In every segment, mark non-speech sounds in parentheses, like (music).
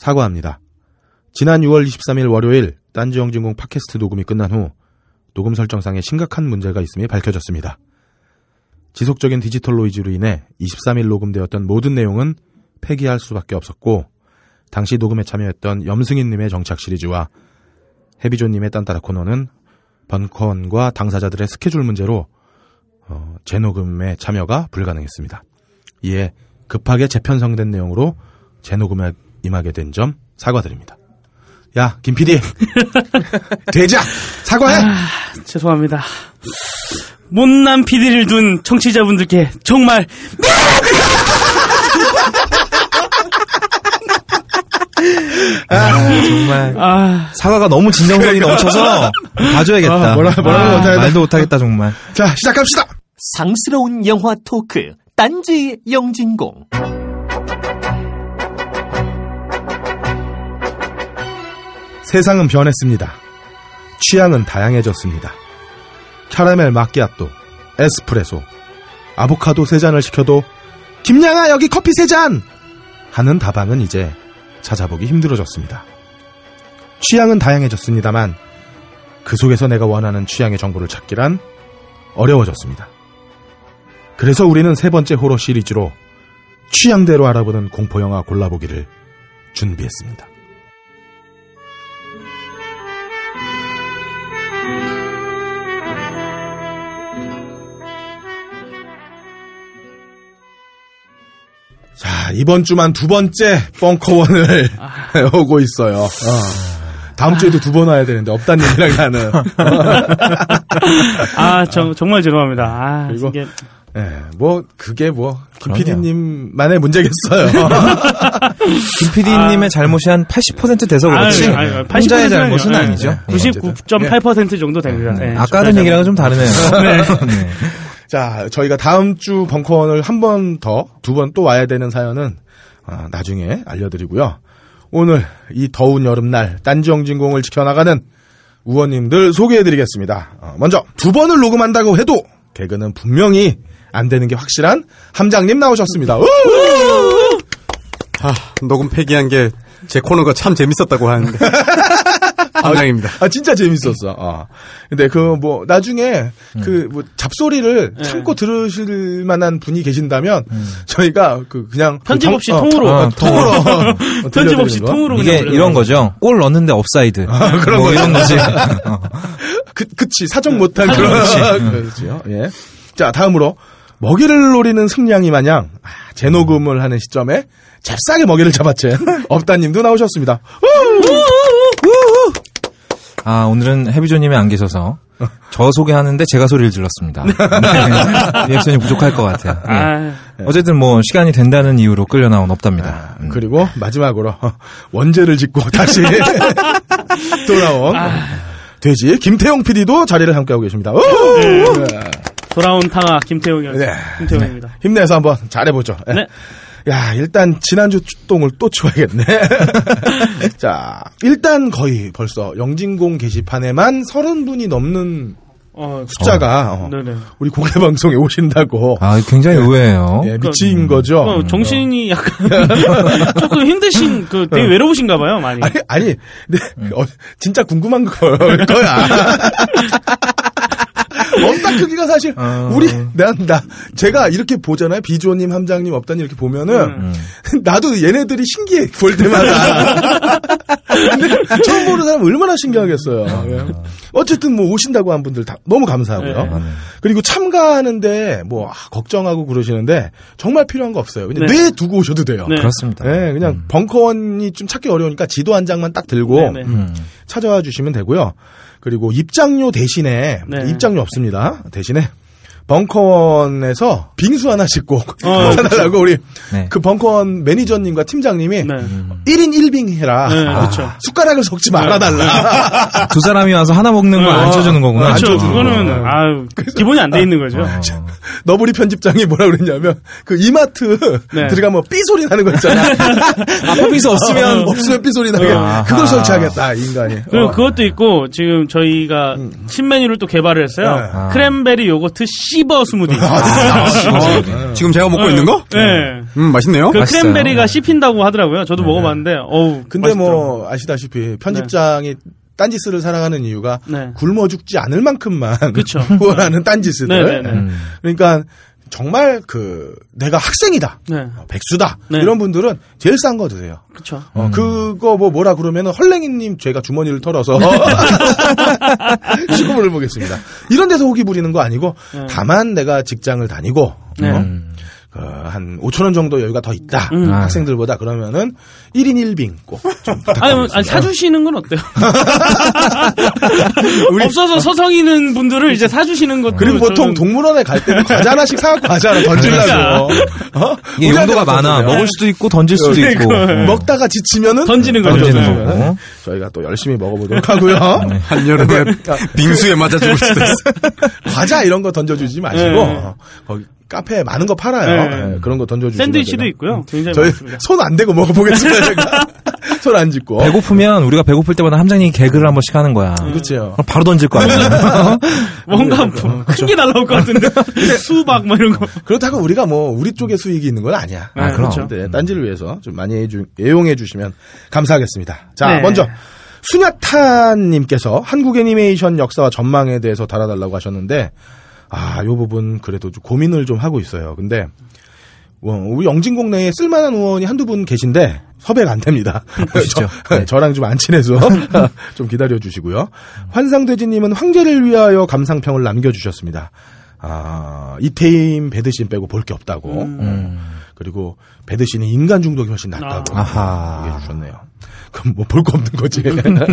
사과합니다. 지난 6월 23일 월요일 딴지영진공 팟캐스트 녹음이 끝난 후 녹음 설정상에 심각한 문제가 있음이 밝혀졌습니다. 지속적인 디지털 노이즈로 인해 23일 녹음되었던 모든 내용은 폐기할 수밖에 없었고 당시 녹음에 참여했던 염승인님의 정착 시리즈와 해비조님의 딴따라 코너는 번컨과 당사자들의 스케줄 문제로 어, 재녹음에 참여가 불가능했습니다. 이에 급하게 재편성된 내용으로 재녹음에 임하게 된 점 사과드립니다. 야, 김 PD. (laughs) 되자! 사과해! 아, 죄송합니다. 못난 PD를 둔 청취자분들께 정말 아, 정말. 아, 사과가 너무 진정성이 넘쳐서 봐줘야겠다. 아, 뭐라- 뭐라고 못하겠다. 말도 못하겠다, 정말. 자, 시작합시다! 상스러운 영화 토크 딴지 영진공 세상은 변했습니다. 취향은 다양해졌습니다. 캐러멜 마끼아또, 에스프레소, 아보카도 세 잔을 시켜도 김양아 여기 커피 세 잔! 하는 다방은 이제 찾아보기 힘들어졌습니다. 취향은 다양해졌습니다만 그 속에서 내가 원하는 취향의 정보를 찾기란 어려워졌습니다. 그래서 우리는 세 번째 호러 시리즈로 취향대로 알아보는 공포영화 골라보기를 준비했습니다. 자, 이번 주만 두 번째 벙커원을 (laughs) 오고 있어요. 어. 다음 주에도 두번 와야 되는데, 없다님이랑 나는. (laughs) 아, 저, 정말 죄송합니다. 아, 그리고- 이게 예, 뭐, 그게 뭐, 김 그럼요. PD님만의 문제겠어요. (laughs) 김 PD님의 잘못이 한 80% 돼서 그렇지. 아유, 아유, 아유, 혼자의 80% 잘못은 는 아니죠. 네. 99.8% 정도 됩니다. 네, 아까 하던 얘기랑은 좀 다르네요. 네. 자, 저희가 다음 주 벙커원을 한 번 더, 두 번 또 와야 되는 사연은, 아, 나중에 알려드리고요. 오늘 이 더운 여름날 딴지영진공을 지켜나가는 우원님들 소개해드리겠습니다. 어, 먼저 두 번을 녹음한다고 해도 개그는 분명히 안 되는 게 확실한 함장님 나오셨습니다. 우! 아, 녹음 폐기한 게 제 코너가 참 재밌었다고 하는데. (laughs) 함장입니다. 아 진짜 재밌었어. 아. 근데 그 뭐 나중에 그뭐 잡소리를 참고 들으실 만한 분이 계신다면 저희가 그 그냥 편집 그 없이 정- 통으로. 어, 어, 통으로 어, (laughs) 편집 없이 거. 통으로 이게 그냥 이런 거죠. 골 넣는데 오프사이드. 그런 뭐 거죠. 이런 거지. (laughs) 그, 그치, 사정 못한 그런, 그렇죠. 예. 자, 다음으로, 먹이를 노리는 승냥이 마냥, 아, 재녹음을 하는 시점에, 잽싸게 먹이를 잡아챈, (laughs) 없다님도 나오셨습니다. 아, 오늘은 해비조님이 안 계셔서 저 소개하는데 제가 소리를 질렀습니다. 네. (laughs) 리액션이 부족할 것 같아요. 예. 아, 어쨌든 뭐 시간이 된다는 이유로 끌려 나온 없답니다. 음. 그리고, 마지막으로, (laughs) 원제를 짓고 다시 돌아온, 돼지, 김태용 PD도 자리를 함께하고 계십니다. 우! 돌아온 탕아 김태용이었습니다. 네. 김태용입니다. 힘내서 한번 잘해보죠. 예. 네. 야, 일단 지난주 똥을 또 치워야겠네. (laughs) 자, 일단 거의 벌써 영진공 게시판에만 30분이 넘는 어, 숫자가 어, 네네. 우리 공개 방송에 오신다고 아, 굉장히 의외예요. 예, 미친 거죠. 어, 정신이 약간 (laughs) 조금 힘드신 그 되게 외로우신가 봐요 많이. 아니, 아니, 근데 어, 진짜 궁금한 걸 거야. (laughs) 엄딱 크기가 사실 어. 우리 나, 나 제가 이렇게 보잖아요 비조님 함장님 업다님 이렇게 보면은 음. (laughs) 나도 얘네들이 신기해 볼 때마다 (laughs) 근데 처음 보는 사람 은 얼마나 신기하겠어요 예. 어쨌든 뭐 오신다고 한 분들 다 너무 감사하고요 네. 그리고 참가하는데 뭐 아, 걱정하고 그러시는데 정말 필요한 거 없어요 그냥 네. 뇌 두고 오셔도 돼요 네. 그렇습니다. 네, 그냥 벙커원이 좀 찾기 어려우니까 지도 한 장만 딱 들고 네네. 음. 찾아와 주시면 되고요. 그리고 입장료 대신에 네. 입장료 없습니다. 대신에 벙커원에서 빙수 하나씩 꼭 어, (laughs) 사달라고 우리 네. 그 벙커원 매니저님과 팀장님이 네. 1인 1빙 해라. 네, 아, 그렇죠. 숟가락을 섞지 말아달라. 두 사람이 와서 하나 먹는 거 안 쳐주는 거구나. 안 그렇죠. 그거는 거. 아유 기본이 안 돼 있는 거죠. 어. 너브리 편집장이 뭐라 그랬냐면 그 이마트 네. 들어가면 삐 소리 나는 거 있잖아. (laughs) 아, 서비스 없으면 없으면 삐 소리 나게 아하. 그걸 설치하겠다 이 인간이. 그리고 어. 그것도 있고 지금 저희가 신메뉴를 또 개발을 했어요. 네. 아. 크랜베리 요거트 씹어 스무디. 어, 지금 제가 먹고 있는 거? 네. 음, 맛있네요. 그 맛있어요. 크랜베리가 씹힌다고 하더라고요. 저도 먹어봤는데 봤는데, 어우. 근데 맛있더라고요. 뭐 아시다시피 편집장이 딴지스를 사랑하는 이유가 네. 굶어 죽지 않을 만큼만 그쵸. (laughs) 후원하는 딴지스들. 네, 네, 네. 음. 그러니까 정말 그 내가 학생이다. 네. 어, 백수다. 네. 이런 분들은 제일 싼 거 드세요. 그쵸. 어, 그거 뭐 뭐라 그러면은 헐랭이님 제가 주머니를 털어서 (laughs) 시구물을 보겠습니다. 이런 데서 호기 부리는 거 아니고 네. 다만 내가 직장을 다니고 네. 어? 한 5천 원 정도 여유가 더 있다. 음. 학생들보다 그러면은 1인 1빙 꼭좀 아니. 뭐, 아니, 사주시는 건 어때요? (laughs) 없어서 서성이는 분들을 이제 사주시는 것도. 그리고 보통 저는- 동물원에 갈 때는 과자 하나씩 사갖고 가지 않아 던지려고. 어? 이게 용도가 많아. 먹을 수도 있고 던질 수도 그러니까. 있고. 음. 먹다가 지치면은 던지는 거죠. 던지는 네. 거고. 저희가 또 열심히 먹어보도록 하고요. 한여름에 빙수에 맞아 죽을 수도 있어. (laughs) 과자 이런 거 던져주지 마시고 네. 어, 거기 카페에 많은 거 팔아요. 네. 네, 그런 거 던져주시면 샌드위치도 제가- 있고요. 굉장히 저희. 손 안 대고 먹어보겠습니다. (laughs) 제가 (laughs) 손 안 짚고. 배고프면 우리가 배고플 때마다 함장님이 개그를 한 번씩 하는 거야. 그렇죠. 바로 던질 거 아니야. (laughs) 뭔가 큰게 날라올 것 같은데. 수박 뭐 이런 거. 그렇다고 우리가 뭐 우리 쪽에 수익이 있는 건 아니야. 아, 그럼. 그렇죠. 네, 딴지를 위해서 좀 많이 해주, 애용해 주시면 감사하겠습니다. 자, 네. 먼저 수냐타님께서 한국 애니메이션 역사와 전망에 대해서 달아달라고 하셨는데, 아, 요 부분 그래도 좀 고민을 좀 하고 있어요. 근데 어, 우리 영진공 내에 쓸만한 의원이 한두 분 계신데 섭외가 안 됩니다. (laughs) 저, 저랑 좀 안 친해서 (laughs) (laughs) 좀 기다려 주시고요. 환상돼지님은 황제를 위하여 감상평을 남겨주셨습니다. 아, 이태임 배드신 빼고 볼 게 없다고. 음. 그리고 배드신은 인간 중독이 훨씬 낫다고 아하. 얘기해 주셨네요. 그럼 뭐 볼 거 없는 거지.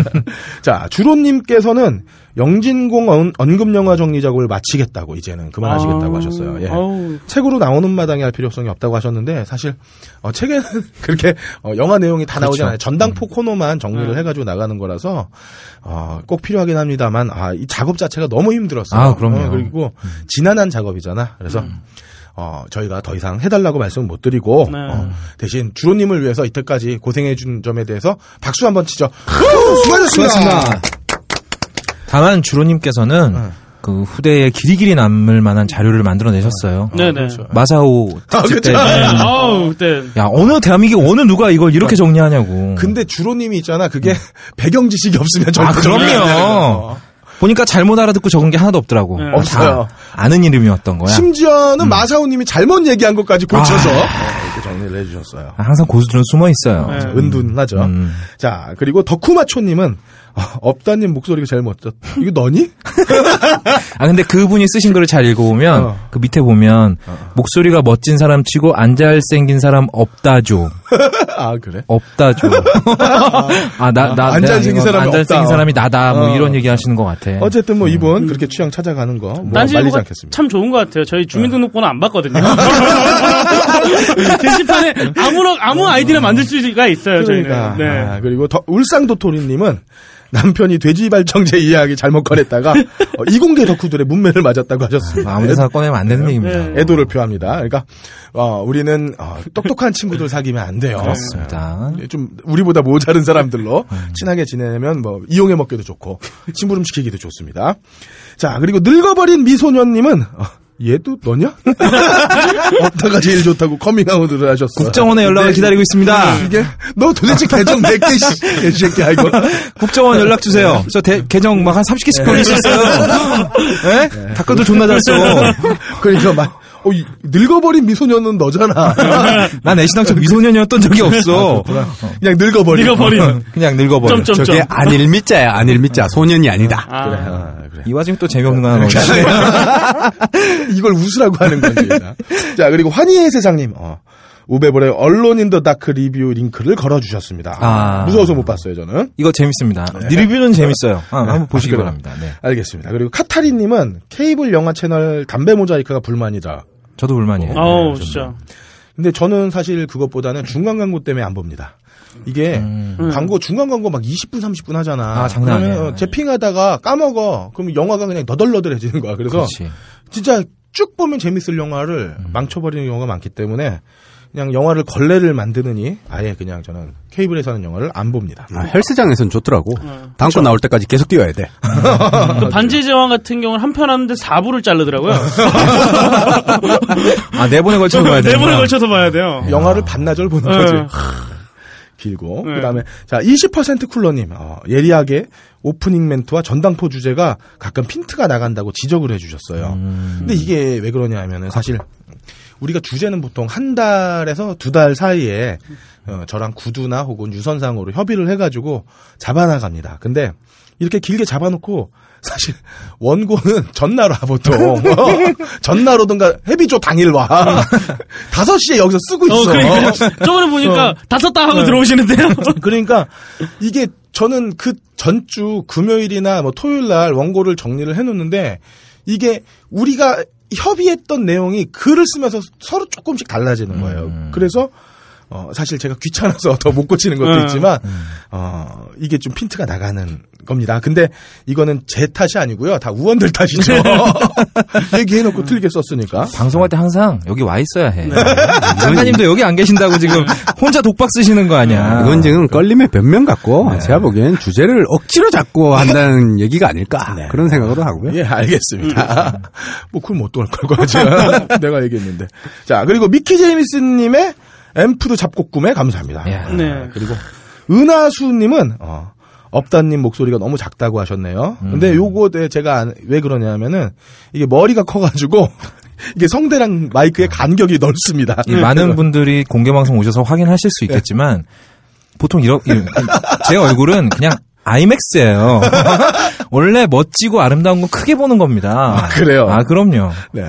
(laughs) 자, 주로님께서는 영진공 언, 언급 영화 정리 작업을 마치겠다고 이제는 그만하시겠다고 아, 하셨어요. 예. 아우, 책으로 나오는 마당에 할 필요성이 없다고 하셨는데 사실 어, 책에는 (laughs) 그렇게 어, 영화 내용이 다 나오잖아요. 전당포 코너만 정리를 네. 해가지고 나가는 거라서 어, 꼭 필요하긴 합니다만 아, 이 작업 자체가 너무 힘들었어요. 아, 그럼요. 어, 그리고 지난한 작업이잖아. 그래서 어, 저희가 더 이상 해달라고 말씀을 못 드리고 네. 어, 대신 주로님을 위해서 이때까지 고생해준 점에 대해서 박수 한번 치죠. 후! 수고하셨습니다. 다만 주로님께서는 그 후대에 길이길이 남을 만한 자료를 만들어내셨어요. 네네. 마사오 특집 때. 네. 아우, 그때. 야, 어느 대한민국 어느 누가 이걸 이렇게 정리하냐고. 근데 주로님이 있잖아. 그게 배경 지식이 없으면 절대 아, 그럼요. 보니까 잘못 알아듣고 적은 게 하나도 없더라고. 네. 다 없어요. 아는 이름이었던 거야. 심지어는 마사오님이 잘못 얘기한 것까지 고쳐서 어, 이렇게 정리를 해주셨어요. 항상 고수들은 숨어 있어요. 네. 은둔하죠. 음. 자, 그리고 덕후마초님은 어, 업다님 목소리가 제일 멋졌. 이거 너니? 아 근데 그분이 쓰신 글을 잘 읽어보면 어. 그 밑에 보면 목소리가 멋진 사람 치고 안 잘생긴 사람 없다죠. (laughs) 아, 그래? 없다죠. (laughs) 아나 나 안 잘생긴 사람이 안 잘생긴 없다. 사람이 나다 뭐 어. 이런 얘기 하시는 것 같아. 어쨌든 뭐 이분 그렇게 취향 찾아가는 거 뭐 말리지 않겠습니다. 참 좋은 것 같아요. 저희 주민등록번호 안 받거든요. (laughs) 게시판에 아무런 아무 아이디나 만들 수가 있어요. 그러니까. 저희는. 네. 아, 그리고 더, 울상도토리님은 남편이 돼지 발정제 이야기 잘못 꺼냈다가 (laughs) 어, 이공계 덕후들의 문매를 맞았다고 하셨습니다. 아무 데나 꺼내면 안 되는 얘기입니다. 네. 애도를 표합니다. 그러니까 어, 우리는 어, 똑똑한 친구들 사귀면 안 돼요. 그렇습니다. 예, 좀 우리보다 모자른 사람들로 친하게 지내면 뭐 이용해 먹기도 좋고 심부름 시키기도 좋습니다. 자 그리고 늙어버린 미소년님은 어, 얘도 너냐? (laughs) 없다가 제일 좋다고 커밍아웃을 하셨어. 국정원의 연락을 기다리고 있습니다. 이게 너 도대체 계정 몇 개? 씨, 개새끼야 이거. 국정원 연락 주세요. 저 대- 계정 막 한 30개씩 걸릴 수 있어요. (laughs) 예? 댓글도 존나 잘 써. 그러니까 막 어, 이 늙어버린 미소년은 너잖아. (laughs) 난 애신당초 미소년이었던 적이 없어. 그냥 늙어버린. 늙어버린. 그냥 늙어버려. 점점점. 저게 아닐 미자야, 아닐 미자. 소년이 아니다. 아, 그래, 아, 그래. 이 와중에 또 재미없는 거 하나 넣어주시네. (laughs) 이걸 웃으라고 하는 건지. (laughs) 자, 그리고 환희의 세상님, 어, 우베 볼의 Alone in the Dark 리뷰 링크를 걸어주셨습니다. 아. 무서워서 못 봤어요, 저는. 이거 재밌습니다. 네 리뷰는 재밌어요. 아, 한번 보시기 그래요? 바랍니다. 네. 알겠습니다. 그리고 카타리님은 케이블 영화 채널 담배 모자이크가 불만이다. 저도 불만이에요. 아우, 진짜. 근데 저는 사실 그것보다는 중간 광고 때문에 안 봅니다. 이게 광고 중간 광고 막 20분 30분 하잖아. 아, 장난 그러면 아니에요. 어, 재핑하다가 까먹어. 그럼 영화가 그냥 너덜너덜해지는 거야. 그래서 그렇지. 진짜 쭉 보면 재밌을 영화를 망쳐버리는 경우가 많기 때문에 그냥 영화를 걸레를 만드느니 아예 그냥 저는 케이블에서 하는 영화를 안 봅니다. 아, 헬스장에선 좋더라고. 다음 거 나올 때까지 계속 뛰어야 돼. 그 반지의 제왕 같은 경우는 한 편 하는데 4부를 자르더라고요. 아, 네 번에 걸쳐서 봐야 네 되는 번에 걸쳐서 봐야 돼요. 영화를 반나절 보는 거지. 네. 길고 네. 그 다음에 자 20% 쿨러님 어, 예리하게 오프닝 멘트와 전당포 주제가 가끔 핀트가 나간다고 지적을 해주셨어요. 근데 이게 왜 그러냐면은 사실 우리가 주제는 보통 한 달에서 두 달 사이에 어, 저랑 구두나 혹은 유선상으로 협의를 해가지고 잡아나갑니다. 근데 이렇게 길게 잡아놓고 사실 (laughs) 원고는 전날 와 보통 (laughs) 전날 오든가 헤비조 당일 와 (laughs) 다섯 시에 여기서 쓰고 어, 있어. 그러니까 저번에 보니까 다 썼다 하고 네. 들어오시는데요. 그러니까 이게 저는 그 전주 금요일이나 뭐 토요일 날 원고를 정리를 해놓는데 이게 우리가 협의했던 내용이 글을 쓰면서 서로 조금씩 달라지는 거예요. 그래서 어, 사실 제가 귀찮아서 (laughs) 더 못 고치는 것도 음. 있지만 어, 이게 좀 핀트가 나가는 겁니다. 근데 이거는 제 탓이 아니고요. 다 우원들 탓이죠. (laughs) (laughs) 얘기해놓고 틀리게 썼으니까. 방송할 때 항상 여기 와 있어야 해. 네. 작가님도 여기 안 계신다고 지금 혼자 독박 쓰시는 거 아니야. 이건 지금 껄림의 변명 같고 네. 제가 보기엔 주제를 억지로 잡고 한다는 얘기가 아닐까 그런 생각으로 하고요. 예, 알겠습니다. 뭐, 그걸 못돌 걸, 제가. 내가 얘기했는데. 자, 그리고 미키 제이미스님의 앰프드 잡곡 구매 감사합니다. 야. 네. 그리고 은하수님은, 어, 업다님 목소리가 너무 작다고 하셨네요. 근데 요거에 제가 안- 왜 그러냐면은, 이게 머리가 커가지고, (laughs) 이게 성대랑 마이크의 간격이 넓습니다. 이 많은 분들이 공개 방송 오셔서 확인하실 수 있겠지만 보통 이런 이- 제 얼굴은 그냥 아이맥스예요. (laughs) 원래 멋지고 아름다운 건 크게 보는 겁니다. 아, 그래요? 아 그럼요. 네.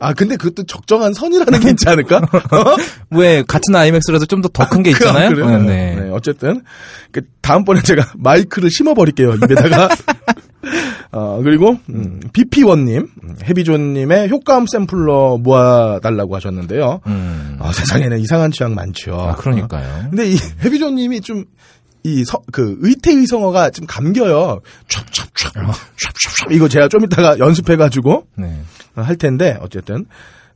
아, 근데 그것도 적정한 선이라는 게 있지 않을까? (laughs) 왜 같은 아이맥스라도 좀 더 더 큰 게 있잖아요. 그래요? 네. 네, 어쨌든 그 다음번에 제가 마이크를 심어버릴게요 입에다가. (laughs) 어 그리고 음, BP1님, 해비존님의 효과음 샘플러 모아달라고 하셨는데요. 음. 아, 세상에는 이상한 취향 많죠. 아 그러니까요. 근데 이 해비존님이 좀 이그 의태의성어가 좀 감겨요. 촥촥촥 촥촥촥 이거 제가 좀 이따가 연습해가지고 네. 어, 할 텐데 어쨌든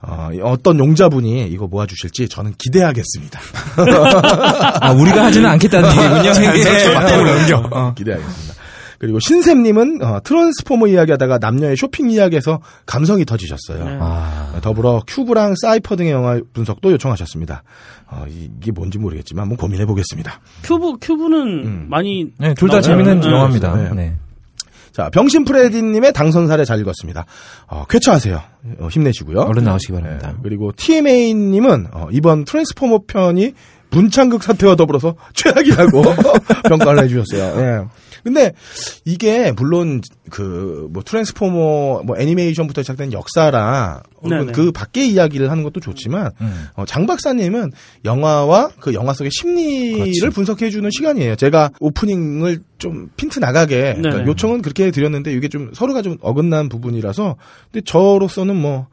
어, 어떤 용자분이 이거 모아주실지 저는 기대하겠습니다. (laughs) 아 우리가 하지는 않겠다는 얘기군요. 이게. 바탕으로 넘겨. 어, 기대하겠습니다. 그리고 신샘님은 어, 트랜스포머 이야기하다가 남녀의 쇼핑 이야기에서 감성이 터지셨어요. 네. 아, 더불어 큐브랑 사이퍼 등의 영화 분석도 요청하셨습니다. 어, 이- 이게 뭔지 모르겠지만 한번 고민해 보겠습니다. 큐브 큐브는 음. 많이 네, 둘 다. 재밌는 네. 영화입니다. 네. 네. 자, 병신 프레디님의 당선 사례 잘 읽었습니다. 어, 쾌차하세요. 어, 힘내시고요. 얼른 나오시기 네, 바랍니다. 그리고 TMA님은 어, 이번 트랜스포머 편이 문창극 사태와 더불어서 최악이라고 (laughs) 평가를 해주셨어요. 예. 근데 이게 물론 그 뭐 트랜스포머 뭐 애니메이션부터 시작된 역사라 혹은 네네. 그 밖의 이야기를 하는 것도 좋지만 음. 어, 장 박사님은 영화와 그 영화 속의 심리를 그렇지. 분석해 주는 시간이에요. 제가 오프닝을 좀 핀트 나가게 그러니까. 요청은 그렇게 드렸는데 이게 좀 서로가 좀 어긋난 부분이라서 근데 저로서는 뭐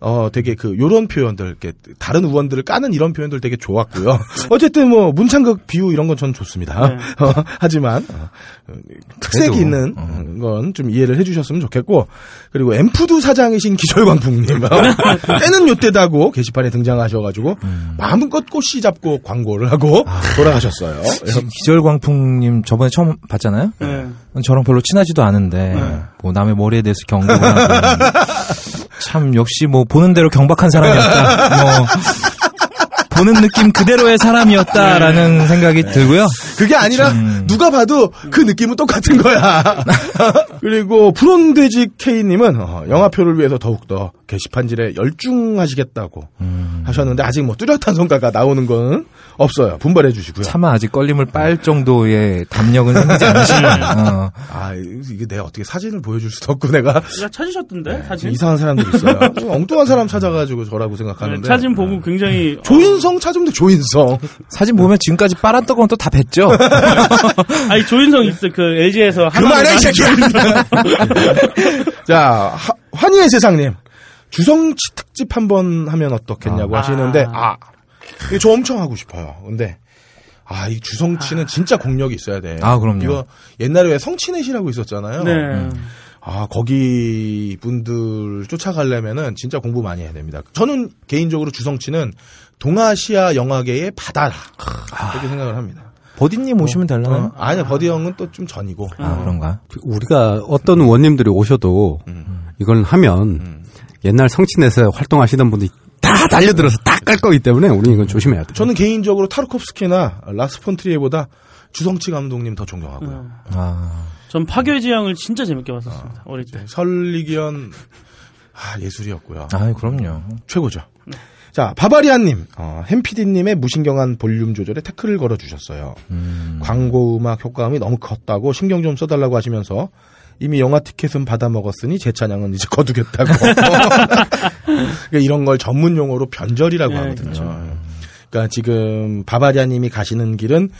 어, 되게 그, 요런 표현들, 이렇게, 다른 의원들을 까는 이런 표현들 되게 좋았고요. (laughs) 어쨌든 뭐, 문창극 비유 이런 건 전 좋습니다. 네. (laughs) 어, 하지만, 어, 어, 특색이 그래도, 있는 어. 건좀 이해를 해주셨으면 좋겠고, 그리고 엠푸드 사장이신 기절광풍님. 어, (laughs) 때는 요때다고 게시판에 등장하셔가지고, 마음껏 꽃씨 잡고 광고를 하고 돌아가셨어요. 기절광풍님 저번에 처음 봤잖아요. 네. 저랑 별로 친하지도 않은데 네. 뭐 남의 머리에 대해서 경고를 하고 참 역시 뭐 보는 대로 경박한 사람이었다. (laughs) 뭐 보는 느낌 그대로의 사람이었다라는 생각이 들고요. 그게 아니라 음. 누가 봐도 그 느낌은 똑같은 거야. (laughs) 그리고 브론돼지 K님은 어, 영화표를 위해서 더욱더 게시판질에 열중하시겠다고 음. 하셨는데 아직 뭐 뚜렷한 성과가 나오는 건 없어요. 분발해 주시고요. 차마 아직 걸림을 빨 정도의 담력은 생기지 않으시는. (laughs) 어. 아 이게 내가 어떻게 사진을 보여줄 수도 없고 내가 야 찾으셨던데 사진? 이상한 사람들이 있어요. (laughs) 엉뚱한 사람 찾아가지고 저라고 생각하는데 네, 사진 보고 굉장히 조인성 찾으면 돼 조인성. (laughs) 사진 보면 지금까지 빨았던 건 또 다 뱉죠. 어, 아니 조인성 있어 그 LG에서 그만해 이 새끼야. 자 하- 환희의 세상님 주성치 특집 한번 하면 어떻겠냐고 아. 하시는데 아 이거 저 엄청 하고 싶어요. 근데 아 이 주성치는 진짜 공력이 있어야 돼. 아, 그럼요. 이거 옛날에 왜 성치넷이라고 있었잖아요. 네. 아 거기 분들 쫓아가려면은 진짜 공부 많이 해야 됩니다. 저는 개인적으로 주성치는 동아시아 영화계의 바다라 그렇게 생각을 합니다. 버디님 오시면 달라나요? 어? 아니야 버디 형은 또 좀 전이고. 아 그런가? 우리가 어떤 의원님들이 오셔도 음. 이걸 하면 음. 옛날 성친에서 활동하시던 분들이 다다 달려들어서 다 깔 거기 때문에 우리는 이건 조심해야 돼. 저는 개인적으로 타르콥스키나 라스 폰트리에보다 주성치 감독님 더 존경하고요. 아, 전 파괴지왕을 진짜 재밌게 봤었습니다. 어릴 때. 선리기연 아, 예술이었고요. 아, 그럼요. 최고죠. 자, 바바리안님, 어, 햄피디님의 무신경한 볼륨 조절에 태클을 걸어주셨어요. 음. 광고 음악 효과음이 너무 컸다고 신경 좀 써달라고 하시면서 이미 영화 티켓은 받아 먹었으니 제 찬양은 이제 거두겠다고. (laughs) 그러니까 이런 걸 전문 용어로 변절이라고 네, 하거든요. 그렇죠. 그러니까 지금 바바리안님이 가시는 길은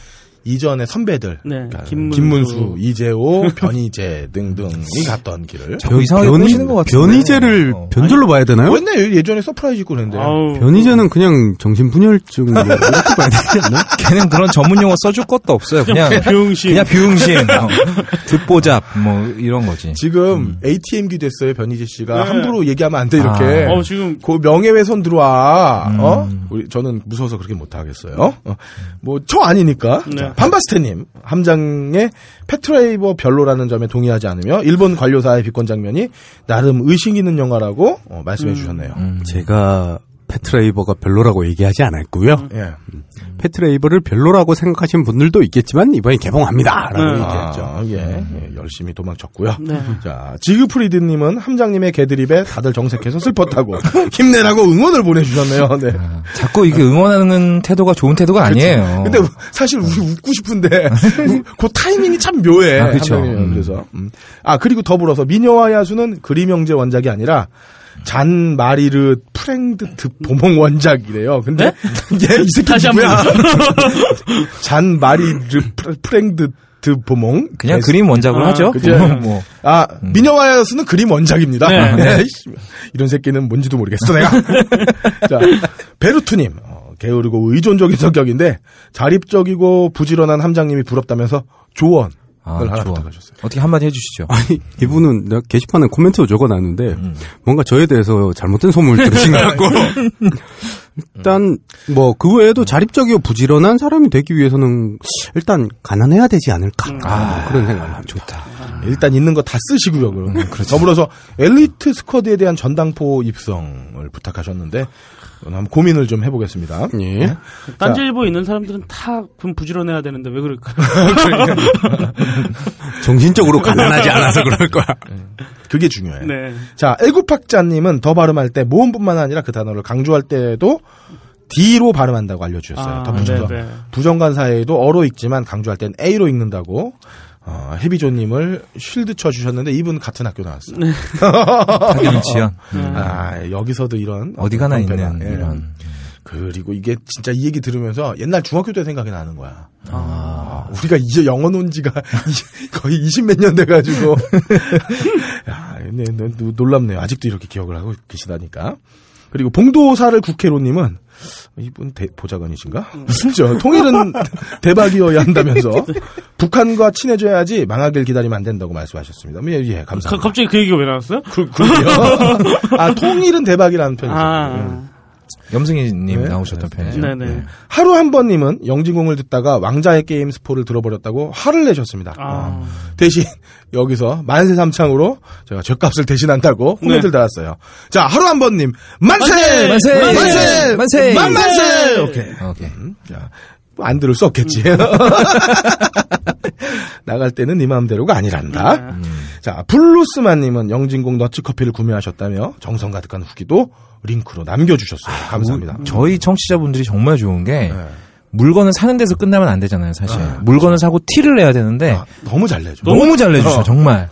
이전의 선배들, 네, 그러니까 김문수. 김문수, 이재호, (laughs) 변희재 등등이 갔던 길을. 자꾸 이상하게 보시는 것 같은데. 변희재를 어. 변절로 봐야 되나요? 맨날 예전에 서프라이즈 입고 그랬는데. 아우. 변희재는 그냥 정신분열증 뭐 이렇게 봐야 되지 않나? (laughs) 걔는 그런 전문 용어 써줄 것도 없어요. 그냥 병신. 그냥 비응신, 어, (laughs) 듣보잡 뭐 이런 거지. 지금 ATM기 됐어요 변희재 씨가 네. 함부로 얘기하면 안 돼 이렇게. 아. 어, 지금 그 명예훼손 들어와. 음. 어? 우리 저는 무서워서 그렇게 못 하겠어요. 어? 뭐저 아니니까. 네. 자, 반바스테님 함장의 페트레이버 별로라는 점에 동의하지 않으며 일본 관료사의 비권 장면이 나름 의식 있는 영화라고 어, 말씀해 주셨네요. 음. 제가 패트레이버가 별로라고 얘기하지 않았고요. 예. 패트레이버를 별로라고 생각하시는 분들도 있겠지만 이번에 개봉합니다라고 네. 얘기했죠. 아, 예. 예, 열심히 도망쳤고요. 네. 자, 지그프리드님은 함장님의 개드립에 다들 정색해서 슬펐다고 (laughs) 힘내라고 응원을 보내주셨네요. 네. 자꾸 이게 응원하는 태도가 좋은 태도가 아니에요. 근데 사실 우리 웃고 싶은데 (laughs) 그 타이밍이 참 묘해. 아, 그쵸. 함장님은. 음. 그래서 음. 아 그리고 더불어서 미녀와 야수는 그림 형제 원작이 아니라 잔 마리르 프랭드트 보몽 원작이래요. 근데 이게 이 새끼 다시 한 누구야? (laughs) 잔 마리르 프레- 프랭드트 보몽. 그냥 네. 그림 원작으로 아, 하죠. 그죠. 뭐 아, 미녀와 야수는 그림 원작입니다. 네. 네, 씨, (laughs) 이런 새끼는 뭔지도 모르겠어, 내가. (laughs) 자, 베루트님. 어, 게으르고 의존적인 성격인데, 자립적이고 부지런한 함장님이 부럽다면서 조언을 아, 조언. 부탁하셨어요. 어떻게 한마디 해주시죠. (laughs) 아니 이분은 내가 게시판에 코멘트로 적어놨는데 뭔가 저에 대해서 잘못된 소문을 들으신 것 같고 (laughs) 일단 뭐 그 외에도 자립적이고 부지런한 사람이 되기 위해서는 일단 가난해야 되지 않을까 뭐 그런 생각을 합니다. 좋다. 일단 있는 거 다 쓰시고요, 그럼. 더불어서 엘리트 스쿼드에 대한 전당포 입성을 부탁하셨는데, 한번 고민을 좀 해보겠습니다. 예. 딴지일보 있는 사람들은 다 그럼 부지런해야 되는데 왜 그럴까요? (laughs) 정신적으로 가난하지 않아서 그럴 거야. 그게 중요해요. 네. 자, 애국학자님은 더 발음할 때 모음뿐만 아니라 그 단어를 강조할 때도 D로 발음한다고 알려주셨어요. 아, 덧붙여서 네, 네. 부정관 사이에도 어로 읽지만 강조할 땐 A로 읽는다고 어, 해비조님을 쉴드 쳐 주셨는데 이분 같은 학교 나왔어요. 네. (laughs) 지연. 아 여기서도 이런 어디 가나 있는 예. 이런. 그리고 이게 진짜 이 얘기 들으면서 옛날 중학교 때 생각이 나는 거야. 아. 아, 우리가 이제 영어 논 지가 (laughs) 이- 거의 20몇 년 돼가지고. (laughs) 야, 네, 네, 노- 놀랍네요. 아직도 이렇게 기억을 하고 계시다니까. 그리고 봉도사를 국회로님은 이분 대- 보좌관이신가? (laughs) 저 통일은 대박이어야 한다면서 북한과 친해져야지 망하길 기다리면 안 된다고 말씀하셨습니다. 예, 예 가- 감사합니다. 갑자기 그 얘기가 왜 나왔어요? 그, 그러게요. 아, 통일은 대박이라는 편이죠. 예. 아, 염승희님 네. 나오셨던 편이죠. 네네. 하루 한 번님은 영진공을 듣다가 왕좌의 게임 스포를 들어버렸다고 화를 내셨습니다. 아, 대신 (laughs) 여기서 만세 삼창으로 제가 죗값을 대신한다고 코멘트를 달았어요. 자 하루 한 번님 만세 만세! 만세 만세! 만만세 오케이 오케이. 음, 자, 뭐 안 들을 수 없겠지. (laughs) 나갈 때는 네 마음대로가 아니란다. 음. 자 블루스만님은 영진공 너츠커피를 구매하셨다며 정성 가득한 후기도 링크로 남겨주셨어요. 감사합니다. 저희 청취자분들이 정말 좋은 게 네. 물건을 사는 데서 끝나면 안 되잖아요, 사실. 물건을 사고 티를 내야 되는데 아, 너무 잘 내줘. 너무 잘 내주셔, 어. 정말.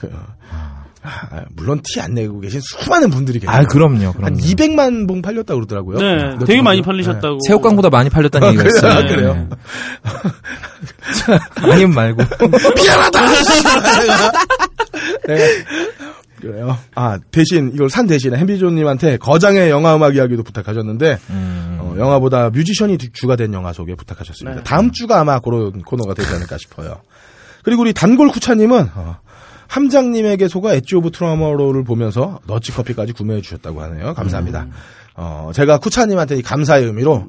아, 물론 티 안 내고 계신 수많은 분들이 계세요. 아, 그럼요, 한 그럼요. 200만 봉 팔렸다고 그러더라고요. 네. 몇 되게 많이 정도? 팔리셨다고. 새우깡보다 많이 팔렸다는 얘기가 그래요? 있어요. 아, 그래요? 네. 아니면 말고. (laughs) 네. 그래요. 아, 대신, 이걸 산 대신에 햄비조님한테 거장의 영화 음악 이야기도 부탁하셨는데, 음. 어, 영화보다 뮤지션이 주가 된 영화 소개 부탁하셨습니다. 네. 다음 주가 아마 그런 코너가 되지 않을까 싶어요. 그리고 우리 단골 쿠차님은, 어, 함장님에게 속아 엣지 오브 트라우마로를 보면서 더치 커피까지 구매해 주셨다고 하네요. 감사합니다. 어, 제가 쿠차님한테 이 감사의 의미로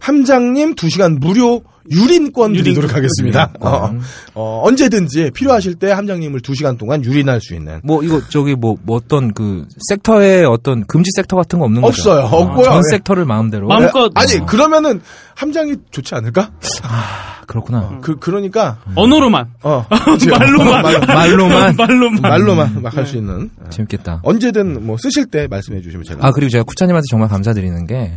함장님 2시간 무료 유린권 유린- 드리도록 하겠습니다. 어, 유린권. 어, 언제든지 필요하실 때 함장님을 2시간 동안 유린할 수 있는. 뭐 이거 저기 뭐, 뭐 어떤 그 섹터에 어떤 금지 섹터 같은 거 없는 거죠? 없어요. 없고요. 전 네. 섹터를 마음대로. 마음껏 아니, 그러면은 함장이 좋지 않을까? 아, 그렇구나. 그, 그러니까, 언어로만. 어. (laughs) 말로만. 말- 말로만 말로만. 말로만 막 할 수 있는. 재밌겠다. 언제든 뭐 쓰실 때 말씀해 주시면 제가. 아 그리고 제가 쿠차님한테 정말 감사드리는 게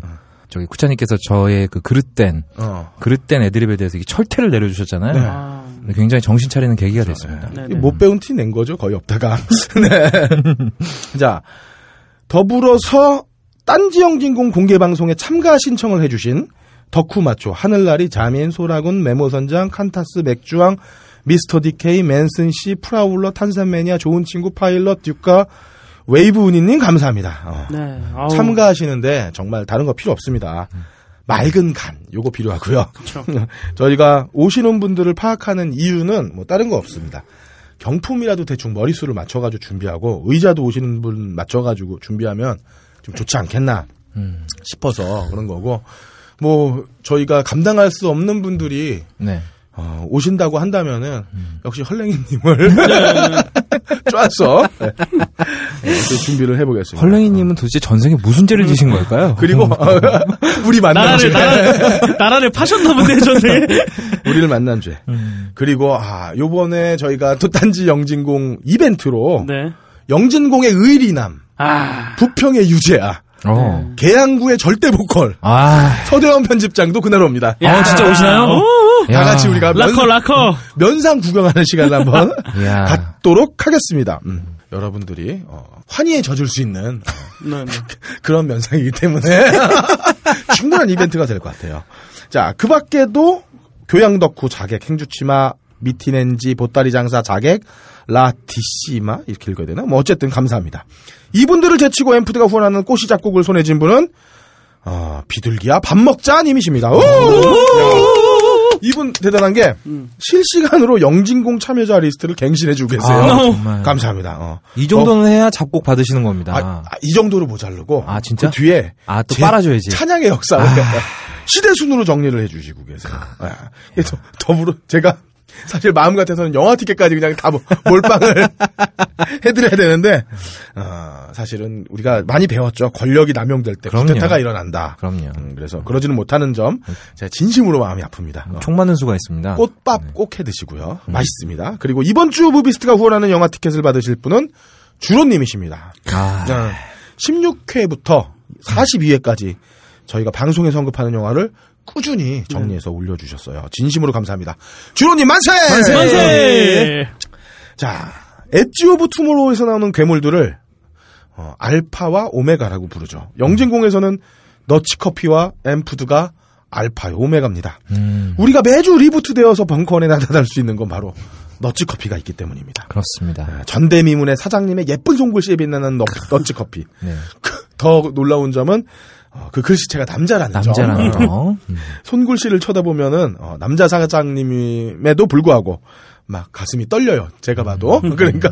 저기 쿠차님께서 저의 그 그릇된 어. 그릇된 애드립에 대해서 철퇴를 내려주셨잖아요. 아, 굉장히 정신 차리는 계기가 됐습니다. 네, 이 네. 못 배운 티 낸 거죠, 거의 없다가. (laughs) 네. (laughs) 자, 더불어서 딴지영진공 공개 방송에 참가 신청을 해주신 덕후마초, 하늘나리, 자민, 소라군, 메모선장, 칸타스, 맥주왕, 미스터 디케이, 맨슨 씨, 프라울러, 탄산매니아, 좋은 친구, 파일럿, 듀카, 웨이브우니님 감사합니다. 어. 네. 참가하시는데 정말 다른 거 필요 없습니다. 맑은 간 요거 필요하고요. (laughs) 저희가 오시는 분들을 파악하는 이유는 뭐 다른 거 없습니다. 경품이라도 대충 머릿수를 맞춰가지고 준비하고 의자도 오시는 분 맞춰가지고 준비하면 좀 좋지 않겠나 음, 싶어서 그런 거고 뭐 저희가 감당할 수 없는 분들이 네. 어, 오신다고 한다면은 역시 헐랭이님을 (laughs) (laughs) (laughs) 쪼아서 네. 네, 또 준비를 해보겠습니다. 헐랭이님은 도대체 전생에 무슨 죄를 지신 걸까요? 그리고 (laughs) 우리 만난 나라를, 죄, 나라를, 나라를 파셨나 본데, 전에. (laughs) 우리를 만난 죄. 그리고 아 요번에 저희가 또 딴지 영진공 이벤트로 네. 영진공의 의리남, 아. 부평의 유재아, 어. 계양구의 절대 보컬, 아, 서대원 편집장도 그날 옵니다. 아 진짜 오시나요? 오, 다 같이 우리가 면, 라커, 라커. 면상 구경하는 시간을 한번 (laughs) 이야. 갖도록 하겠습니다. 음. 여러분들이 어, 환희에 젖을 수 있는 어, 네, 네. (laughs) 그런 면상이기 때문에 (laughs) 충분한 이벤트가 될 것 같아요. 자, 그 밖에도 교양 덕후 자객, 행주치마, 미티넨지, 보따리 장사 자객, 라티시마 이렇게 읽어야 되나? 뭐 어쨌든 감사합니다. 이분들을 제치고 앰푸드가 후원하는 꼬시 잡곡을 손에 쥔 분은 어, 비둘기야 밥 먹자 님이십니다. 오! 이분 대단한 게 실시간으로 영진공 참여자 리스트를 갱신해주고 계세요. 아, 어. 감사합니다. 어. 이 정도는 해야 잡곡 받으시는 겁니다. 아, 아, 이 정도로 모자르고 아, 진짜? 그 뒤에 아, 또제 빨아줘야지. 찬양의 역사를 (laughs) 시대 순으로 정리를 해주시고 계세요. 아, 그래서 더불어 제가 사실 마음 같아서는 영화 티켓까지 그냥 다 뭐- (laughs) 몰빵을 (laughs) 해드려야 되는데 어, 사실은 우리가 많이 배웠죠. 권력이 남용될 때. 쿠데타가 일어난다. 그럼요. 음, 그래서 그러지는 못하는 점 제가 진심으로 마음이 아픕니다. 어. 총 맞는 수가 있습니다. 꽃밥 꼭 해 드시고요. 맛있습니다. 그리고 이번 주 무비스트가 후원하는 영화 티켓을 받으실 분은 주로님이십니다. 아, 16회부터 42회까지 저희가 방송에서 언급하는 영화를 꾸준히 정리해서 올려주셨어요. 진심으로 감사합니다. 주로님 만세! 만세! 자, 엣지 오브 투모로우에서 나오는 괴물들을 어, 알파와 오메가라고 부르죠. 영진공에서는 너치커피와 앰푸드가 알파요 오메가입니다. 음, 우리가 매주 reboot되어서 벙커원에 (laughs) 나타날 수 있는 건 바로 너치커피가 있기 때문입니다. 그렇습니다. 전대미문의 사장님의 예쁜 손글씨에 빛나는 너, (laughs) 너치커피. 네. 더 놀라운 점은 어, 그 글씨체가 남자라는 점. 남자라는 거. (laughs) 음. 손글씨를 쳐다보면은 어, 남자 사장님임에도 불구하고 막 가슴이 떨려요. 제가 봐도 (laughs) 음. 그러니까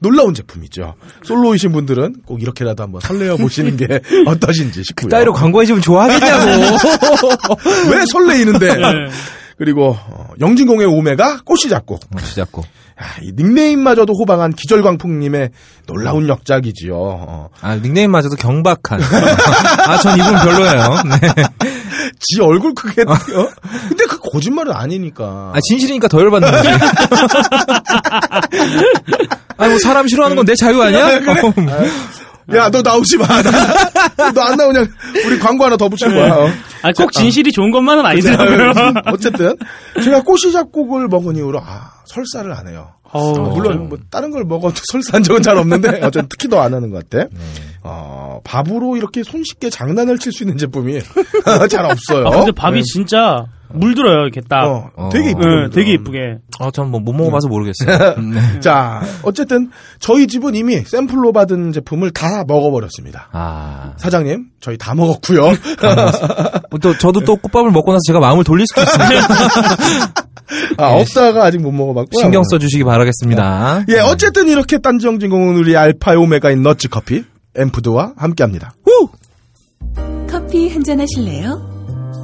놀라운 제품이죠. 솔로이신 분들은 꼭 이렇게라도 한번 설레어 보시는 게 (laughs) 어떠신지 싶고요. 따위로 광고해주면 좋아하겠냐고. 왜 설레이는데? 네. 그리고 어, 영진공의 오메가 꽃이 잡고 시작고. 야, 이 닉네임마저도 호방한 기절광풍님의 놀라운 역작이지요. 어, 아, 닉네임마저도 경박한. (laughs) 아, 전 이분 별로예요. 네. (laughs) 지 얼굴 크게 어? 근데 그 거짓말은 아니니까. 아, 진실이니까 더 열받는 거지. (laughs) 아니, 뭐, 사람 싫어하는 건 내 자유 아니야? 어, 야, 너 나오지 마. 너 안 나오냐? 우리 광고 하나 더 붙일 거야. 어. 아, 꼭 진실이 좋은 것만은 아니더라고요. 어쨌든 제가 꼬시 잡곡을 먹은 이후로 아 설사를 안 해요. 어우, 어, 물론 뭐 다른 걸 먹어도 (laughs) 설사한 적은 잘 없는데 어쨌든 특히 더 안 하는 것 같아. 어, 밥으로 이렇게 손쉽게 장난을 칠 수 있는 제품이 (laughs) 잘 없어요. 아, 근데 밥이 진짜 물들어요, 이렇게 딱. 어, 어. 되게 이쁘 네, 되게 이쁘게. 아, 전 뭐, 못 먹어봐서 모르겠어요. (laughs) 네. 자, 어쨌든 저희 집은 이미 샘플로 받은 제품을 다 먹어버렸습니다. 아. 사장님, 저희 다 먹었고요. 뭐 또, 저도 또 꽃밥을 먹고 나서 제가 마음을 돌릴 수도 있으니까 아, 없다가 아직 못 먹어봤고요. 신경 써주시기 바라겠습니다. 예, 어쨌든 이렇게 딴지영진공은 우리 알파 오메가인 너츠 커피 앰프드와 함께합니다. 커피 한잔 하실래요?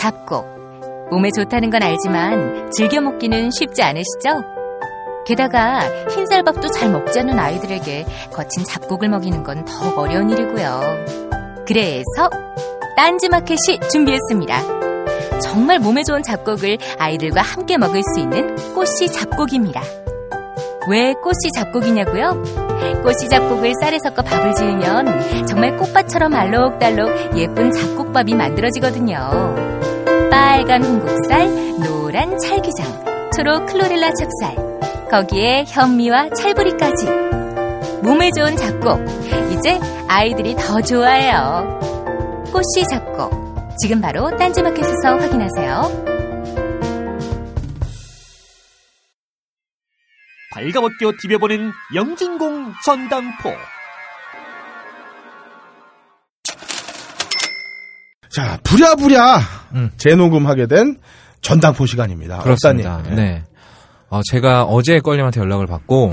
잡곡. 몸에 좋다는 건 알지만 즐겨 먹기는 쉽지 않으시죠? 게다가 흰쌀밥도 잘 먹지 않는 아이들에게 거친 잡곡을 먹이는 건 더 어려운 일이고요. 그래서 딴지마켓이 준비했습니다. 정말 몸에 좋은 잡곡을 아이들과 함께 먹을 수 있는 꽃씨 잡곡입니다. 왜 꽃씨 잡곡이냐고요? 꽃씨 잡곡을 쌀에 섞어 밥을 지으면 정말 꽃밭처럼 알록달록 예쁜 잡곡밥이 만들어지거든요. 빨간 홍국살, 노란 찰기장, 초록 클로렐라 찹쌀, 거기에 현미와 찰부리까지. 몸에 좋은 잡곡, 이제 아이들이 더 좋아해요. 꽃씨 잡곡, 지금 바로 딴지마켓에서 확인하세요. 발가벗겨 디벼보는 영진공 전당포. 자, 부랴부랴 음. 재녹음하게 된 전당포 시간입니다. 그렇습니다. 업사님. 네. 어, 제가 어제 껄림한테 연락을 받고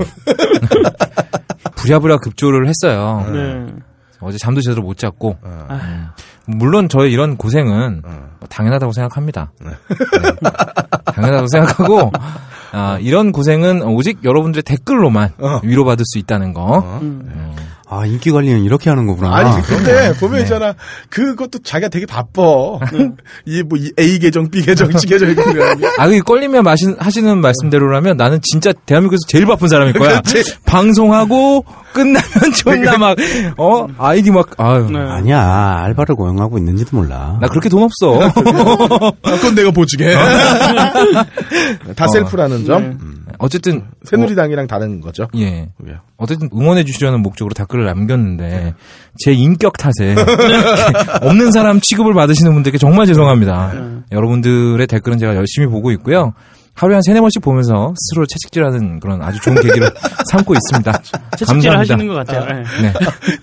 (laughs) 부랴부랴 급조를 했어요. 네. 어제 잠도 제대로 못 잤고 어. 아, 물론 저의 이런 고생은 어. 뭐 당연하다고 생각합니다. 네. 당연하다고 생각하고 아, 이런 고생은 오직 여러분들의 댓글로만 어. 위로받을 수 있다는 거. 어. 음. 아, 인기 관리는 이렇게 하는 거구나. 아니 근데 보면 네. 있잖아 그것도 자기가 되게 바빠 (laughs) 이뭐 A 계정 B 계정 C 계정 이거 아, 그 껄리면 마신, 하시는 말씀대로라면 나는 진짜 대한민국에서 제일 바쁜 사람일 거야. (laughs) 방송하고 끝나면 (laughs) 존나 막, 어? 아이디 막, 아유. 네. 아니야, 알바를 고용하고 있는지도 몰라. 나 그렇게 돈 없어. 아, 그건 내가 보지게 다 어. 셀프라는 점 네. 음. 어쨌든. 새누리당이랑 다른 거죠. 어, 예. 어쨌든 응원해 주시려는 목적으로 댓글을 남겼는데 제 인격 탓에 (laughs) 없는 사람 취급을 받으시는 분들께 정말 죄송합니다. 여러분들의 댓글은 제가 열심히 보고 있고요. 하루에 한 세네 번씩 보면서 스스로 채찍질하는 그런 아주 좋은 계기를 (laughs) 삼고 있습니다. 채찍질. 하시는 것 같아요. 네. 네.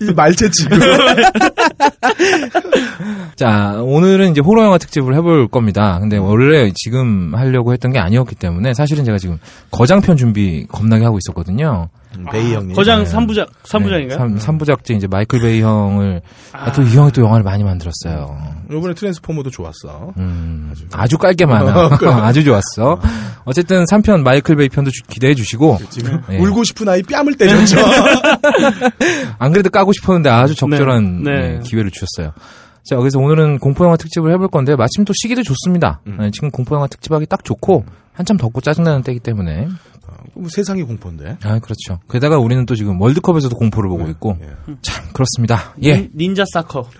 (laughs) 이 말체 지금 (laughs) 자, 오늘은 이제 호러 영화 특집을 해볼 겁니다. 근데 원래 지금 하려고 했던 게 아니었기 때문에 사실은 제가 지금 거장편 준비 겁나게 하고 있었거든요. 베이 형님 거장 네. 3부작, 3부작인가요? 삼 3부작제 이제 마이클 베이 형을 아, 또 이 형이 또 영화를 많이 만들었어요. 요번에 트랜스포머도 좋았어. 음, 아주 깔게 많아. (laughs) 아주 좋았어. 어쨌든 3편 마이클 베이 편도 주- 기대해 주시고 지금 네. 울고 싶은 아이 뺨을 때렸죠. (laughs) 안 그래도 까고 싶었는데 아주 적절한 네. 네, 기회를 주셨어요. 자, 그래서 오늘은 공포영화 특집을 해볼 건데 마침 또 시기도 좋습니다. 음. 네, 지금 공포영화 특집하기 딱 좋고 한참 덥고 짜증나는 때이기 때문에 뭐 세상이 공포인데. 아 그렇죠. 게다가 우리는 또 지금 월드컵에서도 공포를 보고 있고 예. 참 그렇습니다. 예, 닌- 닌자 soccer. (laughs)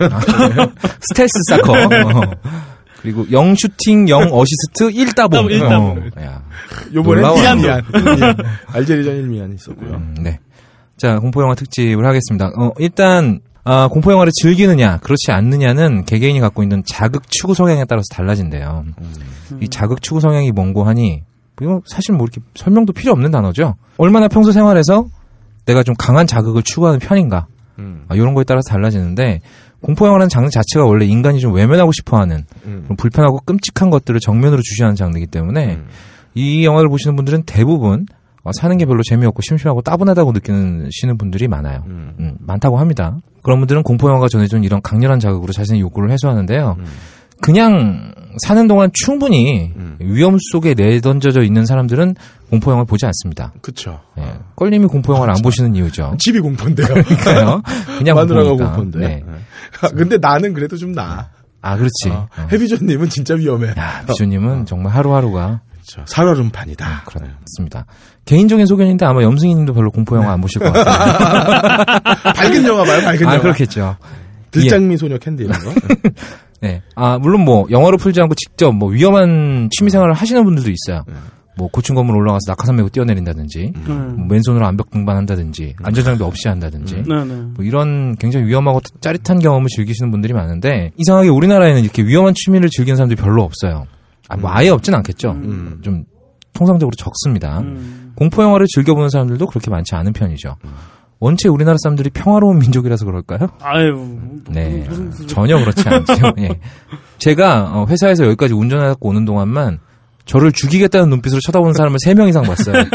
stealth soccer. (laughs) 어. 그리고 영 슈팅, 영 어시스트, 1따봉. 일따봉. 요번에 놀라워. 미안 미안. 알제리전 1미안 있었고요. 음, 네. 자, 공포 영화 특집을 하겠습니다. 어, 일단, 아, 공포 영화를 즐기느냐, 그렇지 않느냐는 개개인이 갖고 있는 자극 추구 성향에 따라서 달라진대요. 이 자극 추구 성향이 뭔고 하니, 이거 사실 뭐 이렇게 설명도 필요 없는 단어죠. 얼마나 평소 생활에서 내가 좀 강한 자극을 추구하는 편인가, 음. 아, 이런 거에 따라서 달라지는데, 공포영화라는 장르 자체가 원래 인간이 좀 외면하고 싶어 하는, 음. 불편하고 끔찍한 것들을 정면으로 주시하는 장르이기 때문에, 음. 이 영화를 보시는 분들은 대부분 어, 사는 게 별로 재미없고 심심하고 따분하다고 느끼시는 분들이 많아요. 음. 음, 많다고 합니다. 그런 분들은 공포영화가 전해준 이런 강렬한 자극으로 자신의 욕구를 해소하는데요. 음. 그냥 사는 동안 충분히 음. 위험 속에 내던져져 있는 사람들은 공포 영화를 보지 않습니다. 그쵸. 예. 껄림이 공포 영화를 안 보시는 이유죠. (laughs) 집이 공포인데요. 그러니까요. 그냥 마누라가 보니까. 공포인데. 네. 아, 근데 나는 그래도 좀 나아. 아, 그렇지. 어, 어. 해비조님은 진짜 위험해. 야, 비조님은 정말 하루하루가 그렇죠. 살얼음판이다. 그렇습니다. 개인적인 소견인데 아마 염승희님도 별로 공포 영화 안 보실 것 같아요. (laughs) 밝은 영화 봐요, 밝은 영화. 아, 그렇겠죠. 들장미 소녀 캔디 이런 거. (laughs) 네. 아, 물론 뭐, 영화로 풀지 않고 직접 뭐, 위험한 취미생활을 하시는 분들도 있어요. 네. 뭐 고층 건물 올라가서 낙하산 메고 뛰어내린다든지 음. 뭐 맨손으로 암벽 등반한다든지 안전장비 없이 한다든지 네, 네. 뭐 이런 굉장히 위험하고 짜릿한 경험을 즐기시는 분들이 많은데 이상하게 우리나라에는 이렇게 위험한 취미를 즐기는 사람들이 별로 없어요. 아, 뭐 아예 없진 않겠죠. 음. 좀 통상적으로 적습니다. 음. 공포 영화를 즐겨보는 사람들도 그렇게 많지 않은 편이죠. 원체 우리나라 사람들이 평화로운 민족이라서 그럴까요? 아유. 네, 무슨- 무슨- 전혀 그렇지 않죠. (laughs) 예. 제가 어, 회사에서 여기까지 운전해갖고 오는 동안만 저를 죽이겠다는 눈빛으로 쳐다보는 사람을 3명 이상 봤어요. (laughs)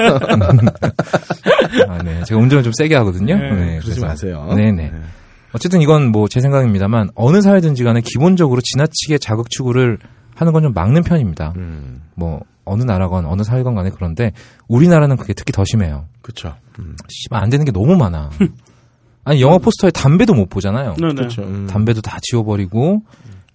아, 네. 제가 운전을 좀 세게 하거든요. 네, 네, 그러지 그래서- 마세요. 네네. 어쨌든 이건 뭐 제 생각입니다만 어느 사회든지 간에 기본적으로 지나치게 자극 추구를 하는 건 좀 막는 편입니다. 음, 뭐 어느 나라건 어느 사회건 간에 그런데 우리나라는 그게 특히 더 심해요. 그쵸. 음, 씨발 안 되는 게 너무 많아. (laughs) 아니 영화 포스터에 담배도 못 보잖아요. 네, 네. 그쵸. 음. 담배도 다 지워버리고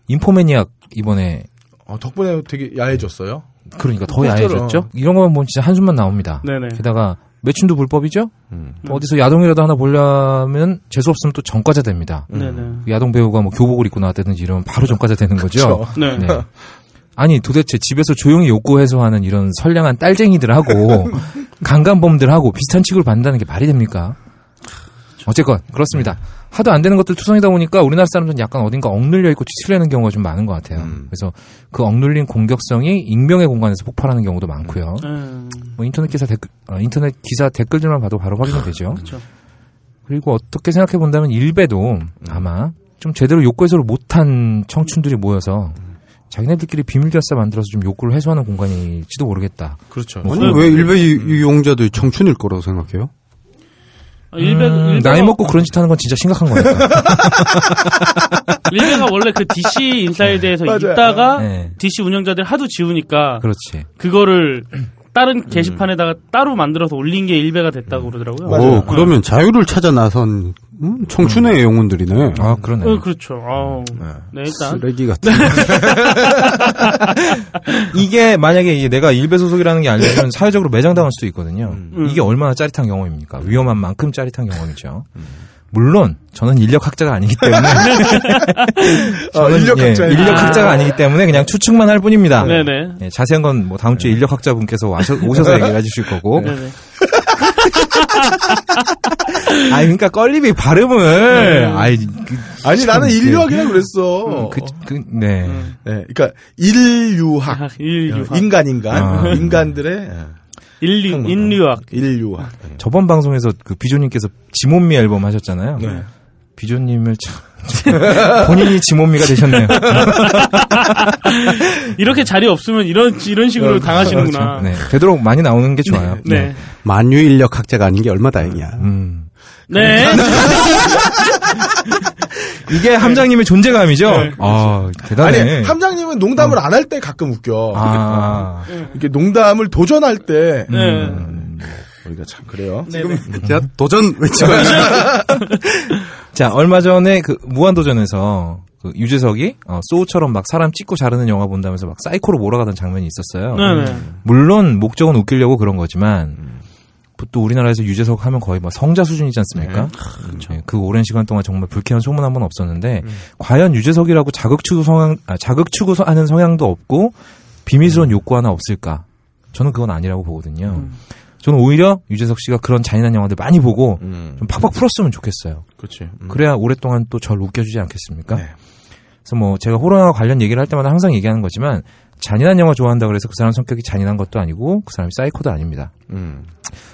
인포매니악 이번에 어, 덕분에 되게 야해졌어요. 그러니까 더 포스터를, 야해졌죠. 이런 거만 보면 진짜 한숨만 나옵니다. 네네. 게다가 매춘도 불법이죠. 음. 뭐 어디서 야동이라도 하나 보려면 재수 없으면 또 전과자 됩니다. 네네. 야동 배우가 뭐 교복을 입고 나왔다든지 이러면 바로 전과자 되는 거죠. 네. 네. 아니 도대체 집에서 조용히 욕구 해소하는 이런 선량한 딸쟁이들하고 (laughs) 강간범들하고 비슷한 취급을 받는다는 게 말이 됩니까? 어쨌건 그렇습니다. 하도 안 되는 것들 투성이다 보니까 우리나라 사람들은 약간 어딘가 억눌려 있고 뒤틀리는 경우가 좀 많은 것 같아요. 음. 그래서 그 억눌린 공격성이 익명의 공간에서 폭발하는 경우도 많고요. 음. 뭐 인터넷 기사 댓글, 어, 인터넷 기사 댓글들만 봐도 바로 확인이 되죠. (laughs) 그렇죠. 그리고 어떻게 생각해 본다면 일베도 아마 좀 제대로 욕구 해소를 못한 청춘들이 모여서 자기네들끼리 비밀 결사 만들어서 좀 욕구를 해소하는 공간일지도 모르겠다. 그렇죠. 아니 왜 일베 이용자들이 청춘일 거라고 생각해요? 아, 일베, 음, 일베가, 나이 먹고 그런 짓 하는 건 진짜 심각한 거니까. 일베가 원래 그 DC 인사이드에서. (laughs) 있다가 네. DC 운영자들이 하도 지우니까 그렇지. 그거를 다른 게시판에다가 따로 만들어서 올린 게 일베가 됐다고 그러더라고요. 오, 그러면 자유를 찾아 나선 음, 청춘의 영혼들이네. 아, 그러네. 어, 그렇죠. 아우. 네, 일단. 쓰레기 같은. (laughs) (laughs) 이게 만약에 이게 내가 일베 소속이라는 게 아니면 사회적으로 매장당할 수도 있거든요. 음. 이게 얼마나 짜릿한 경험입니까? 위험한 만큼 짜릿한 경험이죠. 물론 저는 인력학자가 아니기 때문에 (laughs) (laughs) 저는 인력학자예요. 예, 인력학자가 아니기 때문에 그냥 추측만 할 뿐입니다. 네네. 예, 자세한 건 뭐 다음 주에 인력학자 분께서 와셔, 오셔서 얘기해 주실 거고. (laughs) 네네. 아, 그러니까 껄리비 발음을 아이 그, 아니 참, 나는 그, 인류학이라고 그랬어. 그, 그, 네. 네, 그러니까 인류학, 아, 인류학. 인간 인간, 아. 인간들의 인류, 인류학. 인류학. 네. 저번 방송에서 그 비조님께서 지몬미 앨범 하셨잖아요. 네. 비조님을 참 (laughs) 본인이 지몬미가 되셨네요. (laughs) 이렇게 자리 없으면 이런, 이런 식으로 당하시는구나. 네, 되도록 많이 나오는 게 좋아요. 네. 만유 인력 학자가 아닌 게 얼마 다행이야. 음. 네. (laughs) (laughs) 이게 함장님의 존재감이죠. 네. 아 대단해. 아니 함장님은 농담을 안할 때 가끔 웃겨. 아, 이렇게 농담을 도전할 때 네. 음, 우리가 참 그래요. 네네. 제가 도전 외치고 (laughs) 자 얼마 전에 그 무한 도전에서 그 유재석이 어, 소우처럼 막 사람 찍고 자르는 영화 본다면서 막 사이코로 몰아가던 장면이 있었어요. 네네. 물론 목적은 웃기려고 그런 거지만 또 우리나라에서 유재석 하면 거의 뭐 성자 수준이지 않습니까? 네, 그 오랜 시간 동안 정말 불쾌한 소문 한 번 없었는데 과연 유재석이라고 자극 추구 성향 아, 자극 추구하는 성향도 없고 비밀스러운 욕구 하나 없을까? 저는 그건 아니라고 보거든요. 저는 오히려 유재석 씨가 그런 잔인한 영화들 많이 보고 음, 좀 팍팍 풀었으면 좋겠어요. 그렇지. 음. 그래야 오랫동안 또 절 웃겨주지 않겠습니까? 네. 그래서 뭐 제가 호러 관련 얘기를 할 때마다 항상 얘기하는 거지만 잔인한 영화 좋아한다 그래서 그 사람 성격이 잔인한 것도 아니고 그 사람이 사이코도 아닙니다. 음.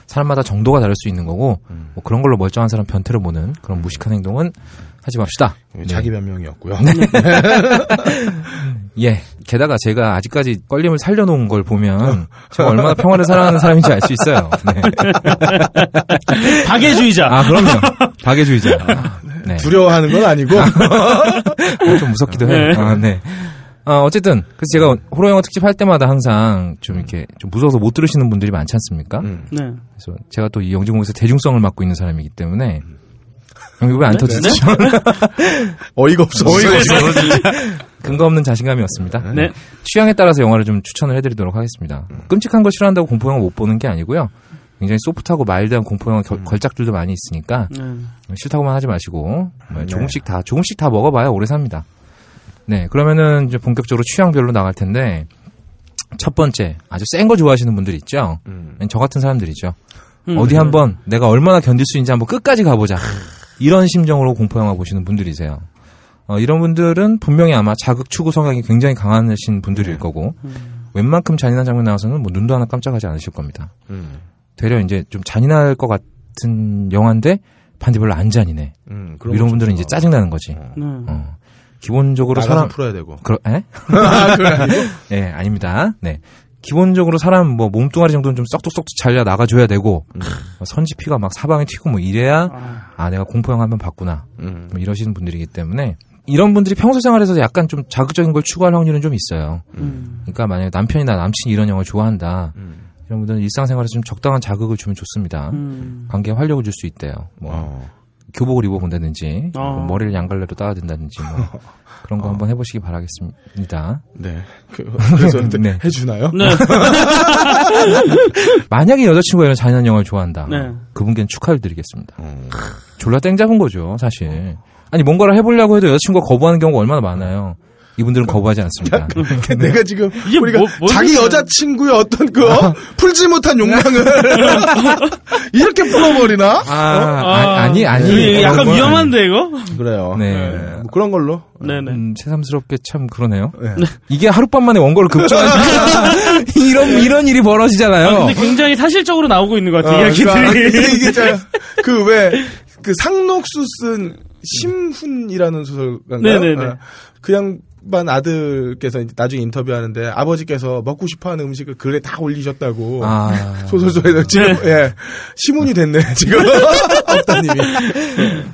사람마다 정도가 다를 수 있는 거고 뭐 그런 걸로 멀쩡한 사람 변태를 보는 그런 무식한 행동은 하지 맙시다. 네. 자기 변명이었고요. (laughs) 예. 게다가 제가 아직까지 껄림을 살려놓은 걸 보면 제가 얼마나 평화를 사랑하는 사람인지 알 수 있어요. 네. (laughs) 박애주의자. 아 그럼요. 박애주의자. 네. 두려워하는 건 아니고 (laughs) 좀 무섭기도 해요. 네. 아, 네. 아, 어쨌든 그래서 제가 호러 영화 특집 할 때마다 항상 좀 이렇게 좀 무서워서 못 들으시는 분들이 많지 않습니까? 음. 네. 그래서 제가 또 이 영진공에서 대중성을 맡고 있는 사람이기 때문에 왜안 터지지? (laughs) 어이가 없어. 어이가 없어. (laughs) 근거 없는 자신감이었습니다. 네. 취향에 따라서 영화를 좀 추천을 해드리도록 하겠습니다. 끔찍한 거 싫어한다고 공포 영화 못 보는 게 아니고요. 굉장히 소프트하고 마일드한 공포 영화 겨- 걸작들도 많이 있으니까 네. 싫다고만 하지 마시고 뭐 조금씩 다 조금씩 다 먹어봐야 오래 삽니다. 네, 그러면은 이제 본격적으로 취향별로 나갈 텐데 첫 번째 아주 센 거 좋아하시는 분들 있죠. 음. 저 같은 사람들이죠. 음. 어디 한번 내가 얼마나 견딜 수 있는지 한번 끝까지 가보자. 이런 심정으로 공포 영화 보시는 분들이세요. 어, 이런 분들은 분명히 아마 자극 추구 성향이 굉장히 강하신 분들일 거고 웬만큼 잔인한 장면 나와서는 뭐 눈도 하나 깜짝하지 않으실 겁니다. 음. 되려 이제 좀 잔인할 것 같은 영화인데 반대 별로 안 잔인해. 음. 이런 분들은 이제 짜증 나는 거지. 네. 어. 기본적으로 사람 풀어야 되고. 그러 에? 아, 그래 아니고? (laughs) 예, 아닙니다. 네. 기본적으로 사람 뭐 몸뚱아리 정도는 좀 썩둑썩둑 잘려 나가줘야 되고 음. 뭐 선지 피가 막 사방에 튀고 뭐 이래야 아, 아 내가 공포 영화 한번 봤구나 음. 뭐 이러시는 분들이기 때문에 이런 분들이 평소 생활에서 약간 좀 자극적인 걸 추구할 확률은 좀 있어요. 음. 그러니까 만약에 남편이나 남친이 이런 영화를 좋아한다. 음. 이런 분들은 일상생활에서 좀 적당한 자극을 주면 좋습니다. 음. 관계에 활력을 줄 수 있대요. 뭐 어. 교복을 입어본다든지 어. 뭐 머리를 양갈래로 따야 된다든지 뭐 (laughs) 그런 거 한번 해보시기 바라겠습니다. 네. 그, (laughs) 근데 네. 해주나요? 네. (laughs) 만약에 여자친구가 이런 잔인한 영화를 좋아한다. 네. 그분께는 축하를 드리겠습니다. 음. 졸라 땡 잡은 거죠, 사실. 아니, 뭔가를 해보려고 해도 여자친구가 거부하는 경우가 얼마나 많아요. 이분들은 거부하지 않습니다. 내가 지금 우리가 뭐- 뭔 자기? 여자친구의 어떤 그 어? (laughs) 풀지 못한 욕망을 (laughs) 이렇게 풀어버리나? 아, 아, 니 아니. 이게 약간 그런 건 위험한데 이거? 그래요. 네. 뭐 그런 걸로. 네네. 음, 새삼스럽게 참 그러네요. 네. 이게 하룻밤 만에 원고를 급조하니까 (laughs) 이런 이런 일이 벌어지잖아요. 아, 근데 굉장히 사실적으로 나오고 있는 것 같아, 어, 이야기들이. 그러니까 이게 그왜 그 상록수 쓴 심훈이라는 소설가인가요? 네네네. 어, 그양 반 아들께서 나중에 인터뷰하는데 아버지께서 먹고 싶어하는 음식을 글에 다 올리셨다고 아, (laughs) 소설소에서 지금 예 시문이 됐네 지금 (laughs) 업다님이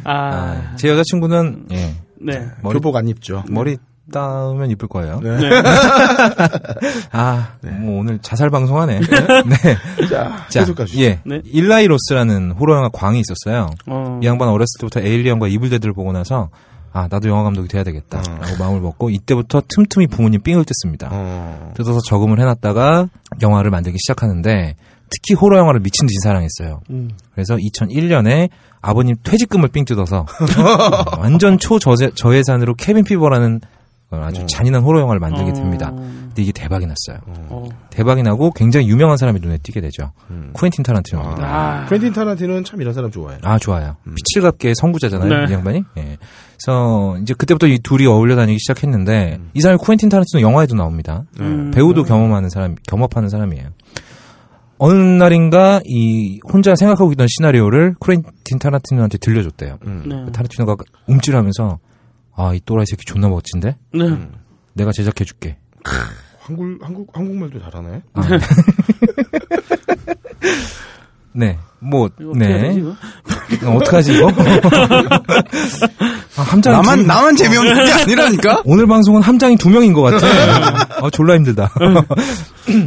아, 아, 제 여자친구는 예, 네. 머리 교복 안 입죠. 머리 따면 이쁠 거예요. 네. 네. (laughs) 아, 뭐 오늘 자살 방송하네. 네. 자, 자, 계속 가시죠. 예. 네. 일라이 로스라는 호러 영화 광이 있었어요. 어. 이 양반 어렸을 때부터 에일리언과 이블데드를 보고 나서 아 나도 영화 감독이 돼야 되겠다 어. 라고 마음을 먹고 이때부터 틈틈이 부모님 삥을 뜯습니다. 어. 뜯어서 저금을 해놨다가 영화를 만들기 시작하는데 특히 호러 영화를 미친 듯이 사랑했어요. 음. 그래서 2001년에 아버님 퇴직금을 삥 뜯어서 어, (laughs) 완전 초저예산으로 캐빈 피버라는 어, 아주 잔인한 호러 영화를 만들게 됩니다. 근데 이게 대박이 났어요. 어. 대박이 나고 굉장히 유명한 사람이 눈에 띄게 되죠. 음. 쿠엔틴 타란티노입니다. 아. 퀸틴 타란티노는 참 이런 사람 좋아해요. 아 좋아요. 피칠갑게 선구자잖아요, 네. 이 양반이. 예. 그래서 이제 그때부터 이 둘이 어울려 다니기 시작했는데 음. 이 사람이 쿠엔틴 타란티노 영화에도 나옵니다. 음. 배우도 경험하는 사람, 겸업하는 사람이에요. 어느 날인가 이 혼자 생각하고 있던 시나리오를 쿠엔틴 타란티노한테 들려줬대요. 음. 네. 타란티노가 움찔하면서 아 이 또라이 새끼 존나 멋진데 네. 내가 제작해줄게. 한국 한국 한국말도 잘하네. 아. 네, (laughs) 뭐, 네. 어, 어떡하지, 이거? (laughs) 아, 함장이 나만 두- 나만 재미없는 게 아니라니까. (laughs) 오늘 방송은 함장이 두 명인 것 같아. 아, 졸라 힘들다. (laughs)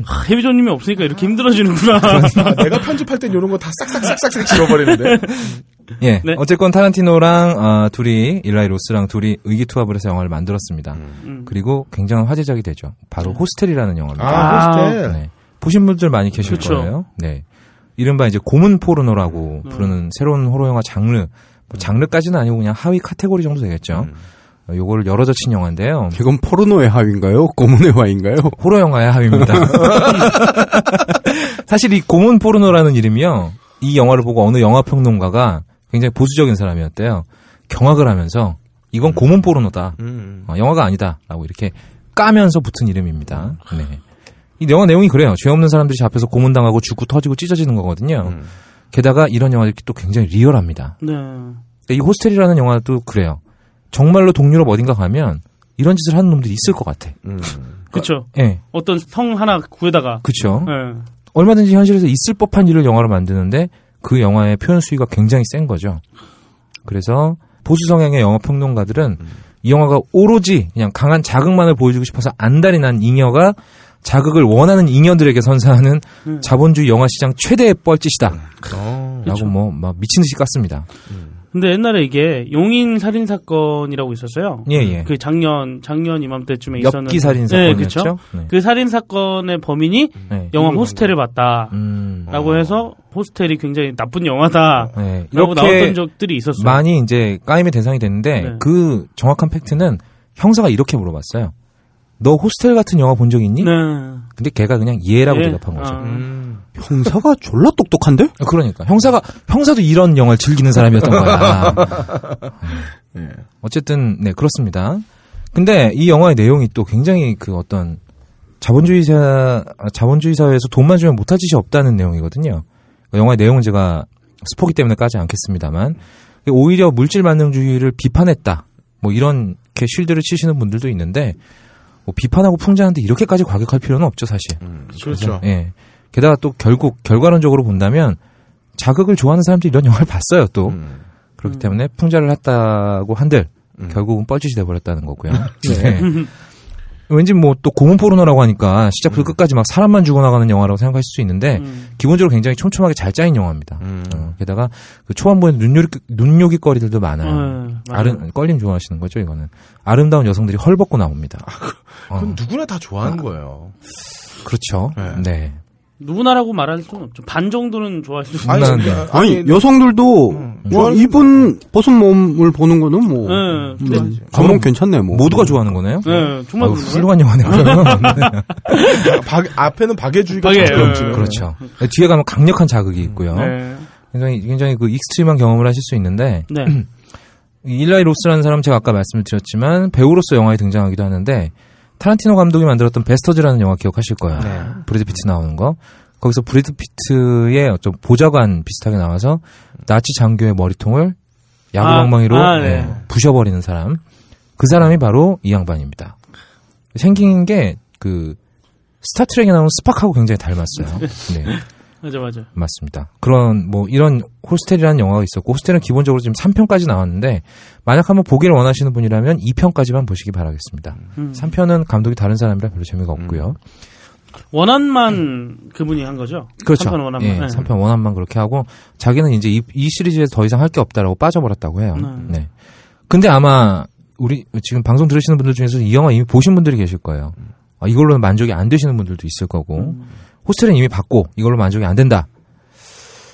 아, 해비조님이 없으니까 이렇게 힘들어지는구나. 아, 내가 편집할 땐 이런 거다 싹싹싹싹 지워버리는데. 예. 네. 어쨌건 타란티노랑, 아, 둘이, 일라이 로스랑 둘이 의기투합을 해서 영화를 만들었습니다. 음. 그리고 굉장한 화제작이 되죠. 바로 호스텔이라는 영화입니다. 아, 호스텔. 네. 보신 분들 많이 계실 그쵸. 거예요. 네. 이른바 이제 고문 포르노라고 음. 부르는 새로운 호러 영화 장르. 뭐 장르까지는 아니고 그냥 하위 카테고리 정도 되겠죠. 음. 어, 요거를 열어젖힌 영화인데요. 이건 포르노의 하위인가요? 고문의 하위인가요? 호러 영화의 하위입니다. (laughs) 사실 이 고문 포르노라는 이름이요. 이 영화를 보고 어느 영화 평론가가 굉장히 보수적인 사람이었대요. 경악을 하면서 이건 고문 포르노다. 음. 어, 영화가 아니다라고 이렇게 까면서 붙은 이름입니다. 네. 이 영화 내용이 그래요. 죄 없는 사람들이 잡혀서 고문당하고 죽고 터지고 찢어지는 거거든요. 음. 게다가 이런 영화들이 또 굉장히 리얼합니다. 네. 이 호스텔이라는 영화도 그래요. 정말로 동유럽 어딘가 가면 이런 짓을 하는 놈들이 있을 것 같아. 음. 그쵸. 예, 어떤 성 하나 구해다가. 그쵸. 네. 얼마든지 현실에서 있을 법한 일을 영화로 만드는데 그 영화의 표현 수위가 굉장히 센 거죠. 그래서 보수 성향의 영화 평론가들은 이 영화가 오로지 그냥 강한 자극만을 보여주고 싶어서 안달이 난 잉여가 자극을 원하는 잉여들에게 선사하는 음. 자본주의 영화 시장 최대의 뻘짓이다. 어. 라고 뭐 막 미친 듯이 깠습니다. 근데 옛날에 이게 용인 살인 사건이라고 있었어요. 예, 예. 그 작년 작년 이맘때쯤에 있었는 엽기 살인 네, 사건이었죠. 그쵸? 네. 그 살인 사건의 범인이 네. 영화 호스텔을 봤다라고 음. 해서 호스텔이 굉장히 나쁜 영화다라고 네. 나왔던 이렇게 적들이 있었어요. 많이 이제 까임의 대상이 됐는데 네. 그 정확한 팩트는 형사가 이렇게 물어봤어요. 너 호스텔 같은 영화 본 적 있니? 네. 근데 걔가 그냥 예라고 예. 대답한 거죠. 아. 음. 형사가 졸라 똑똑한데? 그러니까 형사가 형사도 이런 영화를 즐기는 사람이었던 거야. (laughs) 예. 어쨌든 네 그렇습니다. 근데 이 영화의 내용이 또 굉장히 그 어떤 자본주의사 자본주의 사회에서 돈만 주면 못할 짓이 없다는 내용이거든요. 그 영화의 내용은 제가 스포기 때문에 까지 않겠습니다만 오히려 물질 만능주의를 비판했다. 뭐 이렇게 쉴드를 치시는 분들도 있는데 뭐 비판하고 풍자하는데 이렇게까지 과격할 필요는 없죠 사실. 그렇죠. 예. 게다가 또 결국 결과론적으로 본다면 자극을 좋아하는 사람들이 이런 영화를 봤어요 또. 음. 그렇기 때문에 풍자를 했다고 한들 음. 결국은 뻘짓이 돼버렸다는 거고요. (laughs) 네. 왠지 뭐 또 고문 포르노라고 하니까 시작부터 끝까지 막 사람만 죽어나가는 영화라고 생각하실 수 있는데 음. 기본적으로 굉장히 촘촘하게 잘 짜인 영화입니다. 음. 어, 게다가 그 초반부에 눈요기, 눈요기 거리들도 많아요. 네. 아름, 껄림 좋아하시는 거죠, 이거는. 아름다운 여성들이 헐벗고 나옵니다. 어, 그건 누구나 다 좋아하는 거예요. 그렇죠. 네. 네. 누구나라고 말할 수는 없죠. 반 정도는 좋아하실 수 아니, 있어요. 네. 아니, 아니, 여성들도 음. 와, 이분 벗은 몸을 보는 거는 뭐 네, 근데 음, 감목 괜찮네 뭐. 모두가 좋아하는 거네요? 네, 정말 아유, 그러네. 훌륭한 영화네요. 박, (laughs) 앞에는 박애주의가 박애, 전혀 예. 없지는. 그렇죠. 뒤에 가면 강력한 자극이 있고요. 네. 굉장히, 굉장히 그 extreme한 경험을 하실 수 있는데, 네. (clears throat) 이 일라이 로스라는 사람 제가 아까 말씀을 드렸지만 배우로서 영화에 등장하기도 하는데 타란티노 감독이 만들었던 바스터즈라는 영화 기억하실 거예요. 네. 브래드 피트 나오는 거. 거기서 브래드 피트의 어떤 보좌관 비슷하게 나와서 나치 장교의 머리통을 야구방망이로 아, 아, 네. 예, 부셔버리는 사람. 그 사람이 바로 이 양반입니다. 생긴 게 그 스타트렉에 나오는 스팍하고 굉장히 닮았어요. (laughs) 네. 맞아, 맞아. 맞습니다. 그런 뭐 이런 호스텔이라는 영화가 있었고 호스텔은 기본적으로 지금 3편까지 나왔는데 만약 한번 보기를 원하시는 분이라면 2편까지만 보시기 바라겠습니다. 음. 3편은 감독이 다른 사람이라 별로 재미가 없고요. 원한만 그분이 한 거죠? 그렇죠. 3편 원한만. 예, 네. 3편 원한만 그렇게 하고 자기는 이제 이, 이 시리즈에서 더 이상 할 게 없다라고 빠져버렸다고 해요. 음. 네. 근데 아마 우리 지금 방송 들으시는 분들 중에서 이 영화 이미 보신 분들이 계실 거예요. 아, 이걸로는 만족이 안 되시는 분들도 있을 거고 음. 호스텔은 이미 봤고 이걸로 만족이 안 된다.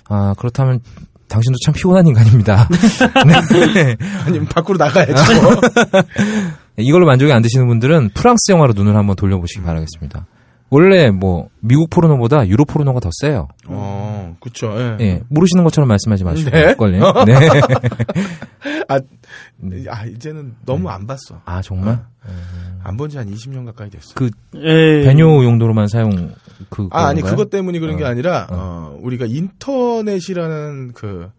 아 그렇다면 당신도 참 피곤한 인간입니다. (laughs) 네. 아니면 밖으로 나가야죠. (laughs) 이걸로 만족이 안 되시는 분들은 프랑스 영화로 눈을 한번 돌려보시기 바라겠습니다. 원래 뭐 미국 포르노보다 유로 포르노가 더 세요. 어, 그쵸. 예. 예, 모르시는 것처럼 말씀하지 마시고 네? 걸림. (laughs) 네. 아, 아, 이제는 너무 안 봤어. 아 정말 안본 지 한 20년 가까이 됐어. 그 예. 배뇨 용도로만 사용 그 아, 아니? 그것 때문이 그런 게 어. 아니라, 어, 우리가 인터넷이라는 그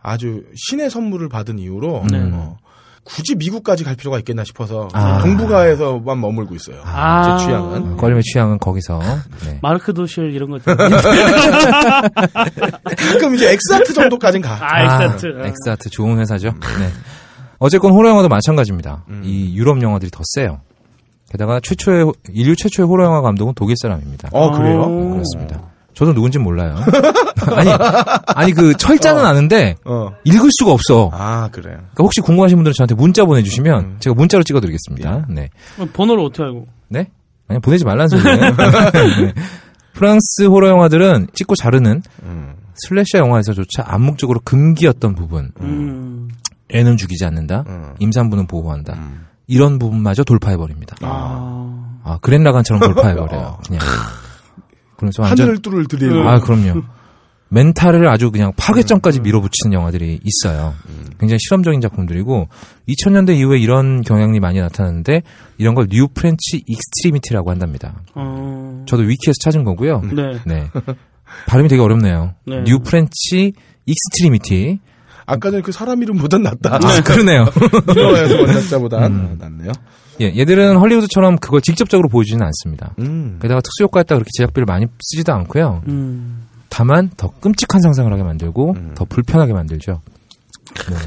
아주 신의 선물을 받은 이후로, 네. 어, 굳이 미국까지 갈 필요가 있겠나 싶어서, 아. 동북아에서만 머물고 있어요. 아. 제 취향은. 어, 걸림의 취향은 거기서. (laughs) 네. 마르크 도르셀 이런 거. (laughs) (laughs) 가끔 이제 엑스아트 정도까진 가. 아, 엑스아트. 아, 엑스아트 좋은 회사죠. 네. 어쨌건 호러 영화도 마찬가지입니다. 음. 이 유럽 영화들이 더 세요. 게다가 최초의 인류 최초의 호러 영화 감독은 독일 사람입니다. 어, 그래요? 오. 그렇습니다. 저도 누군진 몰라요. (laughs) 아니, 아니 그 철자는 아는데 어. 읽을 수가 없어. 아, 그래요. 그러니까 혹시 궁금하신 분들은 저한테 문자 보내주시면 음. 제가 문자로 찍어드리겠습니다. 네. 번호를 어떻게 알고? 네? 아니 보내지 말라는 소리예요. (laughs) 네. 프랑스 호러 영화들은 찍고 자르는 음. 슬래셔 영화에서조차 암묵적으로 금기였던 부분. 음. 애는 죽이지 않는다. 음. 임산부는 보호한다. 음. 이런 부분마저 돌파해버립니다. 아. 아, 그랜라간처럼 돌파해버려요. (laughs) 그냥. 그래서 완전, 하늘을 뚫을 드릴. 아, 그럼요. 멘탈을 아주 그냥 파괴점까지 밀어붙이는 영화들이 있어요. 굉장히 실험적인 작품들이고 2000년대 이후에 이런 경향이 많이 나타났는데 이런 걸 New French Extremity라고 한답니다. 어. 저도 위키에서 찾은 거고요. 네. 네. 발음이 되게 어렵네요. 네. New French Extremity. 아까 전에 그 사람 이름보단 낫다. 아, 그러네요. (laughs) 영화에서 원작자보단 (laughs) 음. 낫네요. 예, 얘들은 헐리우드처럼 그걸 직접적으로 보여주지는 않습니다. 음. 게다가 특수효과에다 그렇게 제작비를 많이 쓰지도 않고요. 음. 다만 더 끔찍한 상상을 하게 만들고 음. 더 불편하게 만들죠. 뭐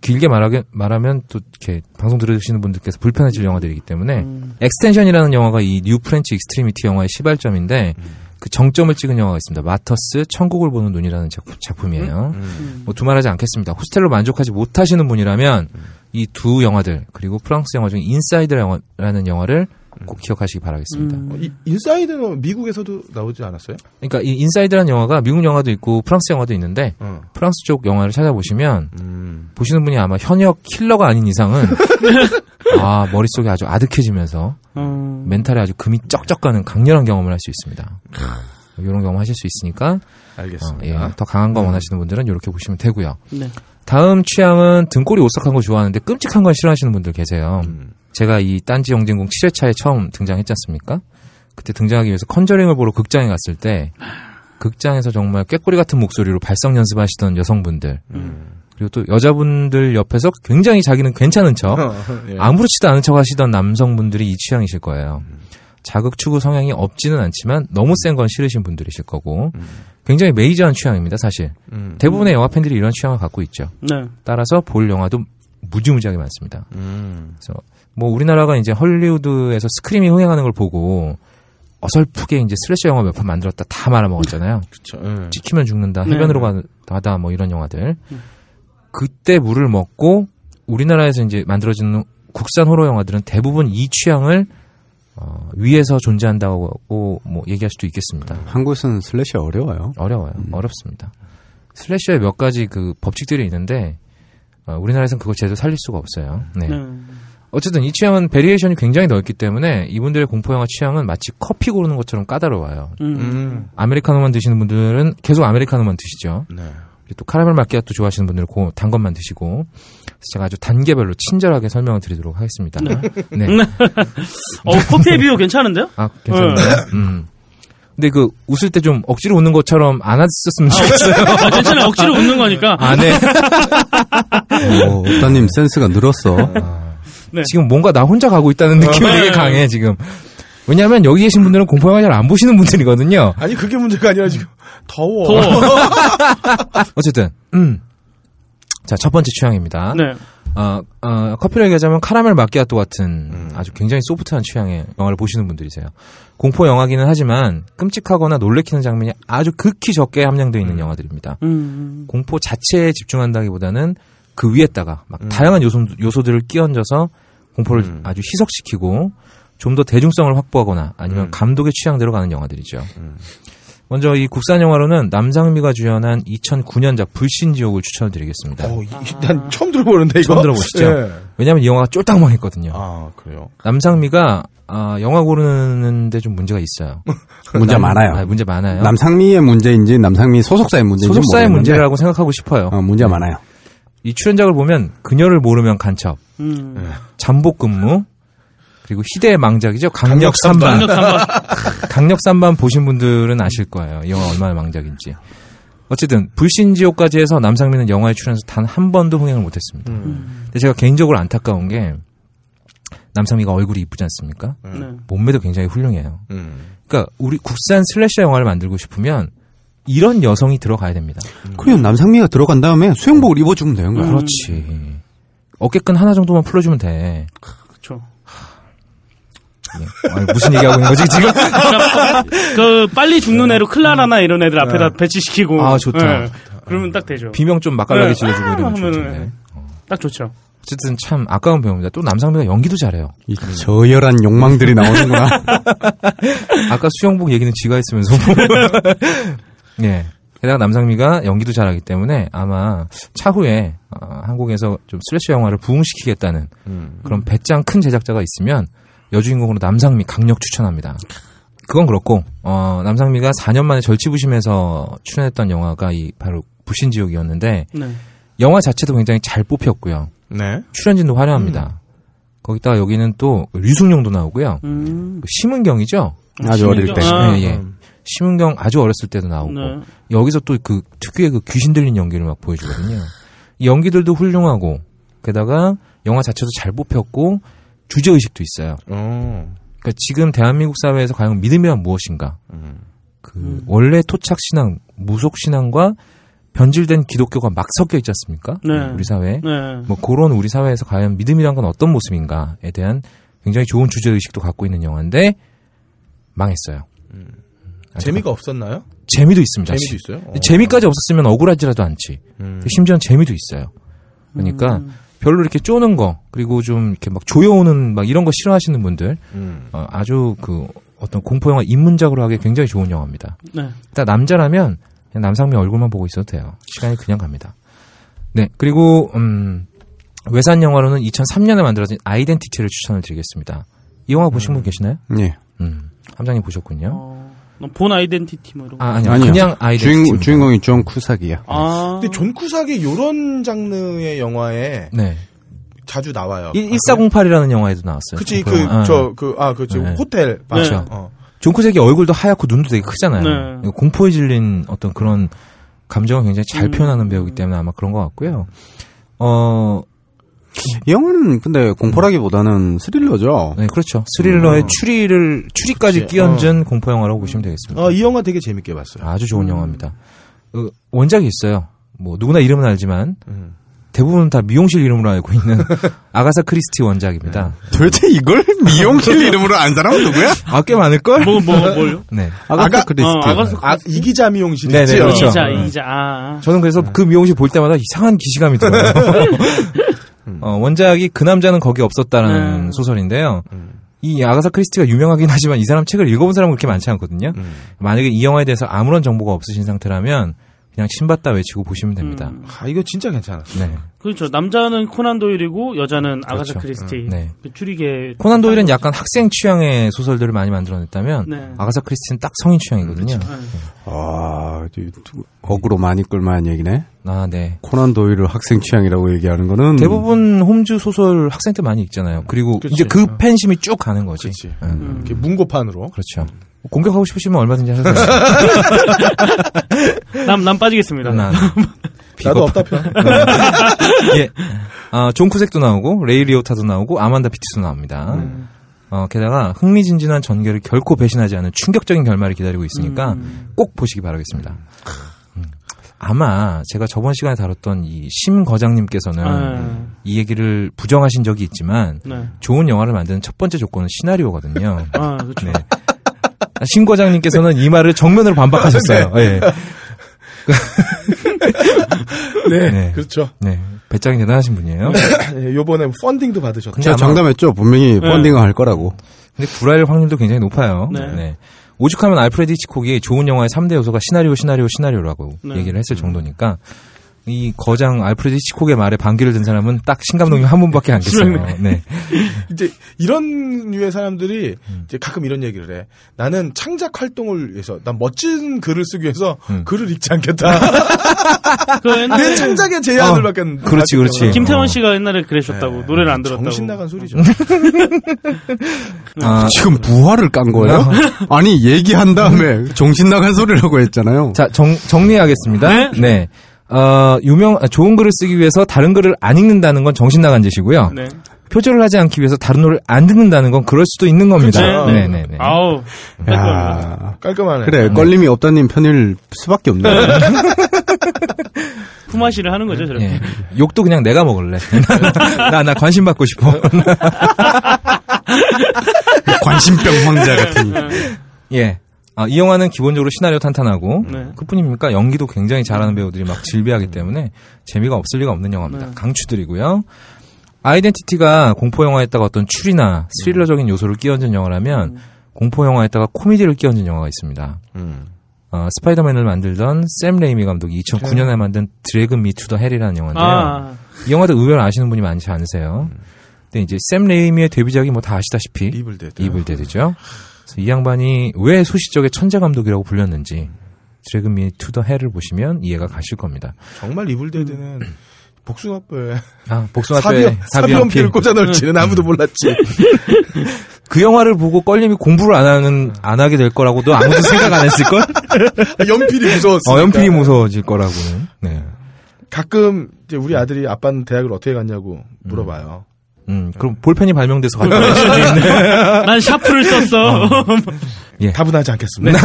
길게 말하게 말하면 또 이렇게 방송 들으시는 분들께서 불편해질 영화들이기 때문에 음. Extension이라는 영화가 이 New French Extremity 영화의 시발점인데 그 정점을 찍은 영화가 있습니다. Martyrs 천국을 보는 눈이라는 작품, 이에요 음. 뭐 두말하지 않겠습니다. 호스텔로 만족하지 못하시는 분이라면 이 두 영화들 그리고 프랑스 영화 중에 Inside라는 영화를 꼭 기억하시기 바라겠습니다. 음. 어, 이, Inside는 미국에서도 나오지 않았어요? 그러니까 이 Inside라는 영화가 미국 영화도 있고 프랑스 영화도 있는데 어. 프랑스 쪽 영화를 찾아보시면 음. 보시는 분이 아마 현역 킬러가 아닌 이상은 (laughs) 아 머릿속이 아주 아득해지면서 어, 멘탈에 아주 금이 쩍쩍 가는 강렬한 경험을 할 수 있습니다. 이런 경험 하실 수 있으니까 어, 알겠습니다. 예, 더 강한 거 원하시는 분들은 이렇게 보시면 되고요. 네. 다음 취향은 등골이 오싹한 거 좋아하는데 끔찍한 걸 싫어하시는 분들 계세요. 음. 제가 이 딴지 영진공 7회차에 처음 등장했지 않습니까? 그때 등장하기 위해서 컨저링을 보러 극장에 갔을 때 극장에서 정말 꾀꼬리 같은 목소리로 발성 연습하시던 여성분들 그리고 또 여자분들 옆에서 굉장히 자기는 괜찮은 척 예. 아무렇지도 않은 척 하시던 남성분들이 이 취향이실 거예요. 자극 추구 성향이 없지는 않지만 너무 센 건 싫으신 분들이실 거고 굉장히 메이저한 취향입니다, 사실. 음. 대부분의 영화 팬들이 이런 취향을 갖고 있죠. 네. 따라서 볼 영화도 무지무지하게 많습니다. 음. 그래서 뭐 우리나라가 이제 헐리우드에서 Scream이 흥행하는 걸 보고 어설프게 이제 slasher 영화 몇 편 만들었다 다 말아먹었잖아요. (laughs) 그쵸. 예. 찍히면 죽는다, 네. 해변으로 가- 가다 뭐 이런 영화들. 그때 물을 먹고 우리나라에서 이제 만들어지는 국산 호러 영화들은 대부분 이 취향을 어, 위에서 존재한다고 뭐 얘기할 수도 있겠습니다. 한국에서는 slasher 어려워요. 어려워요. 어렵습니다. slasher의 몇 가지 그 법칙들이 있는데 어, 우리나라에서는 그걸 제대로 살릴 수가 없어요. 네. 네. 어쨌든 이 취향은 variation이 굉장히 넓기 때문에 이분들의 공포 영화 취향은 마치 커피 고르는 것처럼 까다로워요. 음. 음. 아메리카노만 드시는 분들은 계속 아메리카노만 드시죠. 네. 또 카라멜 마키아토 좋아하시는 분들은 고- 단 것만 드시고 제가 아주 단계별로 친절하게 설명을 드리도록 하겠습니다. 네. (laughs) 어, 커피의 비유 괜찮은데요? 아, 괜찮나요? 음. 근데 그 웃을 때 좀 억지로 웃는 것처럼 안 했었으면 좋겠어요. 아, 괜찮아요. 억지로 웃는 거니까. 아, 네. 오, 업다님 센스가 늘었어. 네. 지금 뭔가 나 혼자 가고 있다는 느낌이 네. 되게 강해, 지금. 왜냐하면 여기 계신 분들은 공포 영화 잘 안 보시는 분들이거든요. 아니 그게 문제가 아니라 지금 더워. 더워. (laughs) 어쨌든, 음. 자, 첫 번째 취향입니다. 네. 어, 어, 커피를 얘기하자면 카라멜 마키아토 같은 음. 아주 굉장히 소프트한 취향의 영화를 보시는 분들이세요. 공포 영화기는 하지만 끔찍하거나 놀래키는 장면이 아주 극히 적게 함량되어 있는 영화들입니다. 음. 공포 자체에 집중한다기보다는 그 위에다가 막 음. 다양한 요소, 요소들을 끼얹어서 공포를 음. 아주 희석시키고 좀 더 대중성을 확보하거나 아니면 음. 감독의 취향대로 가는 영화들이죠. 음. 먼저 이 국산 영화로는 남상미가 주연한 2009년작 불신지옥을 추천을 드리겠습니다. 어, 이- 난 처음 들어보는데 이거. 처음 들어보시죠? 예. 왜냐하면 이 영화가 쫄딱 망했거든요. 아 그래요. 남상미가 아, 영화 고르는데 좀 문제가 있어요. (laughs) 문제 남- 많아요. 아, 문제 많아요. 남상미의 문제인지 남상미 소속사의 문제인지 소속사의 모르겠는데, 문제라고 생각하고 싶어요. 어, 문제가 많아요. 이 출연작을 보면 그녀를 모르면 간첩, 음. 잠복 근무, 그리고 희대의 망작이죠. 강력 삼반. (laughs) 강력 한번. 강력 삼반 보신 분들은 아실 거예요. 이 영화 얼마나 망작인지. 어쨌든 불신지옥까지 해서 남상민은 영화에 출연해서 단 한 번도 흥행을 못했습니다. 음. 근데 제가 개인적으로 안타까운 게 남상미가 얼굴이 이쁘지 않습니까? 네. 몸매도 굉장히 훌륭해요. 음. 그러니까 우리 국산 슬래셔 영화를 만들고 싶으면 이런 여성이 들어가야 됩니다. 그래요. 남상미가 들어간 다음에 수영복을 입어주면 되는 거야. 그렇지. 어깨끈 하나 정도만 풀어주면 돼. 그렇죠. 예. 아니, 무슨 얘기하고 있는 거지 지금? (laughs) 그 빨리 죽는 애로 클라라나 이런 애들 앞에다 배치시키고. 아, 좋다. 네. 그러면 딱 되죠. 비명 좀 맛깔나게 네. 질러주고 이러면 하면은 좋던데. 딱 좋죠. 어쨌든 참 아까운 배우입니다. 또 남상미가 연기도 잘해요. 이 저열한 욕망들이 나오는구나. (laughs) 아까 수영복 얘기는 지가 했으면서. 예. (laughs) 게다가 남상미가 연기도 잘하기 때문에 아마 차후에 어, 한국에서 좀 슬래셔 영화를 부흥시키겠다는 음. 그런 배짱 큰 제작자가 있으면 여주인공으로 남상미 강력 추천합니다. 그건 그렇고 어, 남상미가 4년 만에 절치부심해서 출연했던 영화가 이 바로 부신지옥이었는데 네. 영화 자체도 굉장히 잘 뽑혔고요. 네. 출연진도 화려합니다. 거기다가 여기는 또 류승룡도 나오고요. 음. 심은경이죠. 아주 어릴 때. 아, 예, 예. 심은경 아주 어렸을 때도 나오고 네. 여기서 또 그 특유의 그 귀신 들린 연기를 막 보여주거든요. 이 연기들도 훌륭하고 게다가 영화 자체도 잘 뽑혔고 주제 의식도 있어요. 어. 그러니까 지금 대한민국 사회에서 과연 믿음이란 무엇인가? 음. 그 원래 토착 신앙, 무속 신앙과 변질된 기독교가 막 섞여 있지 않습니까? 네. 우리 사회에 네. 뭐 그런 우리 사회에서 과연 믿음이란 건 어떤 모습인가에 대한 굉장히 좋은 주제 의식도 갖고 있는 영화인데 망했어요. 재미가 없었나요? 재미도 있습니다. 재미도 있어요. 어. 재미까지 없었으면 억울하지라도 않지. 음. 심지어는 재미도 있어요. 그러니까 별로 이렇게 쪼는 거 그리고 좀 이렇게 막 조여오는 막 이런 거 싫어하시는 분들 음. 어, 아주 그 어떤 공포 영화 입문작으로 하기 굉장히 좋은 영화입니다. 네. 일단 남자라면 그냥 남상미 얼굴만 보고 있어도 돼요. 시간이 그냥 갑니다. 네 그리고 음 외산 영화로는 2003년에 만들어진 Identity를 추천을 드리겠습니다. 이 영화 보신 분 계시나요? 예. 음, 함장님 보셨군요. 어, Bourne Identity 뭐 이런 거. 아, 아니요. 아니요. 그냥 Identity. 주인, 주인공이 존 쿠삭이야. 아. 근데 존 쿠삭이 요런 장르의 영화에 네. 자주 나와요. 1, 1408이라는 영화에도 나왔어요. 그치, 그, 그, 아, 저, 그, 아, 그, 저, 네. 호텔. 그렇죠. 어. 존 쿠색이 얼굴도 하얗고 눈도 되게 크잖아요. 네. 공포에 질린 어떤 그런 감정을 굉장히 잘 음. 표현하는 배우이기 때문에 아마 그런 것 같고요. 어, 이 영화는 근데 공포라기보다는 스릴러죠. 네, 그렇죠. 스릴러의 음. 추리를, 추리까지 그치. 끼얹은 공포 영화라고 보시면 되겠습니다. 어, 이 영화 되게 재밌게 봤어요. 아주 좋은 영화입니다. 어, 원작이 있어요. 뭐, 누구나 이름은 알지만, 음. 대부분 다 미용실 이름으로 알고 있는 (laughs) 아가사 크리스티 원작입니다. 도대체 이걸 미용실 이름으로 안 사람은 누구야? (laughs) 아, 꽤 많을 걸? 뭐, 뭐, 뭘요? (laughs) 네. 아가사 아가- 크리스티. 어, 아가사 아, 이가자 미용실 네네? 그렇죠. 이자, 네. 이자, 아. 저는 그래서 그 미용실 볼 때마다 이상한 기시감이 들어요. 어, 원작이 그 남자는 거기 없었다라는 음. 소설인데요. 음. 이 아가사 크리스티가 유명하긴 하지만 이 사람 책을 읽어본 사람은 그렇게 많지 않거든요. 음. 만약에 이 영화에 대해서 아무런 정보가 없으신 상태라면 그냥 심봤다 외치고 보시면 됩니다. 음. 아, 이거 진짜 괜찮았어. 네. 그렇죠. 남자는 코난 도일이고 여자는 아가사 그렇죠. 크리스티. 네. 그 추리계. 코난 도일은 약간 학생 취향의 소설들을 많이 만들어냈다면 네. 아가사 크리스티는 딱 성인 취향이거든요. 아, 이 두- 어그로 많이 끌만한 얘기네. 아, 네. 코난 도일을 학생 취향이라고 얘기하는 거는 대부분 홈즈 소설 학생 때 많이 읽잖아요. 그리고 그치. 이제 그 팬심이 쭉 가는 거지. 음. 이렇게 문고판으로. 그렇죠. 공격하고 싶으시면 얼마든지 하셔도 돼요. (laughs) 난, 난 빠지겠습니다. 난 (laughs) 나도 없다 편. (laughs) 예. 아, 존 쿠색도 나오고 레이 리오타도 나오고 아만다 피트도 나옵니다. 음. 어, 게다가 흥미진진한 전개를 결코 배신하지 않은 충격적인 결말이 기다리고 있으니까 음. 꼭 보시기 바라겠습니다. 음. 아마 제가 저번 시간에 다뤘던 이 심 거장님께서는 아, 이 얘기를 부정하신 적이 있지만 네. 좋은 영화를 만드는 첫 번째 조건은 시나리오거든요. 아, 그렇죠. 네. 심 과장님께서는 이 말을 정면으로 반박하셨어요. 네. (laughs) 네. 네. 그렇죠. 네. 배짱이 대단하신 분이에요. 네, 요번에 펀딩도 받으셨죠. 제가 장담했죠. 분명히 네. 펀딩을 할 거라고. 근데 불알 확률도 굉장히 높아요. 네. 오죽하면 알프레드 히치콕이 좋은 영화의 3대 요소가 시나리오, 시나리오, 시나리오라고 네. 얘기를 했을 정도니까 이 거장 알프레드 히치콕의 말에 반기를 든 사람은 딱 신감독님 한 분밖에 안 계세요. (laughs) 네. (laughs) 이제 이런 류의 사람들이 음. 이제 가끔 이런 얘기를 해. 나는 창작 활동을 위해서, 난 멋진 글을 쓰기 위해서 음. 글을 읽지 않겠다. (laughs) 그 옛날에 내 창작의 제안을 밖에 안 그렇지, 그렇지. 김태원 어. 씨가 옛날에 그러셨다고 네. 노래를 안 들었다고. 정신 나간 소리죠. 아, 지금 부활을 깐 거예요? 아니, 얘기한 다음에 정신 나간 소리라고 했잖아요. 자, 정, 정리하겠습니다. 네. 어, 유명, 아, 좋은 글을 쓰기 위해서 다른 글을 안 읽는다는 건 정신 나간 짓이고요. 네. 표절을 하지 않기 위해서 다른 노래를 안 듣는다는 건 그럴 수도 있는 겁니다. 그치? 네, 네, 네. 아우. 야 깔끔하네. 그래, 걸림이 없다님 편일 수밖에 없네. (laughs) 품앗이를 하는 거죠, 저렇게. 예. 욕도 그냥 내가 먹을래. (laughs) 나, 나 관심 받고 싶어. 관심병 황자 같은. 예. 아, 이 영화는 기본적으로 시나리오 탄탄하고 네. 그뿐입니까? 연기도 굉장히 잘하는 배우들이 막 질비하기 때문에 재미가 없을 리가 없는 영화입니다. 네. 강추드리고요. 아이덴티티가 공포 영화에다가 어떤 추리나 스릴러적인 요소를 끼얹은 영화라면 공포 영화에다가 코미디를 끼얹은 영화가 있습니다. 음. 어, 스파이더맨을 만들던 샘 레이미 감독이 2009년에 만든 Drag Me to the Hell이라는 영화인데요. 아, 이 영화도 의외로 아시는 분이 많지 않으세요. 근데 이제 샘 레이미의 데뷔작이 뭐 다 아시다시피 Evil Dead. Evil Dead죠. 이 양반이 왜 소시적의 천재 감독이라고 불렸는지 Drag Me to the Hell을 보시면 이해가 가실 겁니다. 정말 Evil Dead는 복숭아뼈에 아, 복숭아뼈에 4B 연, 4B 연필을 꽂아 넣을지는 아무도 몰랐지. (laughs) 그 영화를 보고 껄림이 공부를 안 하는 안 하게 될 거라고도 아무도 생각 안 했을 걸. (laughs) 연필이 무서웠어. 어, 연필이 무서워질 거라고는. 네. 가끔 이제 우리 아들이 아빠는 대학을 어떻게 갔냐고 물어봐요. 음, 그럼 볼펜이 발명돼서 갔다 올 수도 있네. (laughs) 난 샤프를 썼어. (laughs) 답은 하지 않겠습니다.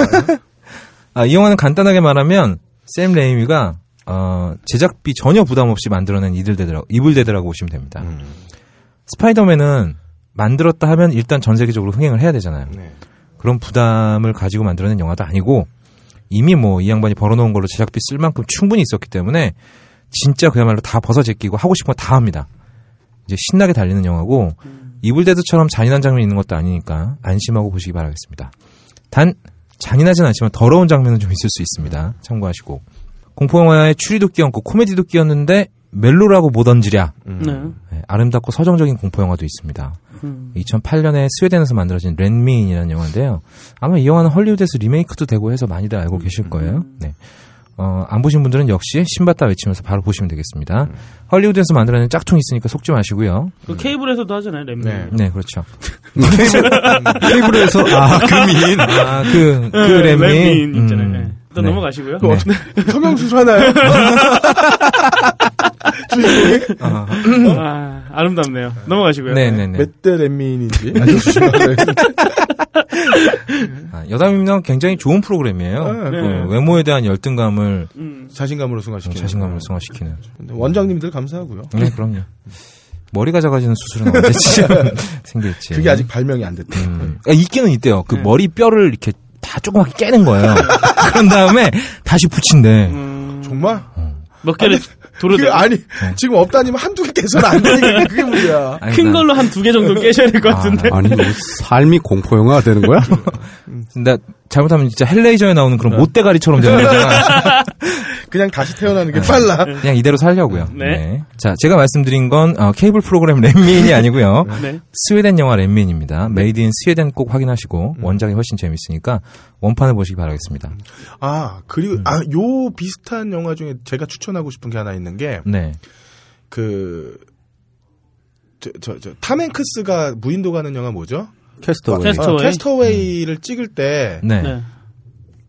아, 이 영화는 간단하게 말하면 샘 레이미가 어, 제작비 전혀 부담 없이 만들어낸 이들데드라고 이블데드라고 보시면 됩니다. 음. 스파이더맨은 만들었다 하면 일단 전 세계적으로 흥행을 해야 되잖아요. 네. 그런 부담을 가지고 만들어낸 영화도 아니고 이미 뭐 이 양반이 벌어놓은 걸로 제작비 쓸 만큼 충분히 있었기 때문에 진짜 그야말로 다 벗어 제끼고 하고 싶은 거 다 합니다. 이제 신나게 달리는 영화고 이블데드처럼 잔인한 장면이 있는 것도 아니니까 안심하고 보시기 바라겠습니다. 단 잔인하진 않지만 더러운 장면은 좀 있을 수 있습니다. 참고하시고 공포 영화에 추리도 끼얹고 코미디도 끼얹는데 멜로라고 못 얹으랴. 네. 네, 아름답고 서정적인 공포 영화도 있습니다. 음. 2008년에 스웨덴에서 만들어진 렌미인이라는 영화인데요. 아마 이 영화는 헐리우드에서 리메이크도 되고 해서 많이들 알고 계실 거예요. 네. 어, 안 보신 분들은 역시 신봤다 외치면서 바로 보시면 되겠습니다. 헐리우드에서 만들어낸 짝퉁이 있으니까 속지 마시고요. 그 케이블에서도 하잖아요, 램미. 네. 네, 그렇죠. 테이블 에서 (laughs) 아 금인 아, 그, 그 네, 램미. 램미 있잖아요. 음, 네. 일단 네. 넘어가시고요. 그 어떻게 성형수술 하나요? 주인공이 아, 아름답네요. 넘어가시고요. 네네네. 몇대 랜민인지 알려주시면 (laughs) 아, 여담이면 굉장히 좋은 프로그램이에요. 네. 그 외모에 대한 열등감을 음. 자신감으로 승화시키는 자신감을 승화시키는. 근데 원장님들 감사하고요. 네, 그럼요. 머리가 작아지는 수술은 언제쯤 (laughs) 생길지. 그게 아직 발명이 안 됐대. 음. 아, 있기는 있대요. 그 네. 머리 뼈를 이렇게 다 조그맣게 깨는 거예요. (laughs) 그런 다음에 다시 붙인대. 음, 정말? 몇 개를 도로 그게 아니 지금 없다니면 한두 개 깨서는 안 되니까 (laughs) 그게 문제야. 아니, 큰 난- 걸로 한 두 개 정도 깨셔야 될 것 같은데. 아니 뭐 삶이 공포 영화가 되는 거야? (laughs) 나 잘못하면 진짜 Hellraiser에 나오는 그런 못대가리처럼 되는 거잖아. (laughs) 그냥 다시 태어나는 게 빨라. 그냥 이대로 살려고요. 네. 자, 제가 말씀드린 건 어, 케이블 프로그램 렛미인이 아니고요. 네. 스웨덴 영화 렛미인입니다. Made in Sweden 꼭 확인하시고 원작이 훨씬 재밌으니까 원판을 보시기 바라겠습니다. 아 그리고 아요 비슷한 영화 중에 제가 추천하고 싶은 게 하나 있는 게 네. 그, 저, 저, 저, 탐 행크스가 무인도 가는 영화 뭐죠? Cast Away. Cast A- Cast Away? 어, Cast Away를 찍을 때, 네. 네.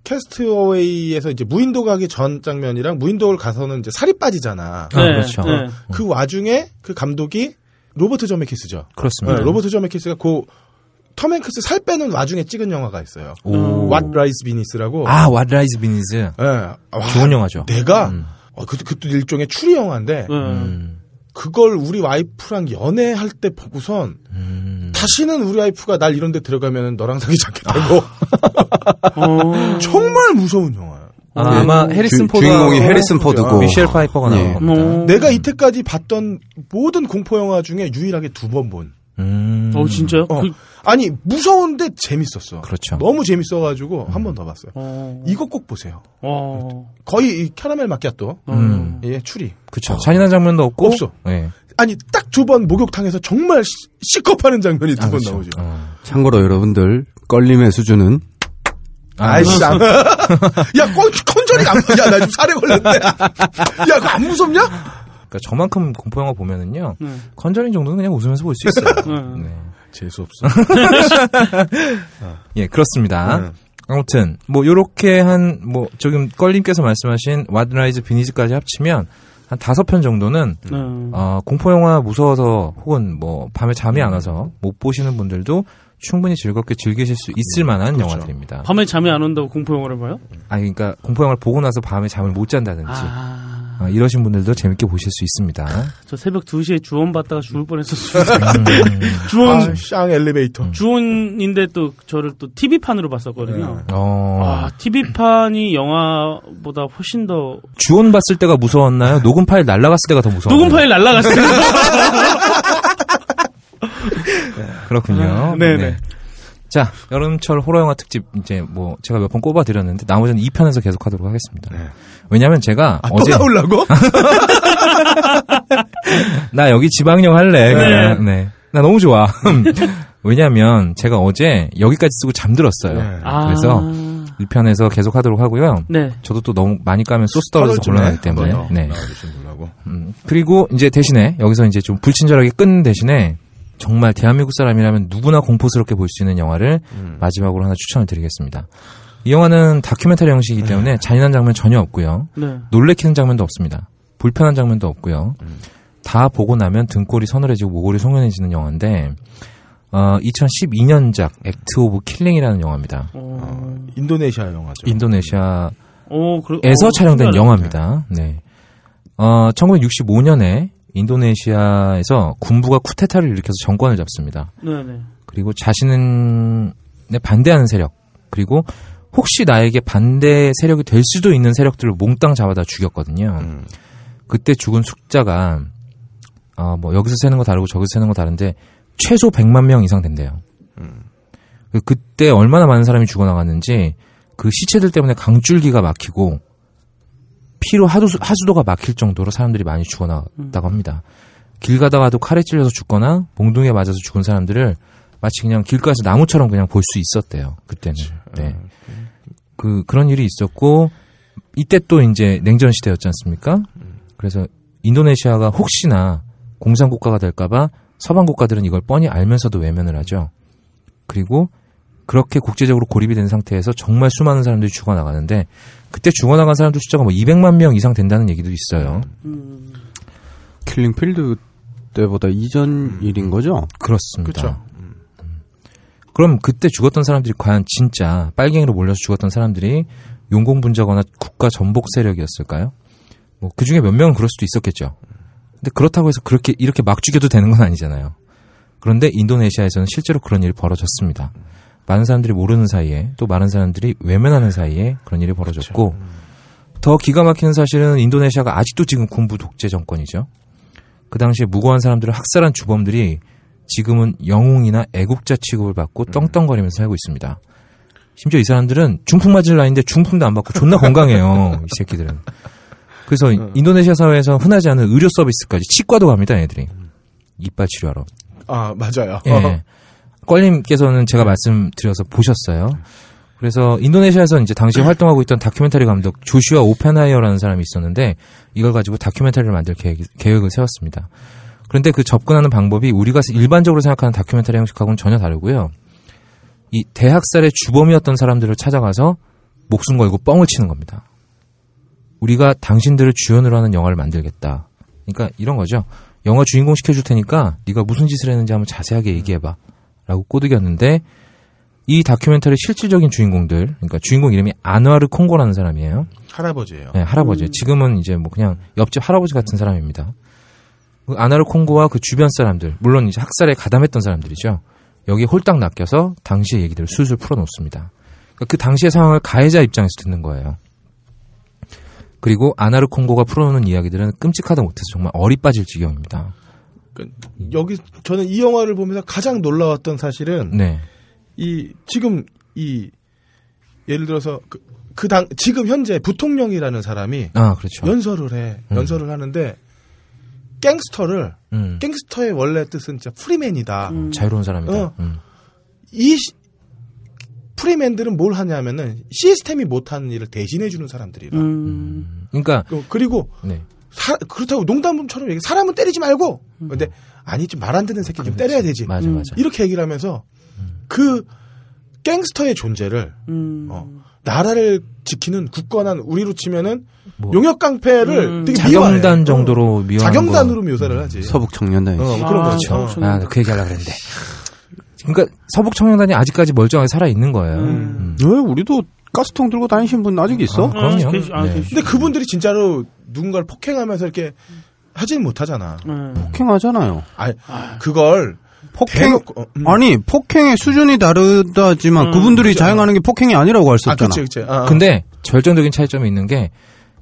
Cast Away에서 이제 무인도 가기 전 장면이랑 무인도를 가서는 이제 살이 빠지잖아. 아, 그렇죠. 네. 그 와중에 그 감독이 로버트 저메키스죠. 그렇습니다. 네, 로버트 저메키스가 그 톰행크스 살 빼는 와중에 찍은 영화가 있어요. 오. What Rise Beneath라고. 아, What Lies Beneath. 예. 와, 좋은 영화죠. 내가 음. 어, 그, 그것도 일종의 추리 영화인데 네. 음. 그걸 우리 와이프랑 연애할 때 보고선 음. 다시는 우리 와이프가 날 이런 데 들어가면 너랑 사귀지 않겠다고 어. (laughs) 정말 무서운 영화예요. 아, 아마 주- 해리슨 포드 주인공이 해리슨 포드고 미셸 파이퍼가 예. 나온 겁니다. 어. 내가 이때까지 봤던 모든 공포 영화 중에 유일하게 두 번 본. 음. 어, 진짜요? 어. 그, 아니 무서운데 재밌었어. 그렇죠. 너무 재밌어가지고 한 번 더 봤어요. 어. 이거 꼭 보세요. 어. 거의 이 캐러멜 마키아또. 음. 예, 추리. 그쵸. 잔인한 장면도 없고. 없어. 예. 아니 딱 두 번 목욕탕에서 정말 시- 시겁하는 장면이 두번 그렇죠. 나오죠. 어. 참고로 여러분들 껄님의 수준은 아이씨, 안. (laughs) 야, 건, 컨저링 안, 야, 나 지금 사레 걸렸네. 야, 그거 안 무섭냐? 그러니까 저만큼 공포 영화 보면은요. 네. 컨저링 정도는 그냥 웃으면서 볼 수 있어요. 네. 네. 재수없어. (laughs) 예, 그렇습니다. 네. 아무튼 뭐 요렇게 한 뭐 지금 껄님께서 말씀하신 What Lies Beneath까지 합치면 한 다섯 편 정도는 네. 어, 공포 영화 무서워서 혹은 뭐 밤에 잠이 안 와서 못 보시는 분들도 충분히 즐겁게 즐기실 수 있을 만한 그렇죠. 영화들입니다. 밤에 잠이 안 온다고 공포 영화를 봐요? 아 그러니까 공포 영화를 보고 나서 밤에 잠을 못 잔다든지 아. 어, 이러신 분들도 재밌게 보실 수 있습니다. (laughs) 저 새벽 2시에 주원 받다가 죽을 뻔했었어요. 음, (laughs) 주원, 아, 쌍 엘리베이터. 주원인데 또 저를 또 TV판으로 봤었거든요. 어, 아, TV판이 영화보다 훨씬 더 주원 봤을 때가 무서웠나요? 녹음 파일 날라갔을 때가 더 무서웠나요? 녹음 파일 날라갔어요. (laughs) 그렇군요. 네네. 자, 여름철 호러 영화 특집 이제 뭐 제가 몇 번 꼽아 드렸는데 나머지는 2편에서 계속 하도록 하겠습니다. 왜냐면 제가 아, 어제 또 나오려고? (laughs) 나 여기 지방령 할래. 그냥. 네. 나 너무 좋아. (laughs) 왜냐면 제가 어제 여기까지 쓰고 잠들었어요. 네. 아. 그래서 2편에서 계속 하도록 하고요. 네. 저도 또 너무 많이 까면 소스 떨어져서 곤란하기 때문에. 네. 나와주시려고. 음, 그리고 이제 대신에 여기서 이제 좀 불친절하게 끊는 대신에 정말 대한민국 사람이라면 누구나 공포스럽게 볼 수 있는 영화를 음. 마지막으로 하나 추천을 드리겠습니다. 이 영화는 다큐멘터리 형식이기 때문에 잔인한 장면 전혀 없고요. 네. 놀래키는 장면도 없습니다. 불편한 장면도 없고요. 다 보고 나면 등골이 서늘해지고 모골이 송연해지는 영화인데 어, 2012년작 액트 오브 킬링이라는 영화입니다. 어, 인도네시아 영화죠. 인도네시아에서 어, 그래, 어, 촬영된 신기하네. 영화입니다. 네. 어, 1965년에 인도네시아에서 군부가 쿠데타를 일으켜서 정권을 잡습니다. 네네. 그리고 자신의 반대하는 세력 그리고 혹시 나에게 반대 세력이 될 수도 있는 세력들을 몽땅 잡아다 죽였거든요. 음. 그때 죽은 숫자가 어, 뭐 여기서 세는 거 다르고 저기서 세는 거 다른데 최소 100만 명 이상 된대요. 그- 그때 얼마나 많은 사람이 죽어나갔는지 그 시체들 때문에 강줄기가 막히고 피로 하수, 하수도가 막힐 정도로 사람들이 많이 죽어나갔다고 합니다. 길 가다가도 칼에 찔려서 죽거나 몽둥이에 맞아서 죽은 사람들을 마치 그냥 길가에서 나무처럼 그냥 볼 수 있었대요. 그때는. 네. 그 그런 일이 있었고 이때 또 이제 냉전 시대였지 않습니까? 그래서 인도네시아가 혹시나 공산 국가가 될까봐 서방 국가들은 이걸 뻔히 알면서도 외면을 하죠. 그리고 그렇게 국제적으로 고립이 된 상태에서 정말 수많은 사람들이 죽어나가는데 그때 죽어나간 사람들 숫자가 뭐 200만 명 이상 된다는 얘기도 있어요. 킬링필드 때보다 이전 일인 거죠? 그렇습니다. 그렇죠. 그럼 그때 죽었던 사람들이 과연 진짜 빨갱이로 몰려서 죽었던 사람들이 용공분자거나 국가 전복 세력이었을까요? 뭐 그 중에 몇 명은 그럴 수도 있었겠죠. 근데 그렇다고 해서 그렇게 이렇게 막 죽여도 되는 건 아니잖아요. 그런데 인도네시아에서는 실제로 그런 일이 벌어졌습니다. 많은 사람들이 모르는 사이에 또 많은 사람들이 외면하는 사이에 그런 일이 벌어졌고 더 기가 막히는 사실은 인도네시아가 아직도 지금 군부 독재 정권이죠. 그 당시에 무고한 사람들을 학살한 주범들이 지금은 영웅이나 애국자 취급을 받고 떵떵거리면서 살고 있습니다. 심지어 이 사람들은 중풍 맞을 나이인데 중풍도 안 받고 존나 건강해요. 이 새끼들은. 그래서 인도네시아 사회에서 흔하지 않은 의료 서비스까지 치과도 갑니다, 애들이. 이빨 치료하러. 아 맞아요. 예. (laughs) 껄님께서는 제가 말씀드려서 보셨어요. 그래서 인도네시아에서 이제 당시에 활동하고 있던 다큐멘터리 감독 조슈아 오펜하이어라는 사람이 있었는데 이걸 가지고 다큐멘터리를 만들 계획, 계획을 세웠습니다. 그런데 그 접근하는 방법이 우리가 일반적으로 생각하는 다큐멘터리 형식하고는 전혀 다르고요. 이 대학살의 주범이었던 사람들을 찾아가서 목숨 걸고 뻥을 치는 겁니다. 우리가 당신들을 주연으로 하는 영화를 만들겠다. 그러니까 이런 거죠. 영화 주인공 시켜줄 테니까 네가 무슨 짓을 했는지 한번 자세하게 얘기해봐. 라고 꼬드겼는데 이 다큐멘터리 실질적인 주인공들, 그러니까 주인공 이름이 아누아르 콩고라는 사람이에요. 할아버지예요. 네, 할아버지. 지금은 이제 뭐 그냥 옆집 할아버지 같은 사람입니다. 그 아나르 콩고와 그 주변 사람들, 물론 이제 학살에 가담했던 사람들이죠. 여기 홀딱 낚여서 당시의 얘기들을 술술 풀어놓습니다. 그러니까 그 당시의 상황을 가해자 입장에서 듣는 거예요. 그리고 아나르 콩고가 풀어놓는 이야기들은 끔찍하다 못해서 정말 어리 빠질 지경입니다. 그, 여기 저는 이 영화를 보면서 가장 놀라웠던 사실은 네. 이 지금 이 예를 들어서 그, 그 당 지금 현재 부통령이라는 사람이 아, 그렇죠. 연설을 해 음. 연설을 하는데 갱스터를 음, 갱스터의 원래 뜻은 진짜 프리맨이다. 자유로운 사람이다. 어. 음. 이 시- 프리맨들은 뭘 하냐면은 시스템이 못하는 일을 대신해 주는 사람들이라. 음. 그러니까 그- 그리고 네. 사- 그렇다고 농담처럼 얘기 사람은 때리지 말고 근데 아니 좀 말 안 듣는 새끼 좀 때려야 되지. 맞아, 음. 맞아. 이렇게 얘기를 하면서 그 갱스터의 존재를 음. 어, 나라를 지키는 굳건한 우리로 치면은 뭐 용역 깡패를 음. 되게 자경단 미워해. 정도로 어, 미워하는 자경단으로 거. 묘사를 하지. 서북 청년단. 어, 이 그런 아, 거죠. 그렇죠. 아, 그 얘기하려고 그랬는데. 그러니까 서북 청년단이 아직까지 멀쩡하게 살아 있는 거예요. 음. 왜 우리도 가스통 들고 다니신 분 아직 있어? 아, 그럼요. 아, 아, 네. 근데 그분들이 진짜로 누군가를 폭행하면서 이렇게 하지는 못하잖아. 음. 폭행하잖아요. 아, 그걸 폭행 대놓고, 어, 음. 아니 폭행의 수준이 다르다지만 음, 그분들이 그죠. 자행하는 게 폭행이 아니라고 할수 아, 없잖아. 그치, 그치. 아, 근데 절정적인 차이점이 있는 게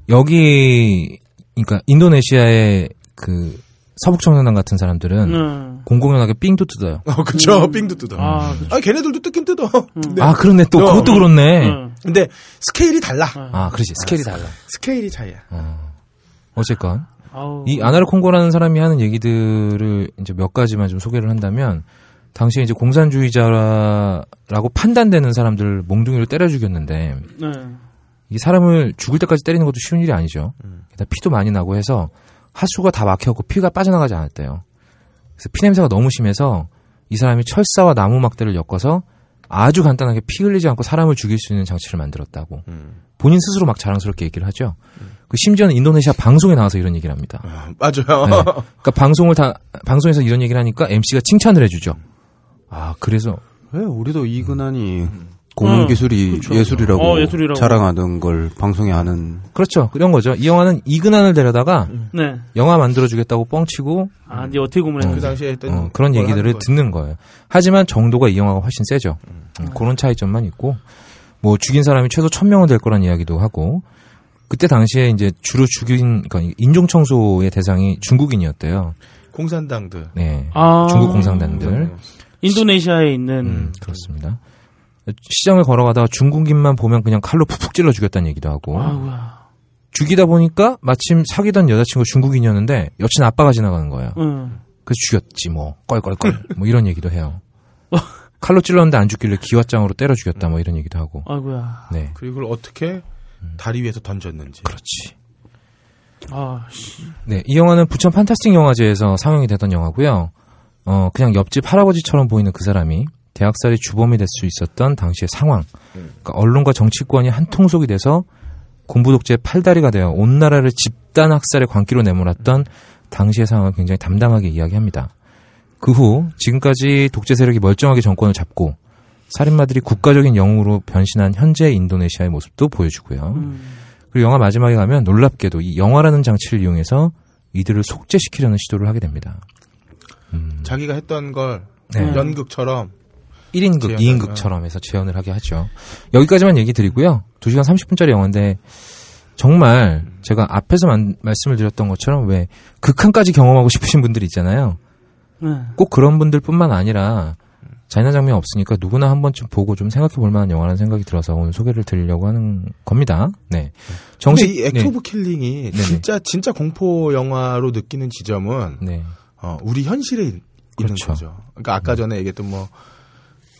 여기 그러니까 인도네시아의 그 서북 청년단 같은 사람들은 음. 공공연하게 삥도 뜯어요. 어, 그쵸. 음. 빙도 뜯어. 아, 아, 그렇죠. 걔네들도 뜯긴 뜯어. 근데, 아 그렇네 또 어. 그것도 그렇네. 음. 근데 스케일이 달라. 아 그렇지 스케일이 달라. 스케일이 차이야. 어. 어쨌건 아우. 이 아나르 콩고라는 사람이 하는 얘기들을 이제 몇 가지만 좀 소개를 한다면 당시에 이제 공산주의자라고 판단되는 사람들 몽둥이로 때려 죽였는데 네. 이 사람을 죽을 때까지 때리는 것도 쉬운 일이 아니죠. 게다가 피도 많이 나고 해서 하수가 다 막혀갖고 피가 빠져나가지 않았대요. 그래서 피 냄새가 너무 심해서 이 사람이 철사와 나무 막대를 엮어서 아주 간단하게 피 흘리지 않고 사람을 죽일 수 있는 장치를 만들었다고. 본인 스스로 막 자랑스럽게 얘기를 하죠. 그 심지어는 인도네시아 방송에 나와서 이런 얘기를 합니다. 아, 맞아요. 네. 그러니까 방송을 다 방송에서 이런 얘기를 하니까 MC가 칭찬을 해주죠. 아 그래서 왜 우리도 이 근한이 공문 기술이 그렇죠. 예술이라고, 어, 예술이라고. 자랑하던 걸 방송에 하는 그렇죠 그런 거죠. 이 영화는 이근한을 데려다가 네. 영화 만들어주겠다고 뻥치고 아, 이제 어떻게 보면 그 당시에 했던 어, 그런 걸 얘기들을. 듣는 거예요. 하지만 정도가 이 영화가 훨씬 세죠. 음, 그런 차이점만 있고 뭐 죽인 사람이 최소 천 명은 될 거란 이야기도 하고 그때 당시에 이제 주로 죽인 그러니까 인종 청소의 대상이 중국인이었대요. 공산당들. 네. 아, 중국 공산당들. 인도네시아에 있는 음, 그렇습니다. 시장을 걸어가다가 중국인만 보면 그냥 칼로 푹푹 찔러 죽였다는 얘기도 하고 아우야. 죽이다 보니까 마침 사귀던 여자친구 중국인이었는데 여친 아빠가 지나가는 거예요. 응. 그래서 죽였지 뭐 껄껄껄 (laughs) 뭐 이런 얘기도 해요. 칼로 찔렀는데 안 죽길래 기왓장으로 때려 죽였다 뭐 이런 얘기도 하고. 아이고야. 네. 그리고 어떻게 다리 위에서 던졌는지. 그렇지. 아, 씨. 네, 이 영화는 부천 판타스틱 영화제에서 상영이 되던 영화고요. 어, 그냥 옆집 할아버지처럼 보이는 그 사람이 대학살이 주범이 될 수 있었던 당시의 상황. 그러니까 언론과 정치권이 한 통속이 돼서 군부 독재의 팔다리가 되어 온 나라를 집단 학살의 광기로 내몰았던 당시의 상황을 굉장히 담담하게 이야기합니다. 그 후 지금까지 독재 세력이 멀쩡하게 정권을 잡고 살인마들이 국가적인 영웅으로 변신한 현재 인도네시아의 모습도 보여주고요. 음. 그리고 영화 마지막에 가면 놀랍게도 이 영화라는 장치를 이용해서 이들을 속죄시키려는 시도를 하게 됩니다. 음, 자기가 했던 걸 네. 연극처럼 1인극, 재현을, 2인극처럼 해서 재현을 하게 하죠. 여기까지만 얘기 드리고요. 2시간 30분짜리 영화인데 정말 제가 앞에서 만- 말씀을 드렸던 것처럼 왜 극한까지 경험하고 싶으신 분들이 있잖아요. 네. 꼭 그런 분들뿐만 아니라 잔인한 장면이 없으니까 누구나 한 번쯤 보고 좀 생각해 볼 만한 영화라는 생각이 들어서 오늘 소개를 드리려고 하는 겁니다. 네. 정식 근데 이 액트 오브 킬링이 네네. 진짜 진짜 공포 영화로 느끼는 지점은 네. 네. 어, 우리 현실에 있- 있는 그렇죠. 거죠. 그러니까 아까 전에 얘기했던 뭐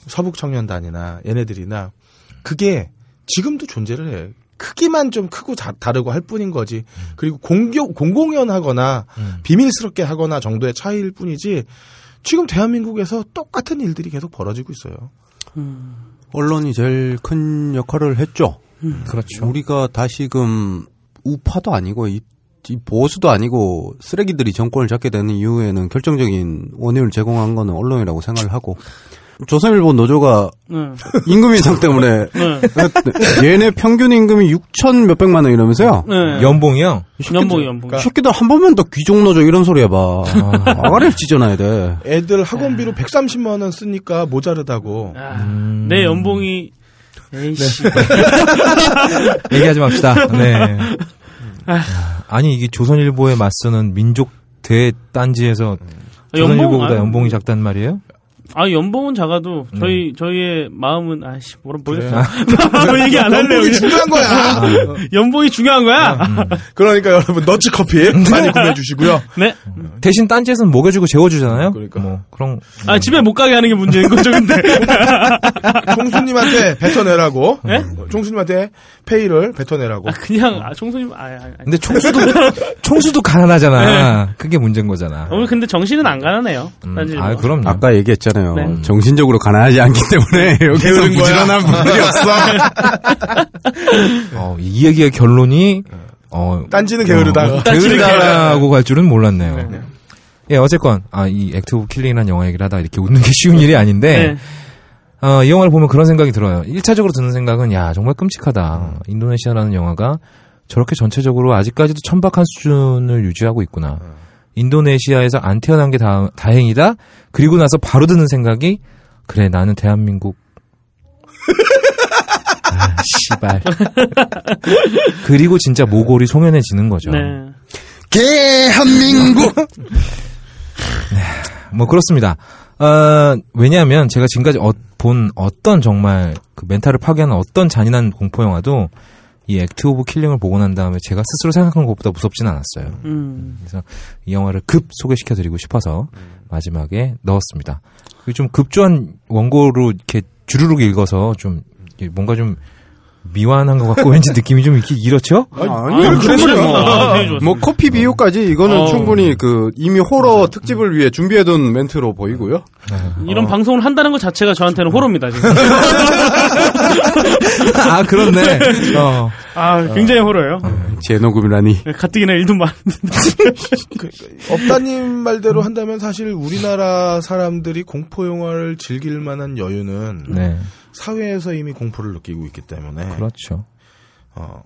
서북 청년단이나 얘네들이나 그게 지금도 존재를 해. 크기만 좀 크고 자- 다르고 할 뿐인 거지. 그리고 공교, 공공연하거나 음. 비밀스럽게 하거나 정도의 차이일 뿐이지 지금 대한민국에서 똑같은 일들이 계속 벌어지고 있어요. 음. 언론이 제일 큰 역할을 했죠. 그렇죠. 우리가 다시금 우파도 아니고 이, 이 보수도 아니고 쓰레기들이 정권을 잡게 되는 이유에는 결정적인 원인을 제공한 거는 언론이라고 생각을 하고 조선일보 노조가 네. 임금 인상 때문에 네. 얘네 평균 임금이 6천 몇백만 원 이러면서요. 네. 연봉이요? 연봉이 연봉. 그러니까 이 새끼들 한 번만 더 귀족 노조 이런 소리 해봐. 아가리를 찢어놔야 돼. 애들 학원비로 130만 원 쓰니까 모자르다고. 아, 음. 내 연봉이 에이씨. (laughs) 얘기하지 맙시다. 네. 아니 이게 조선일보에 맞서는 민족 대단지에서 조선일보보다 아, 연봉이 작단 말이에요? 아 연봉은 작아도 네. 저희 저희의 마음은 아씨 뭐라 모르겠어. 뭐 (laughs) 얘기 안 할래요. 연봉이. 중요한 거야. (laughs) 연봉이 중요한 거야. 그러니까 여러분 너치 커피 (laughs) 많이 구매해 주시고요. 네. 대신 딴지에서는 먹여주고 재워주잖아요. 그러니까. 뭐 그런 아 집에 못 가게 하는 게 문제인 거죠, 근데. 총수님한테 뱉어내라고. 네? 어, 총수님한테 페이를 뱉어내라고. 아, 그냥 아, 총수님 아, 아, 아. 근데 총수도 총수도 가난하잖아. 그게 문제인 거잖아. 오늘 근데 정신은 안 가난해요. 음, 딴지 아 뭐. 그럼요. 아까 얘기했잖아요. 네. 정신적으로 가난하지 않기 때문에 (laughs) 여기서. 부지런한 분들이 없어. (laughs) 어, 이 얘기의 결론이 어, 딴지는 게으르다. 어, 게으르다라고 갈 줄은 몰랐네요. 예, 어쨌건 아, 이 액트 오브 킬링이라는 영화 얘기를 하다 이렇게 웃는 게 쉬운 일이 아닌데 네. 어, 이 영화를 보면 그런 생각이 들어요. 1차적으로 드는 생각은 야 정말 끔찍하다. 인도네시아라는 영화가 저렇게 전체적으로 아직까지도 천박한 수준을 유지하고 있구나. 인도네시아에서 안 태어난 게 다, 다행이다. 그리고 나서 바로 드는 생각이 그래 나는 대한민국 (laughs) 아, 씨발. 그리고 진짜 모골이 송연해지는 거죠. 네. 대한민국. (laughs) 뭐 그렇습니다. 어, 왜냐하면 제가 지금까지 어- 본 어떤 정말 그 멘탈을 파괴하는 어떤 잔인한 공포 영화도 이 액트 오브 킬링을 보고 난 다음에 제가 스스로 생각한 것보다 무섭진 않았어요. 음. 그래서 이 영화를 급 소개시켜 드리고 싶어서 마지막에 넣었습니다. 그리고 좀 급조한 원고로 이렇게 주르륵 읽어서 좀 뭔가 좀 미완한 것 같고 왠지 느낌이 좀 이렇게 이렇죠? 아니, 아, 충분히 그래요? 뭐, 아. 뭐 커피 비유까지 이거는 어. 충분히 그 이미 호러 특집을 위해 준비해둔 멘트로 보이고요. 이런 방송을 한다는 것 자체가 저한테는 호러입니다, 지금. (laughs) 아 그렇네. (laughs) 어. 아, 굉장히 호러예요. 제 녹음이라니. 네, 가뜩이나 일도 많은데. (laughs) 그, 업다님 말대로 한다면 사실 우리나라 사람들이 공포 영화를 즐길 만한 여유는 네, 사회에서 이미 공포를 느끼고 있기 때문에 그렇죠. 어,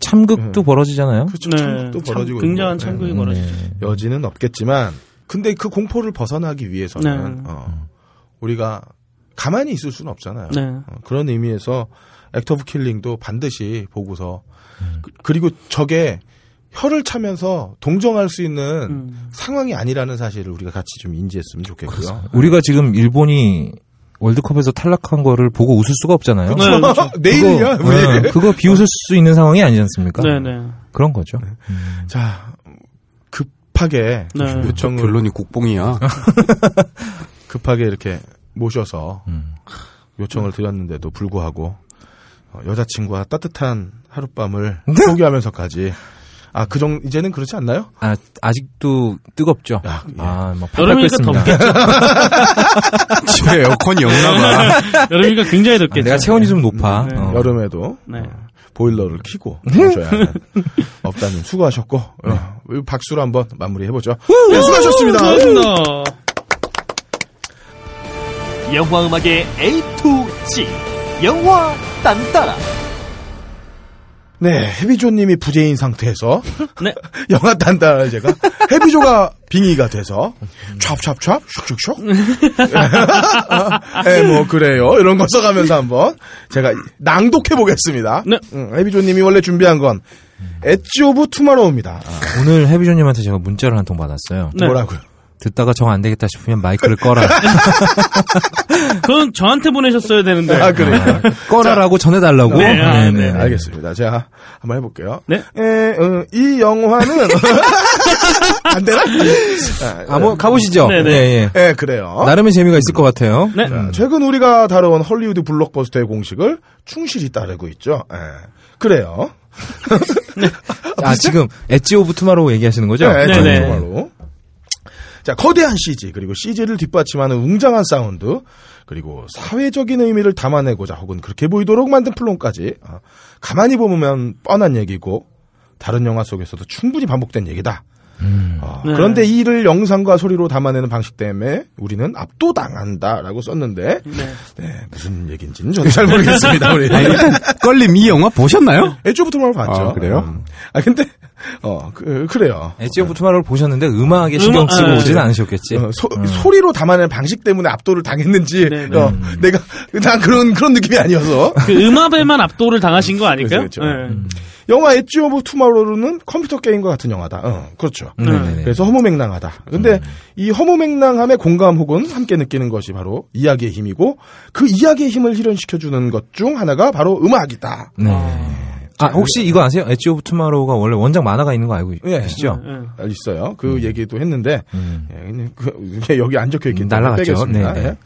참극도 벌어지잖아요. 그렇죠. 네, 참극도 참- 벌어지고 굉장한 참극이 네. 벌어지죠. 네. 여지는 없겠지만 근데 그 공포를 벗어나기 위해서는 네. 어, 우리가 가만히 있을 수는 없잖아요. 네. 어, 그런 의미에서 액트 오브 킬링도 반드시 보고서 그, 리고 저게 혀를 차면서 동정할 수 있는 음. 상황이 아니라는 사실을 우리가 같이 좀 인지했으면 좋겠고요. 우리가 지금 일본이 월드컵에서 탈락한 거를 보고 웃을 수가 없잖아요. 네, 그렇죠. (laughs) 내일이야. 그거. 네, 그거 비웃을 수 있는 상황이 아니지 않습니까? 네네. 그런 거죠. 자 급하게 네. 요청을 결론이 국뽕이야. (laughs) 급하게 이렇게 모셔서 음. 요청을 드렸는데도 불구하고 어, 여자친구와 따뜻한 하룻밤을 (laughs) 네? 포기하면서까지 아 그 정도 이제는 그렇지 않나요? 아, 아직도 뜨겁죠? 아, 예. 아, 뭐, 여름이니까 습니다 (laughs) 집에 에어컨이 없나 봐. (laughs) 여름이니까 굉장히 덥겠죠. 내가 체온이 좀 높아. 네. 어. 여름에도 네. 어, 보일러를 켜고 모셔야 업다님 수고하셨고 어, 박수로 한번 마무리해 보죠. 네, 수고하셨습니다. 수고하셨습니다. 영화 음악의 A to G 영화 딴따라 네, 해비조님이 부재인 상태에서 네. (laughs) 영화 딴따라 제가 해비조가 빙의가 돼서 찹찹찹 슉슉슉 네, 뭐 그래요 이런 거 써가면서 한번 제가 낭독해 보겠습니다. 네. 음, 해비조님이 원래 준비한 건 엣지 오브 투마로우입니다. 아, 오늘 해비조님한테 제가 문자를 한 통 받았어요. 네. 뭐라고요? 듣다가 정 안 되겠다 싶으면 마이크를 꺼라. (laughs) 그건 저한테 보내셨어야 되는데. 아 그래요. (laughs) 꺼라라고 전해달라고. 네, 아, 네, 알겠습니다. 제가 한번 해볼게요. 네. 에, 어, 이 영화는 (laughs) 안 되나? 아, 뭐, 가보시죠. 네, 네. 예, 예. 예, 그래요. 나름의 재미가 있을 것 같아요. 네. 자, 최근 우리가 다뤄온 헐리우드 블록버스터의 공식을 충실히 따르고 있죠. 예. 그래요. 아, 지금, 엣지 오브 투마로우 얘기하시는 거죠? 네, 네, 네. 정말로. 자, 거대한 CG, 그리고 CG를 뒷받침하는 웅장한 사운드, 그리고 사회적인 의미를 담아내고자 혹은 그렇게 보이도록 만든 플롯까지, 어, 가만히 보면 뻔한 얘기고, 다른 영화 속에서도 충분히 반복된 얘기다. 어, 네. 그런데 이를 영상과 소리로 담아내는 방식 때문에 우리는 압도당한다라고 썼는데, 네. 네, 무슨 얘기인지는 저도 잘 모르겠습니다. (laughs) 우리. 껄님 이 영화 보셨나요? 오브 투마로 봤죠. 아, 그래요? 음. 아, 근데, 어, 그, 그래요. 엣지 오브 투마로우를 보셨는데 음악에 신경 쓰고 아, 오지는 네. 않으셨겠지. 어, 소, 소리로 담아내는 방식 때문에 압도를 당했는지, 네, 네. 어, 내가, 난 그런, 그런 느낌이 아니어서. 그 음압에만 압도를 당하신 거 아닐까요? 그렇죠, 그렇죠. 네. 영화 엣지 오브 투마로우는 컴퓨터 게임과 같은 영화다. 어, 그렇죠. 네네네. 그래서 허무맹랑하다. 근데 이 허무맹랑함에 공감 혹은 함께 느끼는 것이 바로 이야기의 힘이고 그 이야기의 힘을 실현시켜주는 것 중 하나가 바로 음악이다. 네. 아, 혹시 이거 아세요? 엣지 오브 투마로우가 원래 원작 만화가 있는 거 알고 예. 계시죠? 네. 아, 있어요. 그 얘기도 했는데 음. 예, 그, 여기 안 적혀 음, 때문에 날라갔죠. 네, 네. 예.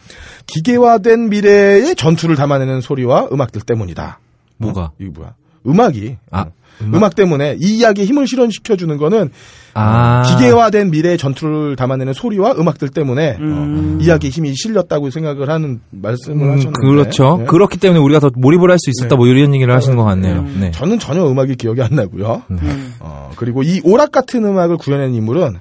기계화된 미래의 전투를 담아내는 소리와 음악들 때문이다. 뭐가? 어, 이게 뭐야? 음악이 아, 어. 음악? 때문에 이 이야기의 힘을 실현시켜 주는 거는 아. 기계화된 미래의 전투를 담아내는 소리와 음악들 때문에 음. 어, 이야기의 힘이 실렸다고 생각을 하는 말씀을 음, 하셨는데 그렇죠. 예. 그렇기 때문에 우리가 더 몰입을 할 수 있었다, 네. 뭐 이런 얘기를 하시는 것 같네요. 네. 저는 전혀 음악이 기억이 안 나고요. 음. 어, 그리고 이 오락 같은 음악을 구현한 인물은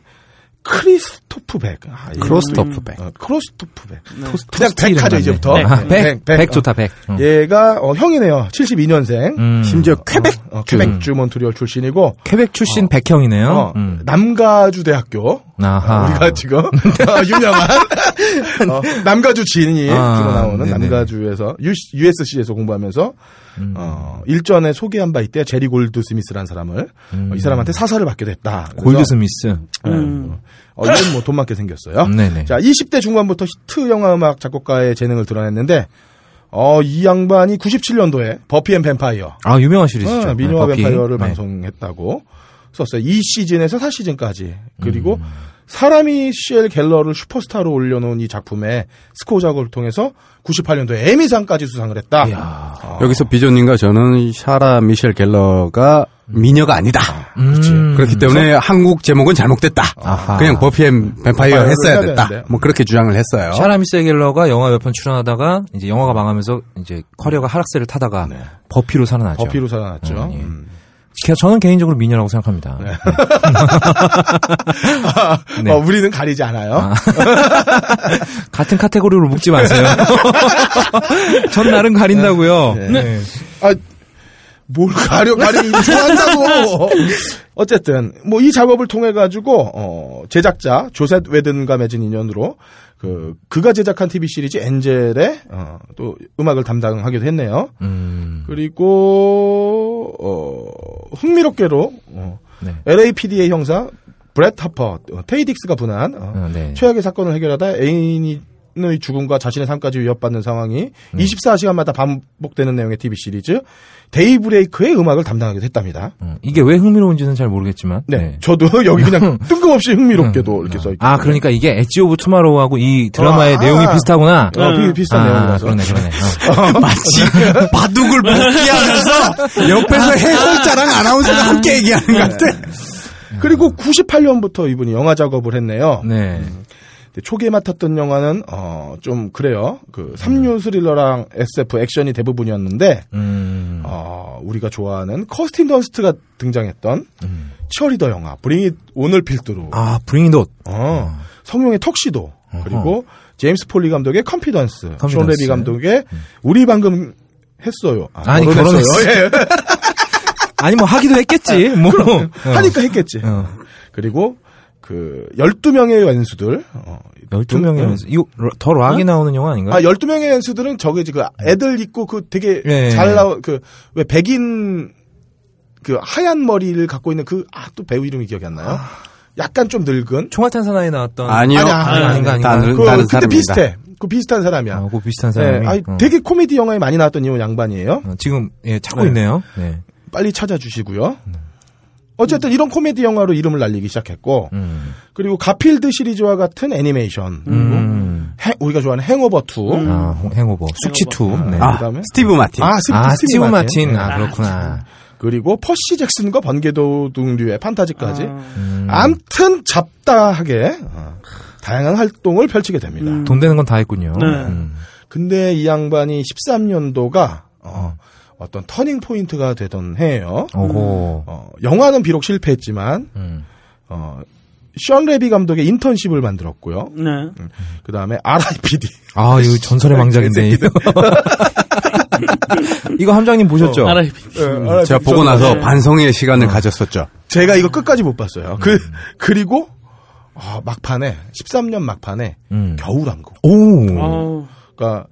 크리스토프 백. 아, 이 크리스토프 백. 어, 크리스토프 백. 네. 그냥 백 하죠 이제부터. 백. 아, 백, 백, 백, 백. 좋다, 백. 어. 얘가 어, 형이네요. 72년생. 음. 심지어 퀘벡 어, 퀘벡주 몬트리올 출신이고 퀘벡 출신 백형이네요. 어, 음. 남가주 대학교 아하. 우리가 지금 (laughs) 어, 유명한 (laughs) 어, 남가주 지인이 아, 주로 나오는 네네. 남가주에서 USC에서 공부하면서 음. 어, 일전에 소개한 바 있대 제리 골드스미스라는 사람을 어, 이 사람한테 사사를 받게 됐다. 골드 스미스. 음. 어, 이건 뭐돈 많게 생겼어요. 네네. 자, 20대 중반부터 히트 영화 음악 작곡가의 재능을 드러냈는데 어, 이 양반이 97년도에 버피 앤 뱀파이어 아, 유명한 시리즈죠. 어, 미녀와 네. 뱀파이어를 네. 방송했다고 썼어요. 2시즌에서 4시즌까지. 그리고 음. 사라 미셸 겔러를 슈퍼스타로 올려놓은 이 작품의 스코어 작업을 통해서 98년도에 에미상까지 수상을 했다. 어, 여기서 비조님과 저는 사라 미셸 겔러가 미녀가 아니다. 음. 그렇기 때문에 한국 제목은 잘못됐다. 아하. 그냥 버피 앤 뱀파이어 했어야 됐다. 되는데. 뭐 그렇게 주장을 했어요. 사라 미셸 겔러가 영화 몇 편 출연하다가 이제 영화가 망하면서 이제 커리어가 하락세를 타다가 버피로 살아나죠. 버피로 살아났죠. 음, 예. 음. 개- 저는 개인적으로 미녀라고 생각합니다. 네. 어, (laughs) 우리는 가리지 않아요. 아. (laughs) 같은 카테고리로 묶지 마세요. (laughs) 전 나름 가린다고요. 네. 아, 뭘 가려, 가리기 좋아한다고. 어쨌든, 뭐, 이 작업을 통해 가지고, 어, 제작자, 조셋 웨든과 맺은 인연으로, 그, 그가 제작한 TV 시리즈 엔젤의, 어, 또, 음악을 담당하기도 했네요. 음, 그리고, 어, 흥미롭게로, 어, 네. LAPD의 형사, 브렛 하퍼, 어, 테이딕스가 분한, 어, 어, 네. 최악의 사건을 해결하다 애인이 의 죽음과 자신의 삶까지 위협받는 상황이 24시간마다 반복되는 내용의 TV 시리즈 데이브레이크의 음악을 담당하게 됐답니다. 음, 이게 왜 흥미로운지는 잘 모르겠지만. 네, 저도 (laughs) 여기 그냥 뜬금없이 흥미롭게도 음, 이렇게 어. 써 있고. 아, 그러니까 이게 엣지 오브 투마로우하고 이 드라마의 아, 내용이 아. 비슷하구나. 어, 비- 비슷한 아, 내용이라서. 그러네, 그러네. 어. (laughs) 마치 (laughs) 바둑을 복기하면서 옆에서 해설자랑 아나운서가 함께 얘기하는 것 같아. 그리고 98년부터 이분이 영화 작업을 했네요. 네. 근데 초기에 맡았던 영화는 어 좀 그래요. 그 삼류 스릴러랑 SF 액션이 대부분이었는데 음. 어 우리가 좋아하는 커스틴 던스트가 등장했던 음. 치어리더 영화 브링 잇 온을 필두로 아, 브링 잇 온. 어, 성룡의 턱시도 그리고 제임스 폴리 감독의 컨피던스, 컨피던스. 숀 레비 감독의 우리 방금 했어요. 아, 아니, 결혼했어요. (laughs) 예. 아니, 뭐, 하기도 했겠지. 뭐. 어. 하니까 했겠지. 어. 그리고 그 12명의 연수들 어, 12명의 연수. 이거 러- 더 락이 나오는 영화 아닌가? 아, 12명의 연수들은 저기지, 그, 애들 있고, 그 되게 예, 잘 예. 나오, 그, 왜 백인, 그 하얀 머리를 갖고 있는 그, 아, 또 배우 이름이 기억이 안 나요? 약간 좀 늙은? 총알탄 사나이에 나왔던. 아니요. 아니, 아닌가, 아닌가. 다른, 그, 다른 그때. 비슷해. 그 비슷한 사람이야. 아, 그 비슷한 네, 사람이. 아니, 어. 되게 코미디 영화에 많이 나왔던 이 양반이에요. 어, 지금, 예, 찾고 네. 있네요. 네. 빨리 찾아주시고요. 어쨌든 이런 코미디 영화로 이름을 날리기 시작했고, 음. 그리고 가필드 시리즈와 같은 애니메이션, 음. 해- 우리가 좋아하는 행오버 2, 아, 홍- 행오버. 숙취 2. 네. 아, 그다음에? 스티브 마틴. 아, 스티브, 아, 스티브 마틴. 네. 아, 그렇구나. 그리고 퍼시 잭슨과 번개도둑류의 판타지까지. 음. 암튼 잡다하게 어, 다양한 활동을 펼치게 됩니다. 음. 돈 되는 건 다 했군요. 네. 음. 근데 이 양반이 13년도가 어, 어떤 turning point가 되던 해예요. 어, 영화는 비록 실패했지만 음. 어, 숀 레비 감독의 인턴십을 만들었고요. 네. 그 다음에 R.I.P.D. 아, 이거 (laughs) 전설의 망작인데. 이거. (laughs) 이거 함장님 보셨죠? 알아요. 네, 제가 보고 나서 네. 반성의 시간을 가졌었죠. 제가 이거 끝까지 못 봤어요. 그 그리고 아, 막판에 13년 막판에 음. 겨울왕국. 오. 어, 그러니까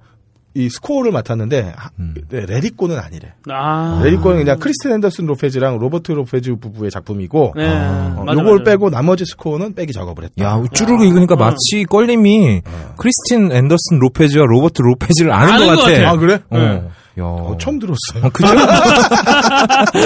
이 스코어를 맡았는데 하- 음. 네, 레리꼬는 아니래. 아. 레리꼬는 그냥 크리스틴 앤더슨 로페즈랑 로버트 로페즈 부부의 작품이고 네. 어, 맞아, 요걸 맞아. 빼고 나머지 스코어는 백이 작업을 했다. 야, 쭈르르 읽으니까 마치 껄림이 크리스틴 앤더슨 로페즈와 로버트 로페즈를 아는, 아는 것것 같아. 아 그래? 어. 네. 야. 어, 처음 들었어요. 어, 그죠? (laughs)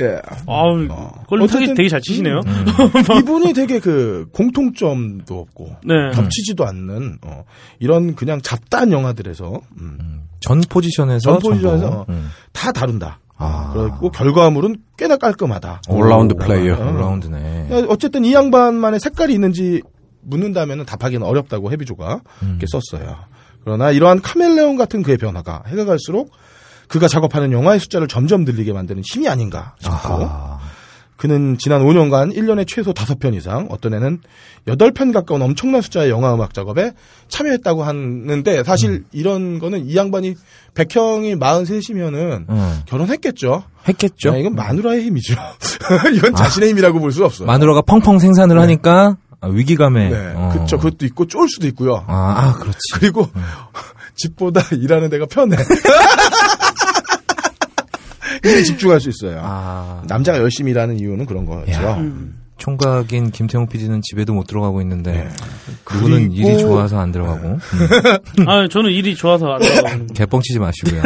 예. 아우, 껄림 타기 어쨌든- 되게 잘 치시네요. (laughs) 이분이 되게 그 공통점도 없고 네. 겹치지도 않는 어, 이런 그냥 잡다한 영화들에서 음, 전 포지션에서 전 포지션에서. 어, 음. 다 다룬다. 아. 그리고 결과물은 꽤나 깔끔하다. 올라운드 플레이어. 어. 올라운드네. 어쨌든 이 양반만의 색깔이 있는지 묻는다면 답하기는 어렵다고 해비조가 음. 썼어요. 그러나 이러한 카멜레온 같은 그의 변화가 해가 갈수록 그가 작업하는 영화의 숫자를 점점 늘리게 만드는 힘이 아닌가 싶고 아하. 그는 지난 5년간 1년에 최소 5편 이상, 어떤 애는 8편 가까운 엄청난 숫자의 영화 음악 작업에 참여했다고 하는데, 사실 음. 이런 거는 이 양반이 백형이 43이면은 응. 결혼했겠죠. 했겠죠. 아, 이건 마누라의 힘이죠. (laughs) 이건 자신의 힘이라고 볼 수 없어요. 마누라가 펑펑 생산을 하니까 아, 위기감에. 네. 어. 그쵸. 그것도 있고 쫄 수도 있고요. 아, 아, 그렇지. 그리고 (laughs) 집보다 일하는 데가 편해. (laughs) 일에 집중할 수 있어요. 아. 남자가 열심히 일하는 이유는 그런 거죠. 야. 총각인 김태용 PD는 집에도 못 들어가고 있는데 누구는 그리고- 일이 좋아서 안 들어가고 음. 아, 저는 일이 좋아서 안 들어가는 (laughs) 개뻥치지 마시고요.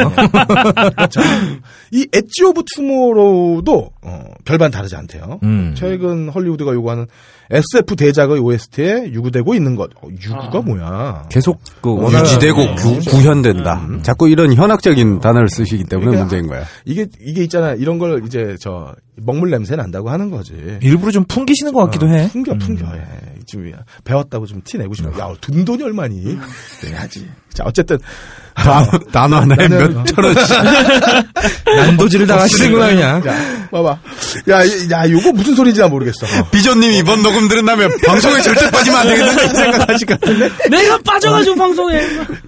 이 엣지 오브 투모로우도 어, 별반 다르지 않대요. 음. 최근 헐리우드가 요구하는 SF 대작의 OST에 유구되고 있는 것. 어, 유구가 아. 뭐야? 계속 그 워낙 유지되고 어, 구, 구현된다. 자꾸 이런 현학적인 단어를 쓰시기 때문에 그러니까 문제인 거야. 이게 이게 있잖아. 이런 걸 이제 저 먹물 냄새 난다고 하는 거지. 일부러 좀 풍기시는 것 같기도 해. 풍겨 풍겨. 예. 지금 배웠다고 좀 티 내고 싶어. 야, 든 돈이 얼마니? 내야지. 자, 어쨌든 단어, 단어 하나에 나는- 몇천 원씩. (laughs) 난도질을 당하시는구나 그냥. 야, 봐봐. 야, 이- 야, 요거 무슨 소리인지 난 모르겠어. (laughs) 비전님 이번 녹음 들은 다음에 방송에 절대 빠지면 안 되겠는데 이 생각하실 것 같은데. (laughs) 내가 빠져가지고 방송에.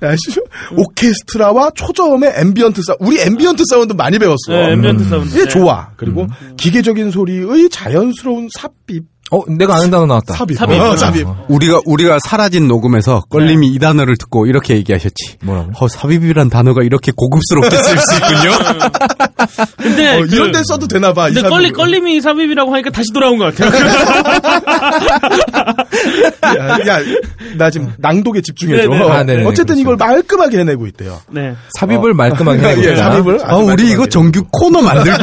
야, 씨, 오케스트라와 초저음의 ambient 사운드. 우리 ambient 사운드 많이 배웠어. 네, ambient 사운드. 이게 좋아. 그리고 기계적인 소리의 자연스러운 삽입. 어, 내가 아는 단어 나왔다. 삽입. 삽입. 어, 삽입. 우리가 우리가 사라진 녹음에서 껄림이 이 단어를 듣고 이렇게 얘기하셨지. 뭐라고? 어, 삽입이란 단어가 이렇게 고급스럽게 쓸 수 있군요. (laughs) 근데 어, 그- 이런 데 써도 되나 봐. 이 근데. 껄리 껄림이 삽입이라고 하니까 다시 돌아온 것 같아요. (laughs) 야, 야, 나 지금 낭독에 집중해줘. 네네. 아, 네네. 어쨌든 그렇죠. 이걸 말끔하게 해내고 있대요. 네. 삽입을 말끔하게 (laughs) 예, 해보자. 삽입을. 아, 우리 말끔하게. 이거 정규 코너 만들까?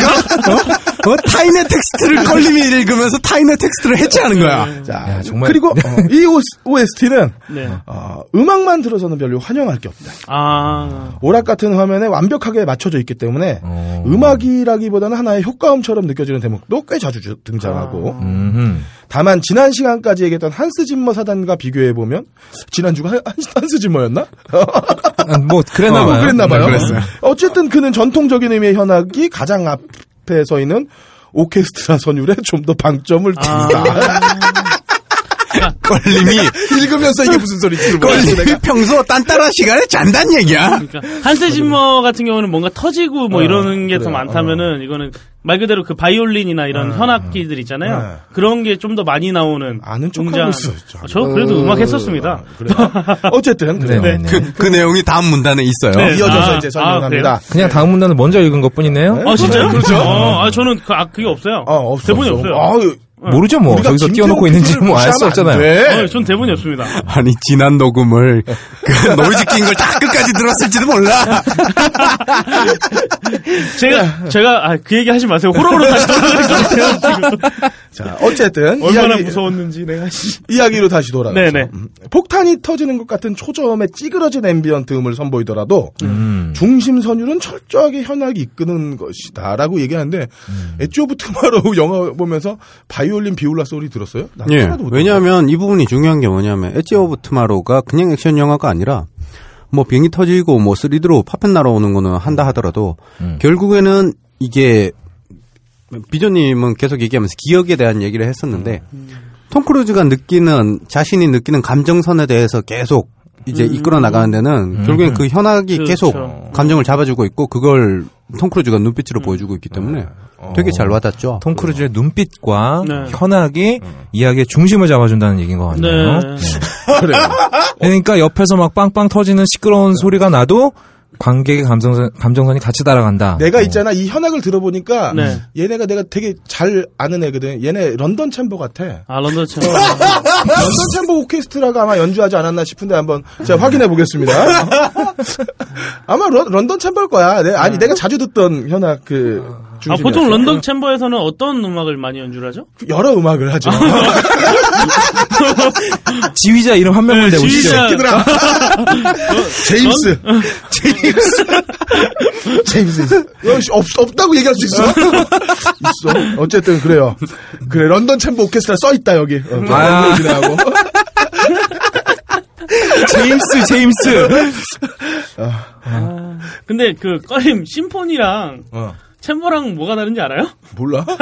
어? 어? 타인의 텍스트를 껄림이 읽으면서 타인의 텍스트를 해체하는 거야. 자, 야, 정말- 그리고 어, 이 OST는 네. 어, 음악만 들어서는 별로 환영할 게 없다. 아. 오락 같은 화면에 완벽하게 맞춰져 있기 때문에 어. 음악이라기보다는 하나의 효과음처럼 느껴지는 대목도 꽤 자주 주- 등장하고 음흠. 다만 지난 시간까지 얘기했던 한스 짐머 사단과 비교해 보면 지난주가 한- 한- 한스 짐머였나? 아, 뭐, 그랬나 어, 봐요. 그랬나 봐요. 네. 어쨌든 그는 전통적인 의미의 현악이 가장 앞 에 서 있는 오케스트라 선율에 좀 더 방점을 아. 둔다. (laughs) 껄림이, 읽으면서 이게 무슨 소리지? 껄림이 평소 딴따라 시간에 잔다는 얘기야. 그러니까 한스 짐머 같은 경우는 뭔가 터지고 뭐 어, 이러는 게 더. 많다면은 이거는 말 그대로 그 바이올린이나 이런 현악기들 있잖아요. 네. 그런 게 좀 더 많이 나오는 아는 척하고 있어. 아, 저 그래도 음악 했었습니다. 그래. (laughs) 어쨌든 네, 그래요. 네, 네. 그, 그 내용이 다음 문단에 있어요. 네. 이어져서 아, 이제 아, 설명합니다. 그냥 다음 문단을 먼저 읽은 것 뿐이네요. 아 진짜요? 그렇죠. 어, 아 저는 그, 아, 그게 없어요. 어, 없어, 대본이 없어. 없어요. 아유, 모르죠, 뭐. 저기서 띄워놓고 있는지 뭐 알 수 없잖아요. 어, 전 대본이 없습니다. (laughs) 아니, 지난 녹음을, 그, (laughs) 노이즈 낀 걸 다 끝까지 들었을지도 몰라. (laughs) 제가 제가 아, 그 얘기 하지 마세요. 호러로 다시 돌아갈 것 같아요. 지금. 자, 어쨌든 얼마나 이야기, 무서웠는지 내가 씨. 이야기로 다시 돌아가서 네네. 음, 폭탄이 터지는 것 같은 초저음의 찌그러진 ambient 음을 선보이더라도 음. 중심 선율은 철저하게 현악이 이끄는 것이다라고 얘기하는데 Edge of Tomorrow 영화 보면서 바이올린 비올라 소리 들었어요? 난 예. 왜냐하면 이 부분이 중요한 게 뭐냐면 Edge of Tomorrow가 그냥 액션 영화가 아니라 뭐 비행기 터지고 뭐 3D로 파편 날아오는 거는 한다 하더라도 음. 결국에는 이게 비조님은 계속 얘기하면서 기억에 대한 얘기를 했었는데 톰 크루즈가 느끼는 자신이 느끼는 감정선에 대해서 계속 이제 이끌어 나가는 데는 결국엔 그 현악이 그렇죠. 계속 감정을 잡아주고 있고 그걸 톰 크루즈가 눈빛으로 보여주고 있기 때문에 되게 잘 와닿죠. 톰 크루즈의 눈빛과 네. 현악이 이야기의 중심을 잡아준다는 얘기인 것 같네요. 네. (laughs) 그래요. 그러니까 옆에서 막 빵빵 터지는 시끄러운 소리가 나도 관객의 감정선, 감정선이 같이 따라간다. 내가 있잖아 이 현악을 들어보니까 네. 얘네가 내가 되게 잘 아는 애거든. 얘네 런던 챔버 같아. 아 런던 챔. (laughs) 런던 챔버 오케스트라가 아마 연주하지 않았나 싶은데 한번 제가 확인해 보겠습니다. (laughs) 아마 런, 런던 챔버일 거야. 내, 아니 내가 자주 듣던 현악 그 아. 보통 런던 챔버에서는 어떤 음악을 많이 연주를 하죠? 여러 음악을 하죠. (laughs) 지휘자 이름 한 명만 네, 내보시죠. 지휘자. (laughs) 제임스. 제임스. (laughs) 제임스. 있어. 어, 씨, 없, 없다고 얘기할 수 있어. 있어. 어쨌든 그래요. 그래 런던 챔버 오케스트라 써 있다 여기. 어, 아. 지나고. 제임스, 제임스. 근데 그 꺼림 심포니랑 어. 챔버랑 뭐가 다른지 알아요? 몰라? (laughs)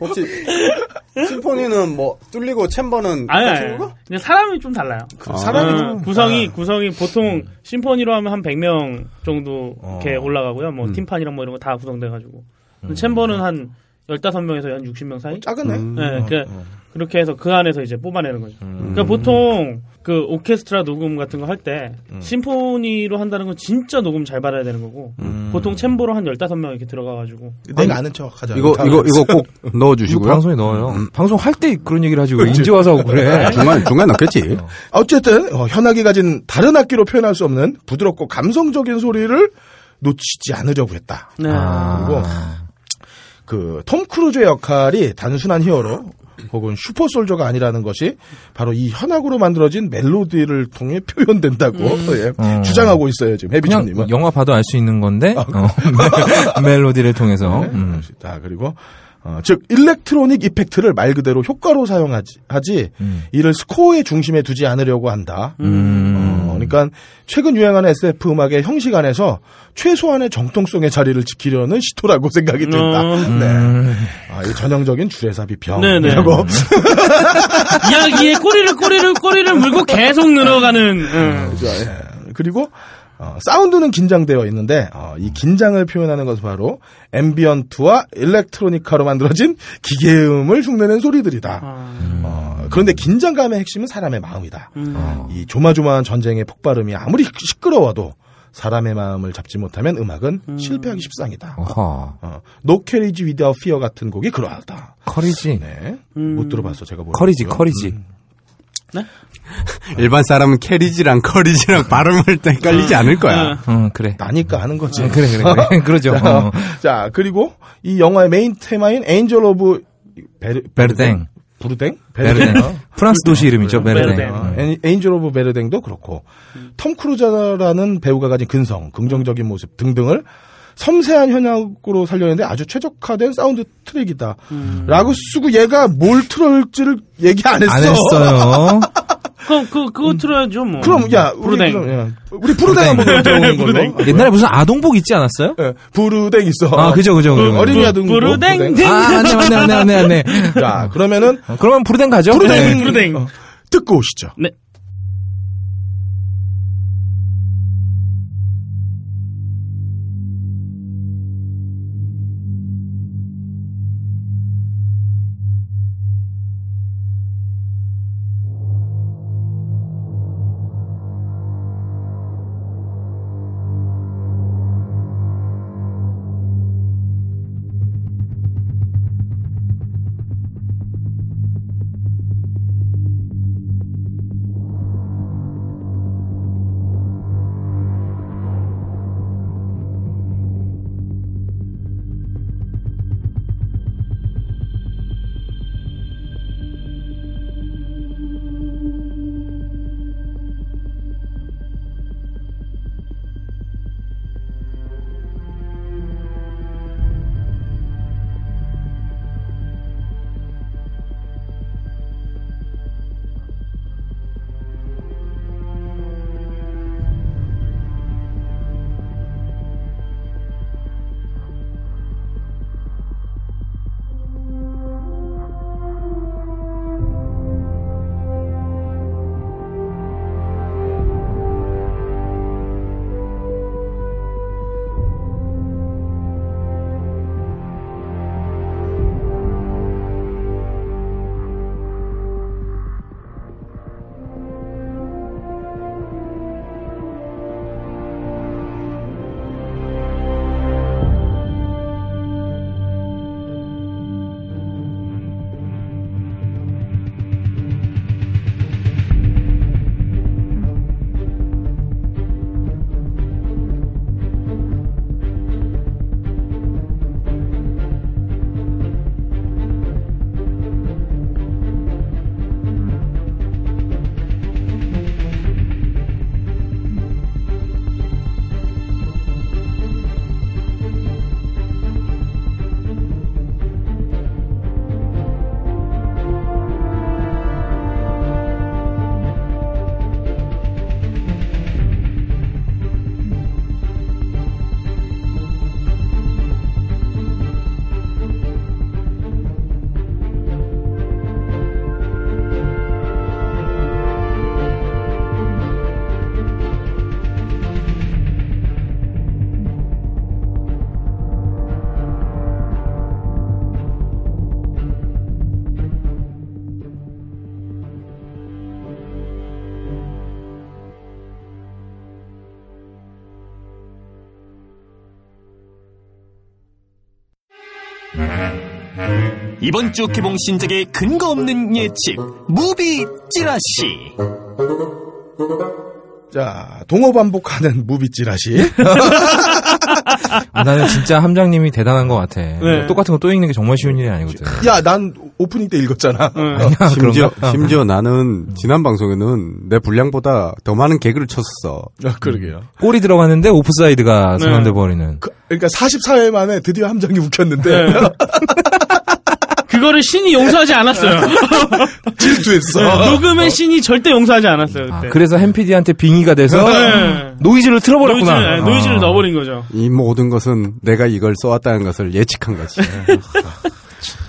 혹시 심포니는 뭐 뚫리고 챔버는 아니 아니. 그냥 사람이 좀 달라요. 사람이 어, 좀- 구성이 아. 구성이 보통 심포니로 하면 한 100명 정도 어. 이렇게 올라가고요. 뭐 팀판이랑 뭐 이런 거 다 구성돼 가지고. 챔버는 한 15명에서 한 60명 사이? 작은애. 네, 그, 그렇게 해서 그 안에서 이제 뽑아내는 거죠. 그러니까 보통 그 오케스트라 녹음 같은 거 할때 심포니로 한다는 건 진짜 녹음 잘 받아야 되는 거고 보통 chamber로 한 15명 이렇게 들어가 가지고 내가 아는 척 하자. 이거 이거 이거 꼭 (laughs) 이거 넣어 주시고요. 방송에 넣어요. 방송 할 때 그런 얘기를 하지 왜 인제 와서 하고 그래. 중간 중간 넣겠지. (laughs) 어쨌든 어, 현악이 가진 다른 악기로 표현할 수 없는 부드럽고 감성적인 소리를 놓치지 않으려고 했다. 네. 그리고 그 톰 크루즈의 역할이 단순한 히어로 혹은 super soldier가 아니라는 것이 바로 이 현악으로 만들어진 멜로디를 통해 표현된다고 예, 어. 주장하고 있어요 지금 그냥 해비천님은. 영화 봐도 알 수 있는 건데 어, 멜로디를 통해서 음. 자 그리고 어, 즉 일렉트로닉 이펙트를 말 그대로 효과로 사용하지 하지 음. 이를 스코어의 중심에 두지 않으려고 한다. 음. 어, 그러니까 최근 유행하는 SF 음악의 형식 안에서 최소한의 정통성의 자리를 지키려는 시도라고 (laughs) 생각이 든다. 어. 네. 음. 아, 이 전형적인 주례사 네네. 비평이라고. 이야기에 꼬리를 꼬리를 꼬리를 물고 계속 늘어가는 음. 예. 그리고 어, 사운드는 긴장되어 있는데 어, 이 긴장을 표현하는 것은 바로 ambient와 electronica로 만들어진 기계음을 흉내낸 소리들이다. 아, 어, 그런데 긴장감의 핵심은 사람의 마음이다. 음. 이 조마조마한 전쟁의 폭발음이 아무리 시끄러워도 사람의 마음을 잡지 못하면 음악은 실패하기 십상이다. 어허. 어, No Carriage Without Fear 같은 곡이 그러하다. Courage. 네. 음. 못 들어봤어, 제가 뭐. Courage, courage. (laughs) 일반 사람은 carriage랑 courage랑 발음할 때 헷갈리지 않을 거야. 응, 그래. 나니까 하는 거지. 응, 그래, 그래, 그래. (laughs) 그러죠. 어. 자, 그리고 이 영화의 메인 테마인 Angel of 베르, 베르댕. 부르댕? 베르댕. 프랑스 도시 이름이죠, 베르댕. 베르댕. 어, 음. An- Angel of 베르댕도 그렇고 톰 크루즈라는 배우가 가진 근성, 긍정적인 모습 등등을 섬세한 현악으로 살려내는데 아주 최적화된 사운드 트랙이다. 라고 쓰고 얘가 뭘 틀을지를 얘기 안 했어. 안 했어요. (laughs) 그, 그, 그거 틀어야죠, 뭐. 그럼 야 부르댕. 그럼, 야, 우리 부르댕 한번 그럼 들어보는 걸로. 옛날에 무슨 아동복 있지 않았어요? 예, 부르댕 있어. 아, 그죠, 그죠, 그죠. 어린이 아동 부르댕. 아, 맞네, 맞네, 맞네, 맞네, 맞네. 자, 그러면은 어, 그러면 부르댕 가죠? 부르댕, 네. 부르댕. 어, 듣고 오시죠. 네. 이번 주 개봉 신작의 근거 없는 예측 movie 찌라시 자, 동어 반복하는 movie 찌라시. 아, (laughs) 나는 진짜 함장님이 대단한 것 같아. 네. 똑같은 거 또 읽는 게 정말 쉬운 일이 아니거든. 야, 난 오프닝 때 읽었잖아. 심지어 그런가? 심지어 나는 지난 방송에는 내 분량보다 더 많은 개그를 쳤어. 아, 그러게요. 골이 들어갔는데 오프사이드가 선언돼 버리는. 그, 러니까 44회 만에 드디어 함장이 웃겼는데 네. (laughs) 그거를 신이 용서하지 않았어요. (laughs) 질투했어. 녹음의 신이 절대 용서하지 않았어요. 아, 그때. 그래서 햄피디한테 빙의가 돼서 네. 노이즈를 노이즈, 틀어버렸구나. 네, 노이즈를 아. 넣어버린 거죠. 이 모든 것은 내가 이걸 써왔다는 것을 예측한 거지.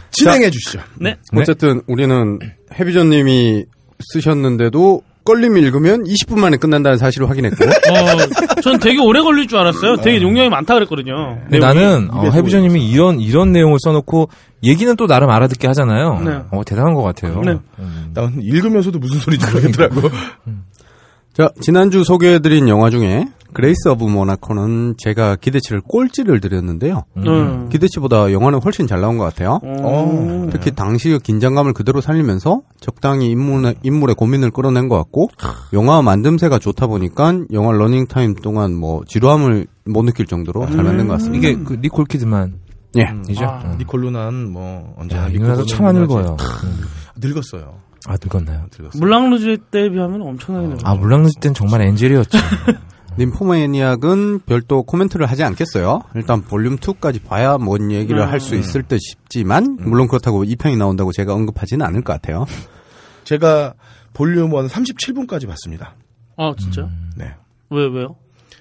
진행해 주시죠. 네. 네. 어쨌든 우리는 해비조님이 쓰셨는데도 껄림 읽으면 20분 만에 끝난다는 사실을 확인했고. (laughs) 어, 전 되게 오래 걸릴 줄 알았어요. 되게 용량이 많다 그랬거든요. 근데 내용이. 나는 어, 해비조님이 이런 이런 내용을 써놓고 얘기는 또 나름 알아듣게 하잖아요. 네. 어, 대단한 것 같아요. 네. 난 읽으면서도 무슨 소리인지 모르겠더라고. 자, 지난주 소개해드린 영화 중에 Grace of Monaco는 제가 기대치를 꼴찌를 드렸는데요. 음. 기대치보다 영화는 훨씬 잘 나온 것 같아요. 어. 특히 당시의 긴장감을 그대로 살리면서 적당히 인물의, 인물의 고민을 끌어낸 것 같고 영화 만듦새가 좋다 보니까 영화 러닝 타임 동안 뭐 지루함을 못 느낄 정도로 잘 만든 것 같습니다. 이게 그 니콜 키드만 예. 이죠? 아. 음. 니콜 루나는 뭐 언제나 야, 이 믿고 누나도 보는 참안 누나지. 늙어요. 음. 늙었어요. 아 늙었나요? 늙었어요. 물랑루즈 때에 비하면 엄청나게 늙었어요. 아 물랑루즈 땐 정말 angel이었죠. (laughs) Nymphomaniac은 별도 코멘트를 하지 않겠어요. 일단 볼륨 2까지 봐야 뭔 얘기를 음. 할수 있을 듯 싶지만 물론 그렇다고 2편이 나온다고 제가 언급하지는 않을 것 같아요. 제가 볼륨 1 37분까지 봤습니다. 아 진짜? 네. 왜 왜요?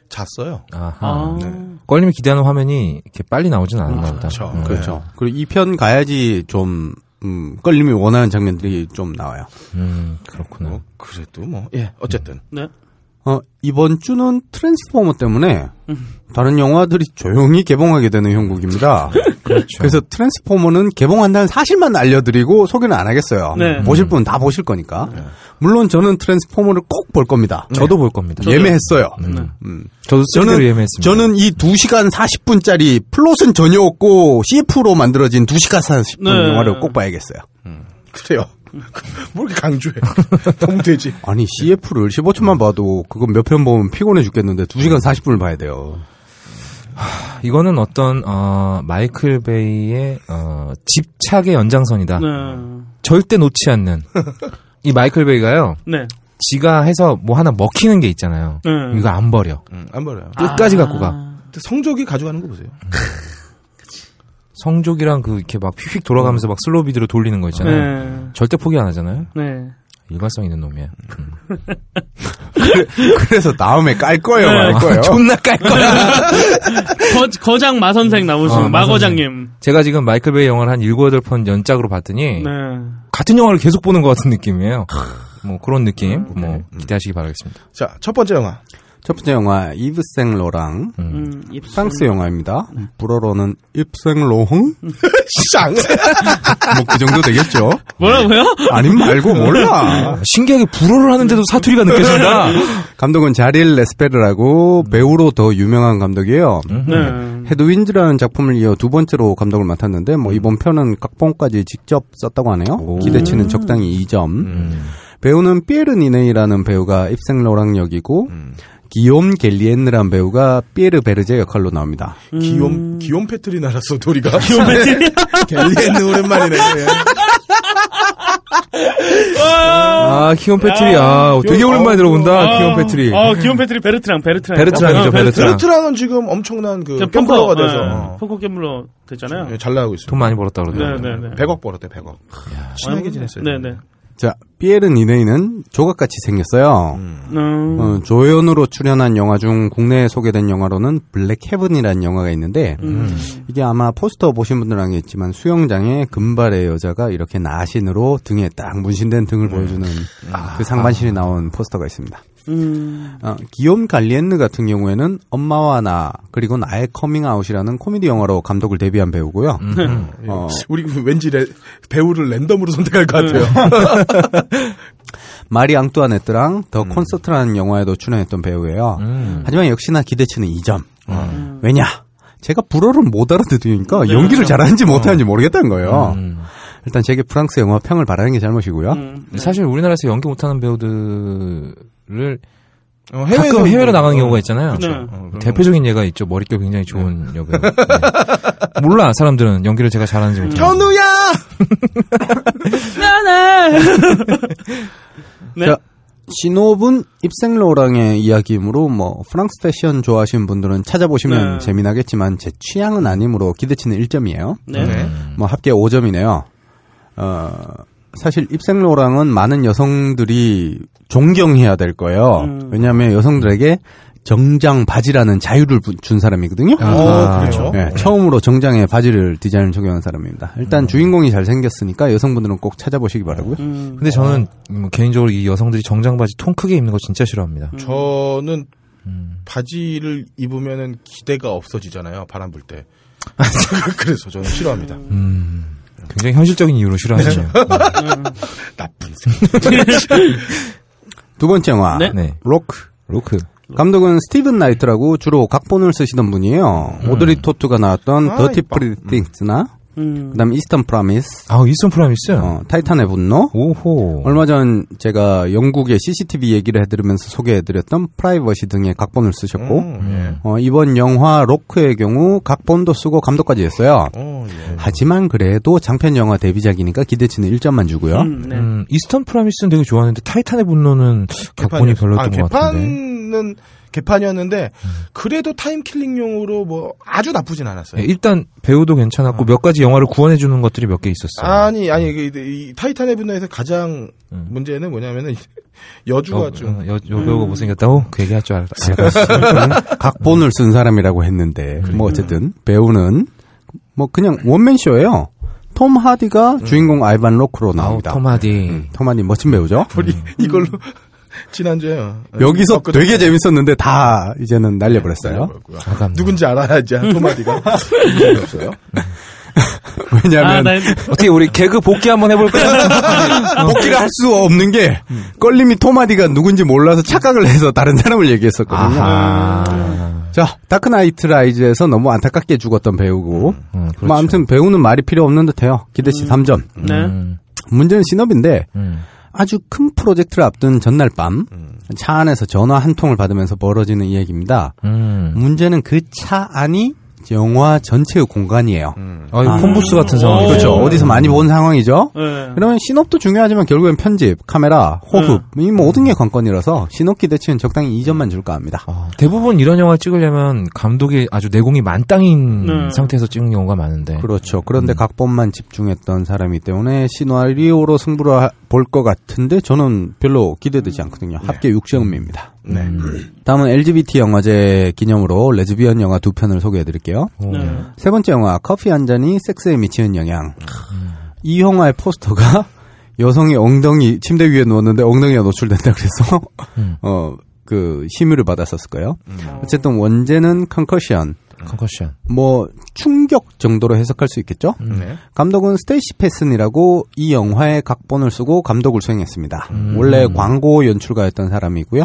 잤어요. 아하. 아. 네. 껄림이 기대하는 화면이 이렇게 빨리 나오진 않았나 보다. 그렇죠. 음. 그렇죠. 그리고 2편 가야지 좀 음, 껄림이 원하는 장면들이 좀 나와요. 음, 그렇구나. 뭐 그래도 뭐 예, 어쨌든 네. 어, 이번 주는 트랜스포머 때문에 음. 다른 영화들이 조용히 개봉하게 되는 형국입니다. (laughs) 그렇죠. 그래서 트랜스포머는 개봉한다는 사실만 알려드리고 소개는 안 하겠어요. 네. 보실 분은 다 보실 거니까. 물론 저는 트랜스포머를 꼭 볼 겁니다. 저도 볼 겁니다. 예매했어요. 네. 음. 저도 저는 예매했습니다. 저는 이 2시간 40분짜리 플롯은 전혀 없고 CF로 만들어진 2시간 40분 네. 영화를 꼭 봐야겠어요. 그래요. 뭐 이렇게 강조해? (laughs) 너무 되지. 아니 CF를 15초만 봐도 그거 몇편 보면 피곤해 죽겠는데 2시간 40분을 봐야 돼요. 이거는 어떤 어, 마이클 베이의 어, 집착의 연장선이다. 네. 절대 놓지 않는 이 마이클 베이가요. 네. 지가 해서 뭐 하나 먹히는 게 있잖아요. 네. 이거 안 버려. 음, 안 버려요. 끝까지 갖고 가. 근데 성조기 가져가는 거 보세요. 성조기랑 그 이렇게 막 휙휙 돌아가면서 막 slow video로 돌리는 거 있잖아요. 네. 절대 포기 안 하잖아요. 네. 일관성 있는 놈이야. (laughs) 그래서 다음에 깔 거예요, 말 거예요. (laughs) 존나 깔 거야. (laughs) 거, 거장 마 선생 나오신 어, 마마 거장님. 제가 지금 마이클 베이 영화를 한 7, 8편 연짝으로 봤더니 네. 같은 영화를 계속 보는 것 같은 느낌이에요. 뭐 그런 느낌 뭐 기대하시기 바라겠습니다. 자, 첫 번째 영화. 첫 번째 영화 이브 생 로랑 음, 입술. 프랑스 영화입니다. 불어로는 입생로홍? 쌍. (laughs) (laughs) 뭐그 정도 되겠죠? 뭐라고요? 아님 말고 몰라. (laughs) 신기하게 불어를 하는데도 사투리가 느껴진다. 감독은 자릴 레스페르라고 배우로 더 유명한 감독이에요. 네. 헤드윈즈라는 작품을 이어 두 번째로 감독을 맡았는데 뭐 이번 편은 각본까지 직접 썼다고 하네요. 기대치는 적당히 2점. 음. 배우는 피에르 니네이라는 배우가 입생 로랑 역이고 음. 기욤 겔리엔느라는 배우가 피에르 베르제 역할로 나옵니다. 기욤 기욤 패트리 나라서 도리가. (laughs) 기욤 패트리. (laughs) 갤리엔느 오랜만이네. 예. 아 키온 패트리 아 되게 기욤- 오랜만에 들어본다 아, 키온 패트리. 아, 기욤 패트리 베르트랑 베르트랑. 베르트랑이죠, 어, 베르트랑. 베르트라는 지금 엄청난 그 펌퍼, 돼서 네. 어, 펌퍼 깨물러 됐잖아요. 예, 잘 나가고 있습니다. 돈 많이 벌었다 그러더라고요. 네, 네, 네. 100억 벌었대, 100억. 친하게 지냈어요. 네, 네. 자, 피에르 니네이는 조각같이 생겼어요. 음. 어, 조연으로 출연한 영화 중 국내에 소개된 영화로는 블랙 헤븐이라는 영화가 있는데 음. 이게 아마 포스터 보신 분들은 알겠지만 수영장에 금발의 여자가 이렇게 나신으로 등에 딱 문신된 등을 보여주는 그 상반신이 나온 포스터가 있습니다. 음. 어, 기욤 갈리엔느 같은 경우에는 엄마와 나 그리고 나의 커밍아웃이라는 코미디 영화로 감독을 데뷔한 배우고요. 어, 우리 왠지 레- 배우를 랜덤으로 선택할 것 같아요. (laughs) 마리 앙뚜아네트랑 더 콘서트라는 영화에도 출연했던 배우예요. 음. 하지만 역시나 기대치는 2점. 왜냐? 제가 불어를 못 알아듣으니까 네, 연기를 그렇죠. 잘하는지 못하는지 모르겠다는 거예요. 음. 일단 제게 프랑스 영화 평을 바라는 게 잘못이고요. 음. 사실 우리나라에서 연기 못하는 배우들 을 어, 가끔 해외로 나가는 경우가 있잖아요. 네. 어, 대표적인 예가 있죠. 머릿결 굉장히 좋은 여배우. (laughs) 네. 몰라 사람들은 연기를 제가 잘하는지 못하는지. 현우야! (laughs) 네. 자, 신호분 입생로랑의 이야기이므로 뭐 프랑스 패션 좋아하시는 분들은 찾아보시면 네. 재미나겠지만 제 취향은 아니므로 기대치는 1점이에요. 네. 네. 뭐 합계 5점이네요. 어, 사실 입생로랑은 많은 여성들이 존경해야 될 거예요. 음. 왜냐하면 여성들에게 정장 바지라는 자유를 부- 준 사람이거든요. 어, 그렇죠. 예, 처음으로 정장에 바지를 디자인을 적용한 사람입니다. 일단 주인공이 잘 생겼으니까 여성분들은 꼭 찾아보시기 바라고요. 음. 근데 저는 음, 개인적으로 이 여성들이 정장 바지 통 크게 입는 거 진짜 싫어합니다. 저는 음. 바지를 입으면은 기대가 없어지잖아요. 바람 불 때. (laughs) 그래서 저는 싫어합니다. 음, 굉장히 현실적인 이유로 싫어하시네요. (laughs) 나쁜 두 번째 영화 네. 네. 로크. 로크. 감독은 스티븐 나이트라고 주로 각본을 쓰시던 분이에요. 오드리 토트가 나왔던 아, 더티 이뻐. 프리티 띵스나 음. 그다음 이스턴 프라미스, 아, 이스턴 프라미스? 어, 타이탄의 분노. 오호. 얼마 전 제가 영국의 CCTV 얘기를 해드리면서 소개해드렸던 프라이버시 등의 각본을 쓰셨고 음, 어, 이번 영화 로크의 경우 각본도 쓰고 감독까지 했어요. 어, 예. 하지만 그래도 장편 영화 데뷔작이니까 기대치는 1점만 주고요. 음, 네. 음, 이스턴 프라미스는 되게 좋아하는데 타이탄의 분노는 각본이 별로였던 아, 것 같은데. 개판은 개판이었는데 그래도 time killing용으로 뭐 아주 나쁘진 않았어요. 예, 일단 배우도 괜찮았고 몇 가지 영화를 구원해 주는 것들이 몇 개 있었어요. 아니 아니 이, 이 타이탄의 분노에서 가장 음. 문제는 뭐냐면은 (laughs) 여주가 여, 좀 여, 여 배우가 못생겼다고? 그 얘기 할 줄 (laughs) 알았어. 각본을 쓴 사람이라고 했는데 뭐 어쨌든 배우는 뭐 그냥 원맨 쇼예요. 톰 하디가 주인공 아이반 로크로 나옵니다. 음. 토마디. 음, 톰 하디 멋진 배우죠. 우리 이걸로 (laughs) 지난주에 여기서 엊그제 되게 재밌었는데 다 이제는 날려버렸어요. 아깝네. 누군지 알아야지 토마디가 (laughs) 없어요. 왜냐하면 아, 나 어떻게 우리 개그 복귀 한번 해볼까요? (laughs) 복귀를 할 수 없는 게 껄림이 토마디가 누군지 몰라서 착각을 해서 다른 사람을 얘기했었거든요. 아하. 자, 다크나이트 라이즈에서 너무 안타깝게 죽었던 배우고 음, 그렇죠. 뭐 아무튼 배우는 말이 필요 없는 듯해요. 기대치 3점. 네. 음, 문제는 시놉인데 음. 아주 큰 프로젝트를 앞둔 전날 밤 차 안에서 전화 한 통을 받으면서 벌어지는 이야기입니다. 음. 문제는 그 차 안이 영화 전체의 공간이에요. 아, 이거 폰부스 같은 상황이 그렇죠. 오. 어디서 많이 본 상황이죠. 네. 그러면 시놉도 중요하지만 결국엔 편집, 카메라, 호흡 이 모든 게 관건이라서 시놉 기대치는 적당히 2점만 줄까 합니다. 아, 대부분 이런 영화 찍으려면 감독이 아주 내공이 만땅인 네. 상태에서 찍는 경우가 많은데. 그렇죠. 그런데 각본만 집중했던 사람이기 때문에 시나리오로 승부를 볼 것 같은데 저는 별로 기대되지 않거든요. 합계 6점입니다. 네. 다음은 LGBT 영화제 기념으로 레즈비언 영화 두 편을 소개해 드릴게요. 오. 네. 세 번째 영화 커피 한 잔이 섹스에 미치는 영향. 이 영화의 포스터가 (laughs) 여성이 엉덩이 침대 위에 누웠는데 엉덩이가 노출된다 그래서 음. (laughs) 어그 심의를 받았었을 거예요. 어쨌든 원제는 Concussion, Concussion. 뭐 충격 정도로 해석할 수 있겠죠. 네. 감독은 스테이시 패슨이라고 이 영화의 각본을 쓰고 감독을 수행했습니다. 원래 광고 연출가였던 사람이고요.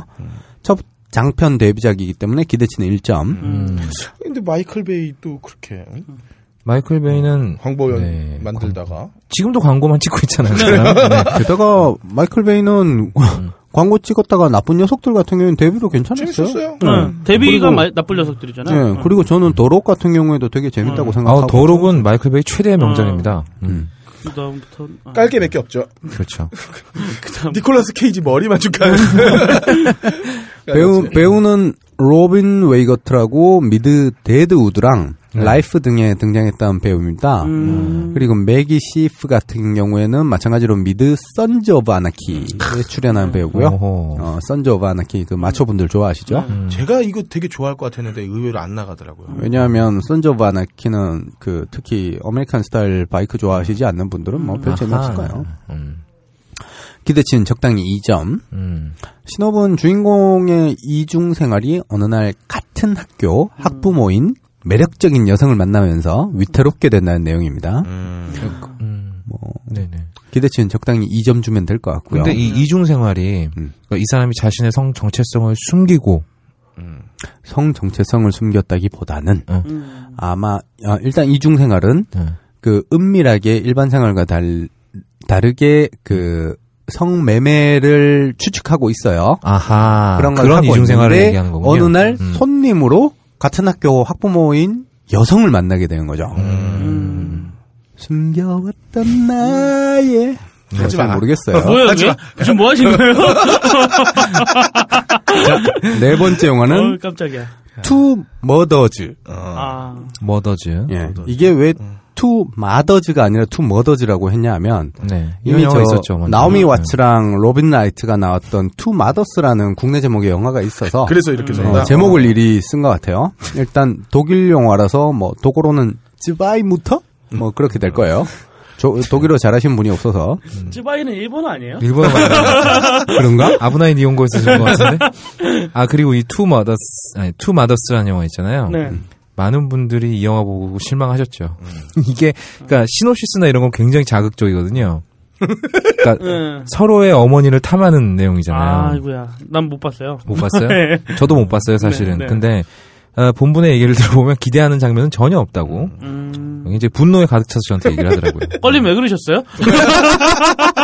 첫 장편 데뷔작이기 때문에 기대치는 1점. 음. 근데 마이클 베이도 그렇게 응? 마이클 베이는 광고 연 네, 만들다가 지금도 광고만 찍고 있잖아요. 네. (laughs) 게다가 마이클 베이는 광고 찍었다가 나쁜 녀석들 같은 경우는 데뷔도 괜찮았어요. 재밌었어요. 네. 데뷔가 그리고- 마- 나쁜 녀석들이잖아요. 네, 그리고 저는 더록 같은 경우에도 되게 재밌다고 생각하고. 아, 더록은 마이클 베이 최대의 명작입니다. 음. 그 다음부터 아, 깔게 몇 개 없죠. 그렇죠. (laughs) 그다음 니콜라스 케이지 머리만 쭉 깔 (laughs) 배우 배우는 로빈 웨이거트라고 미드 데드 우드랑 라이프 등에 등장했던 배우입니다. 음. 그리고 매기 시프 같은 경우에는 마찬가지로 미드 선즈 오브 아나키에 출연한 배우고요. 오호. 어, 선즈 오브 아나키 그 마초분들 좋아하시죠? 제가 이거 되게 좋아할 것 같았는데 의외로 안 나가더라고요. 왜냐하면 선즈 오브 아나키는 그 특히 American style bike 좋아하시지 않는 분들은 뭐 별 재미 없을 거예요. 음. 기대치는 적당히 2점. 음. 시놉은 주인공의 이중 생활이 어느 날 같은 학교 학부모인 매력적인 여성을 만나면서 위태롭게 된다는 내용입니다. 음. 음. 뭐 네네. 기대치는 적당히 2점 주면 될 것 같고요. 근데 이 이중 생활이 음. 그러니까 이 사람이 자신의 성 정체성을 숨기고 성 정체성을 숨겼다기보다는 음. 아마 아, 일단 이중 생활은 네. 그 은밀하게 일반 생활과 달, 다르게 그 성매매를 추측하고 있어요. 아하 그런 걸 그런 하고 이중 생활을 있는데 얘기하는 거군요. 어느 날 음. 손님으로 같은 학교 학부모인 여성을 만나게 되는 거죠. 음. 숨겨왔던 나의 하지 잘 마. 모르겠어요. 뭐야 이게? 지금 뭐 하신 거예요? (laughs) 네 번째 영화는 어, 깜짝이야. 투 머더즈. 아, 머더즈. 예. 이게 왜 투 마더즈가 아니라 투 머더즈라고 했냐면 네. 이미 저 있었죠. 나오미 네. 와츠랑 로빈 라이트가 나왔던 투 마더스라는 국내 제목의 영화가 있어서 그래서 이렇게 어, 썼다. 제목을 이리 쓴 것 같아요. 일단 독일 영화라서 뭐 독어로는 Zwei Mütter 뭐 그렇게 될 거예요. 저- 독일어 잘하시는 분이 없어서 Zwei는 일본어 아니에요? 일본어 맞아요. (laughs) 그런가? 아브나인 니온고 쓰신 것 같은데. 아 그리고 이 투 마더스 아니 투 마더스라는 영화 있잖아요. 네. 많은 분들이 이 영화 보고 실망하셨죠. (laughs) 이게 그러니까 시놉시스나 이런 건 굉장히 자극적이거든요. 그러니까 응. (laughs) 서로의 어머니를 탐하는 내용이잖아요. 아이고야. 난 못 봤어요. 못 봤어요? (laughs) 네. 저도 못 봤어요, 사실은. 네, 네. 근데 어, 본분의 얘기를 (laughs) 들어보면 기대하는 장면은 전혀 없다고. 음. 이제 분노에 가득 차서 저한테 얘기를 하더라고요. (laughs) 껄림 왜 그러셨어요? (laughs)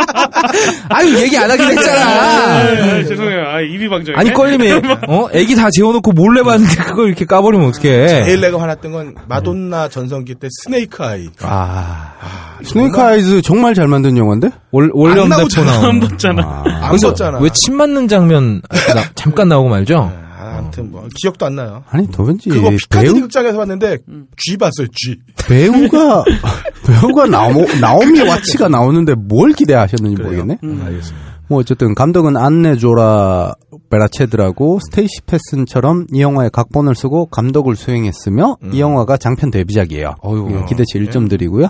아유 얘기 안 하긴 했잖아. 네, 죄송해요. 아, 입이 방정이네. 아니 껄림이 어 애기 다 재워놓고 몰래 봤는데 그걸 이렇게 까버리면 어떡해? 제일 내가 화났던 건 마돈나 전성기 때 스네이크 아이. 아, 스네이크 아이즈 정말 잘 만든 영화인데? 월 원래 나오잖아. 나오는. 안 봤잖아. 아, 안 썼잖아. 왜 침 맞는 장면 나- 잠깐 나오고 말죠? 아, 아무튼 뭐 기억도 안 나요. 아니 도왠지 그거 피카디리 배우 극장에서 봤는데 쥐 봤어요. 쥐. 배우가 (laughs) 배우가 나오 나오미 와츠가 나오는데 뭘 기대하셨는지 그래요? 모르겠네. 음. 알겠습니다. 뭐 어쨌든 감독은 안네 조라 베라체드라고 스테이시 패슨처럼 이 영화에 각본을 쓰고 감독을 수행했으며 이 영화가 장편 데뷔작이에요. 어휴. 예, 기대치 1점 드리고요.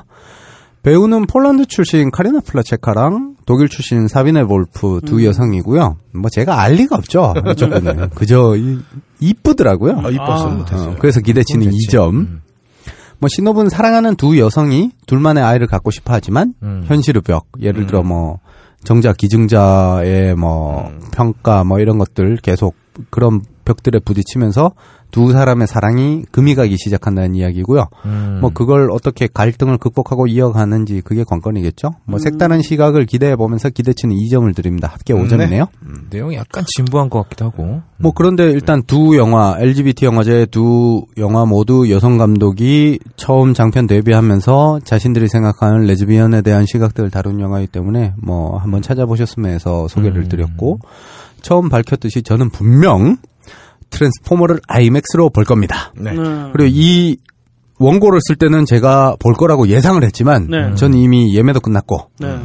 배우는 폴란드 출신 카리나 플라체카랑 독일 출신 사비네 볼프 두 여성이고요. 뭐 제가 알 리가 없죠. 이쪽은 (laughs) 그저 이- 이쁘더라고요. 아, 이뻤어요. 아. 어, 그래서 기대치는 됐지. 2점. 뭐 신호분 사랑하는 두 여성이 둘만의 아이를 갖고 싶어 하지만 음. 현실의 벽 예를 들어 뭐 정자 기증자의 뭐 평가 뭐 이런 것들 계속 그런 벽들에 부딪히면서 두 사람의 사랑이 금이 가기 시작한다는 이야기고요. 음. 뭐 그걸 어떻게 갈등을 극복하고 이어가는지 그게 관건이겠죠. 뭐 색다른 시각을 기대해 보면서 기대치는 2점을 드립니다. 합계 5점이네요. 내용이 약간 진부한 것 같기도 하고. 뭐 그런데 일단 두 영화 LGBT 영화제 두 영화 모두 여성 감독이 처음 장편 데뷔하면서 자신들이 생각하는 레즈비언에 대한 시각들을 다룬 영화이기 때문에 뭐 한번 찾아보셨으면 해서 소개를 음. 드렸고 처음 밝혔듯이 저는 분명 트랜스포머를 IMAX로 볼 겁니다. 네. 음. 그리고 이 원고를 쓸 때는 제가 볼 거라고 예상을 했지만 네. 전 이미 예매도 끝났고 네.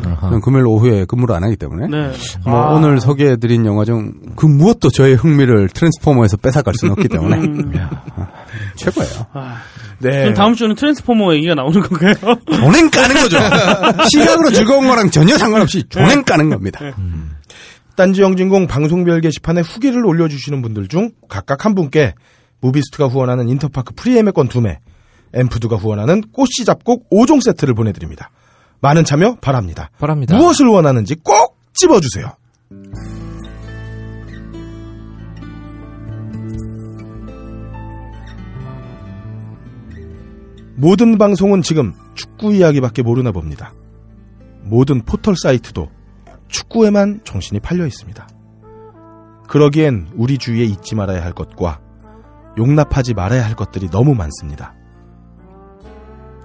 금요일 오후에 근무를 안 하기 때문에 네. 뭐 아. 오늘 소개해드린 영화 중 그 무엇도 저의 흥미를 트랜스포머에서 뺏어갈 수는 없기 때문에 음. (laughs) 최고예요. 아. 네. 그럼 다음 주는 트랜스포머 얘기가 나오는 건가요? (laughs) 종행 까는 거죠. 시각으로 즐거운 거랑 전혀 상관없이 종행 까는 겁니다. 딴지 영진공 방송별 게시판에 후기를 올려주시는 분들 중 각각 한 분께 무비스트가 후원하는 인터파크 프리예매권 2매, 엠푸드가 후원하는 꽃씨 잡곡 5종 세트를 보내드립니다. 많은 참여 바랍니다. 바랍니다. 무엇을 원하는지 꼭 집어주세요. 모든 방송은 지금 축구 이야기밖에 모르나 봅니다. 모든 포털 사이트도 축구에만 정신이 팔려 있습니다. 그러기엔 우리 주위에 잊지 말아야 할 것과 용납하지 말아야 할 것들이 너무 많습니다.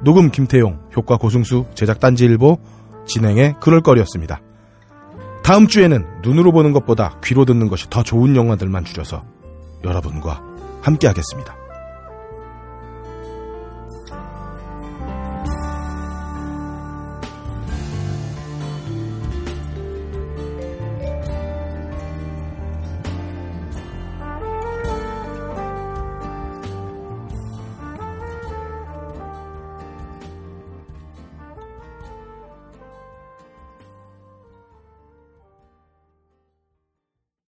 녹음 김태용, 효과 고승수, 제작 딴지일보, 진행의 그럴거리였습니다. 다음 주에는 눈으로 보는 것보다 귀로 듣는 것이 더 좋은 영화들만 줄여서 여러분과 함께 하겠습니다.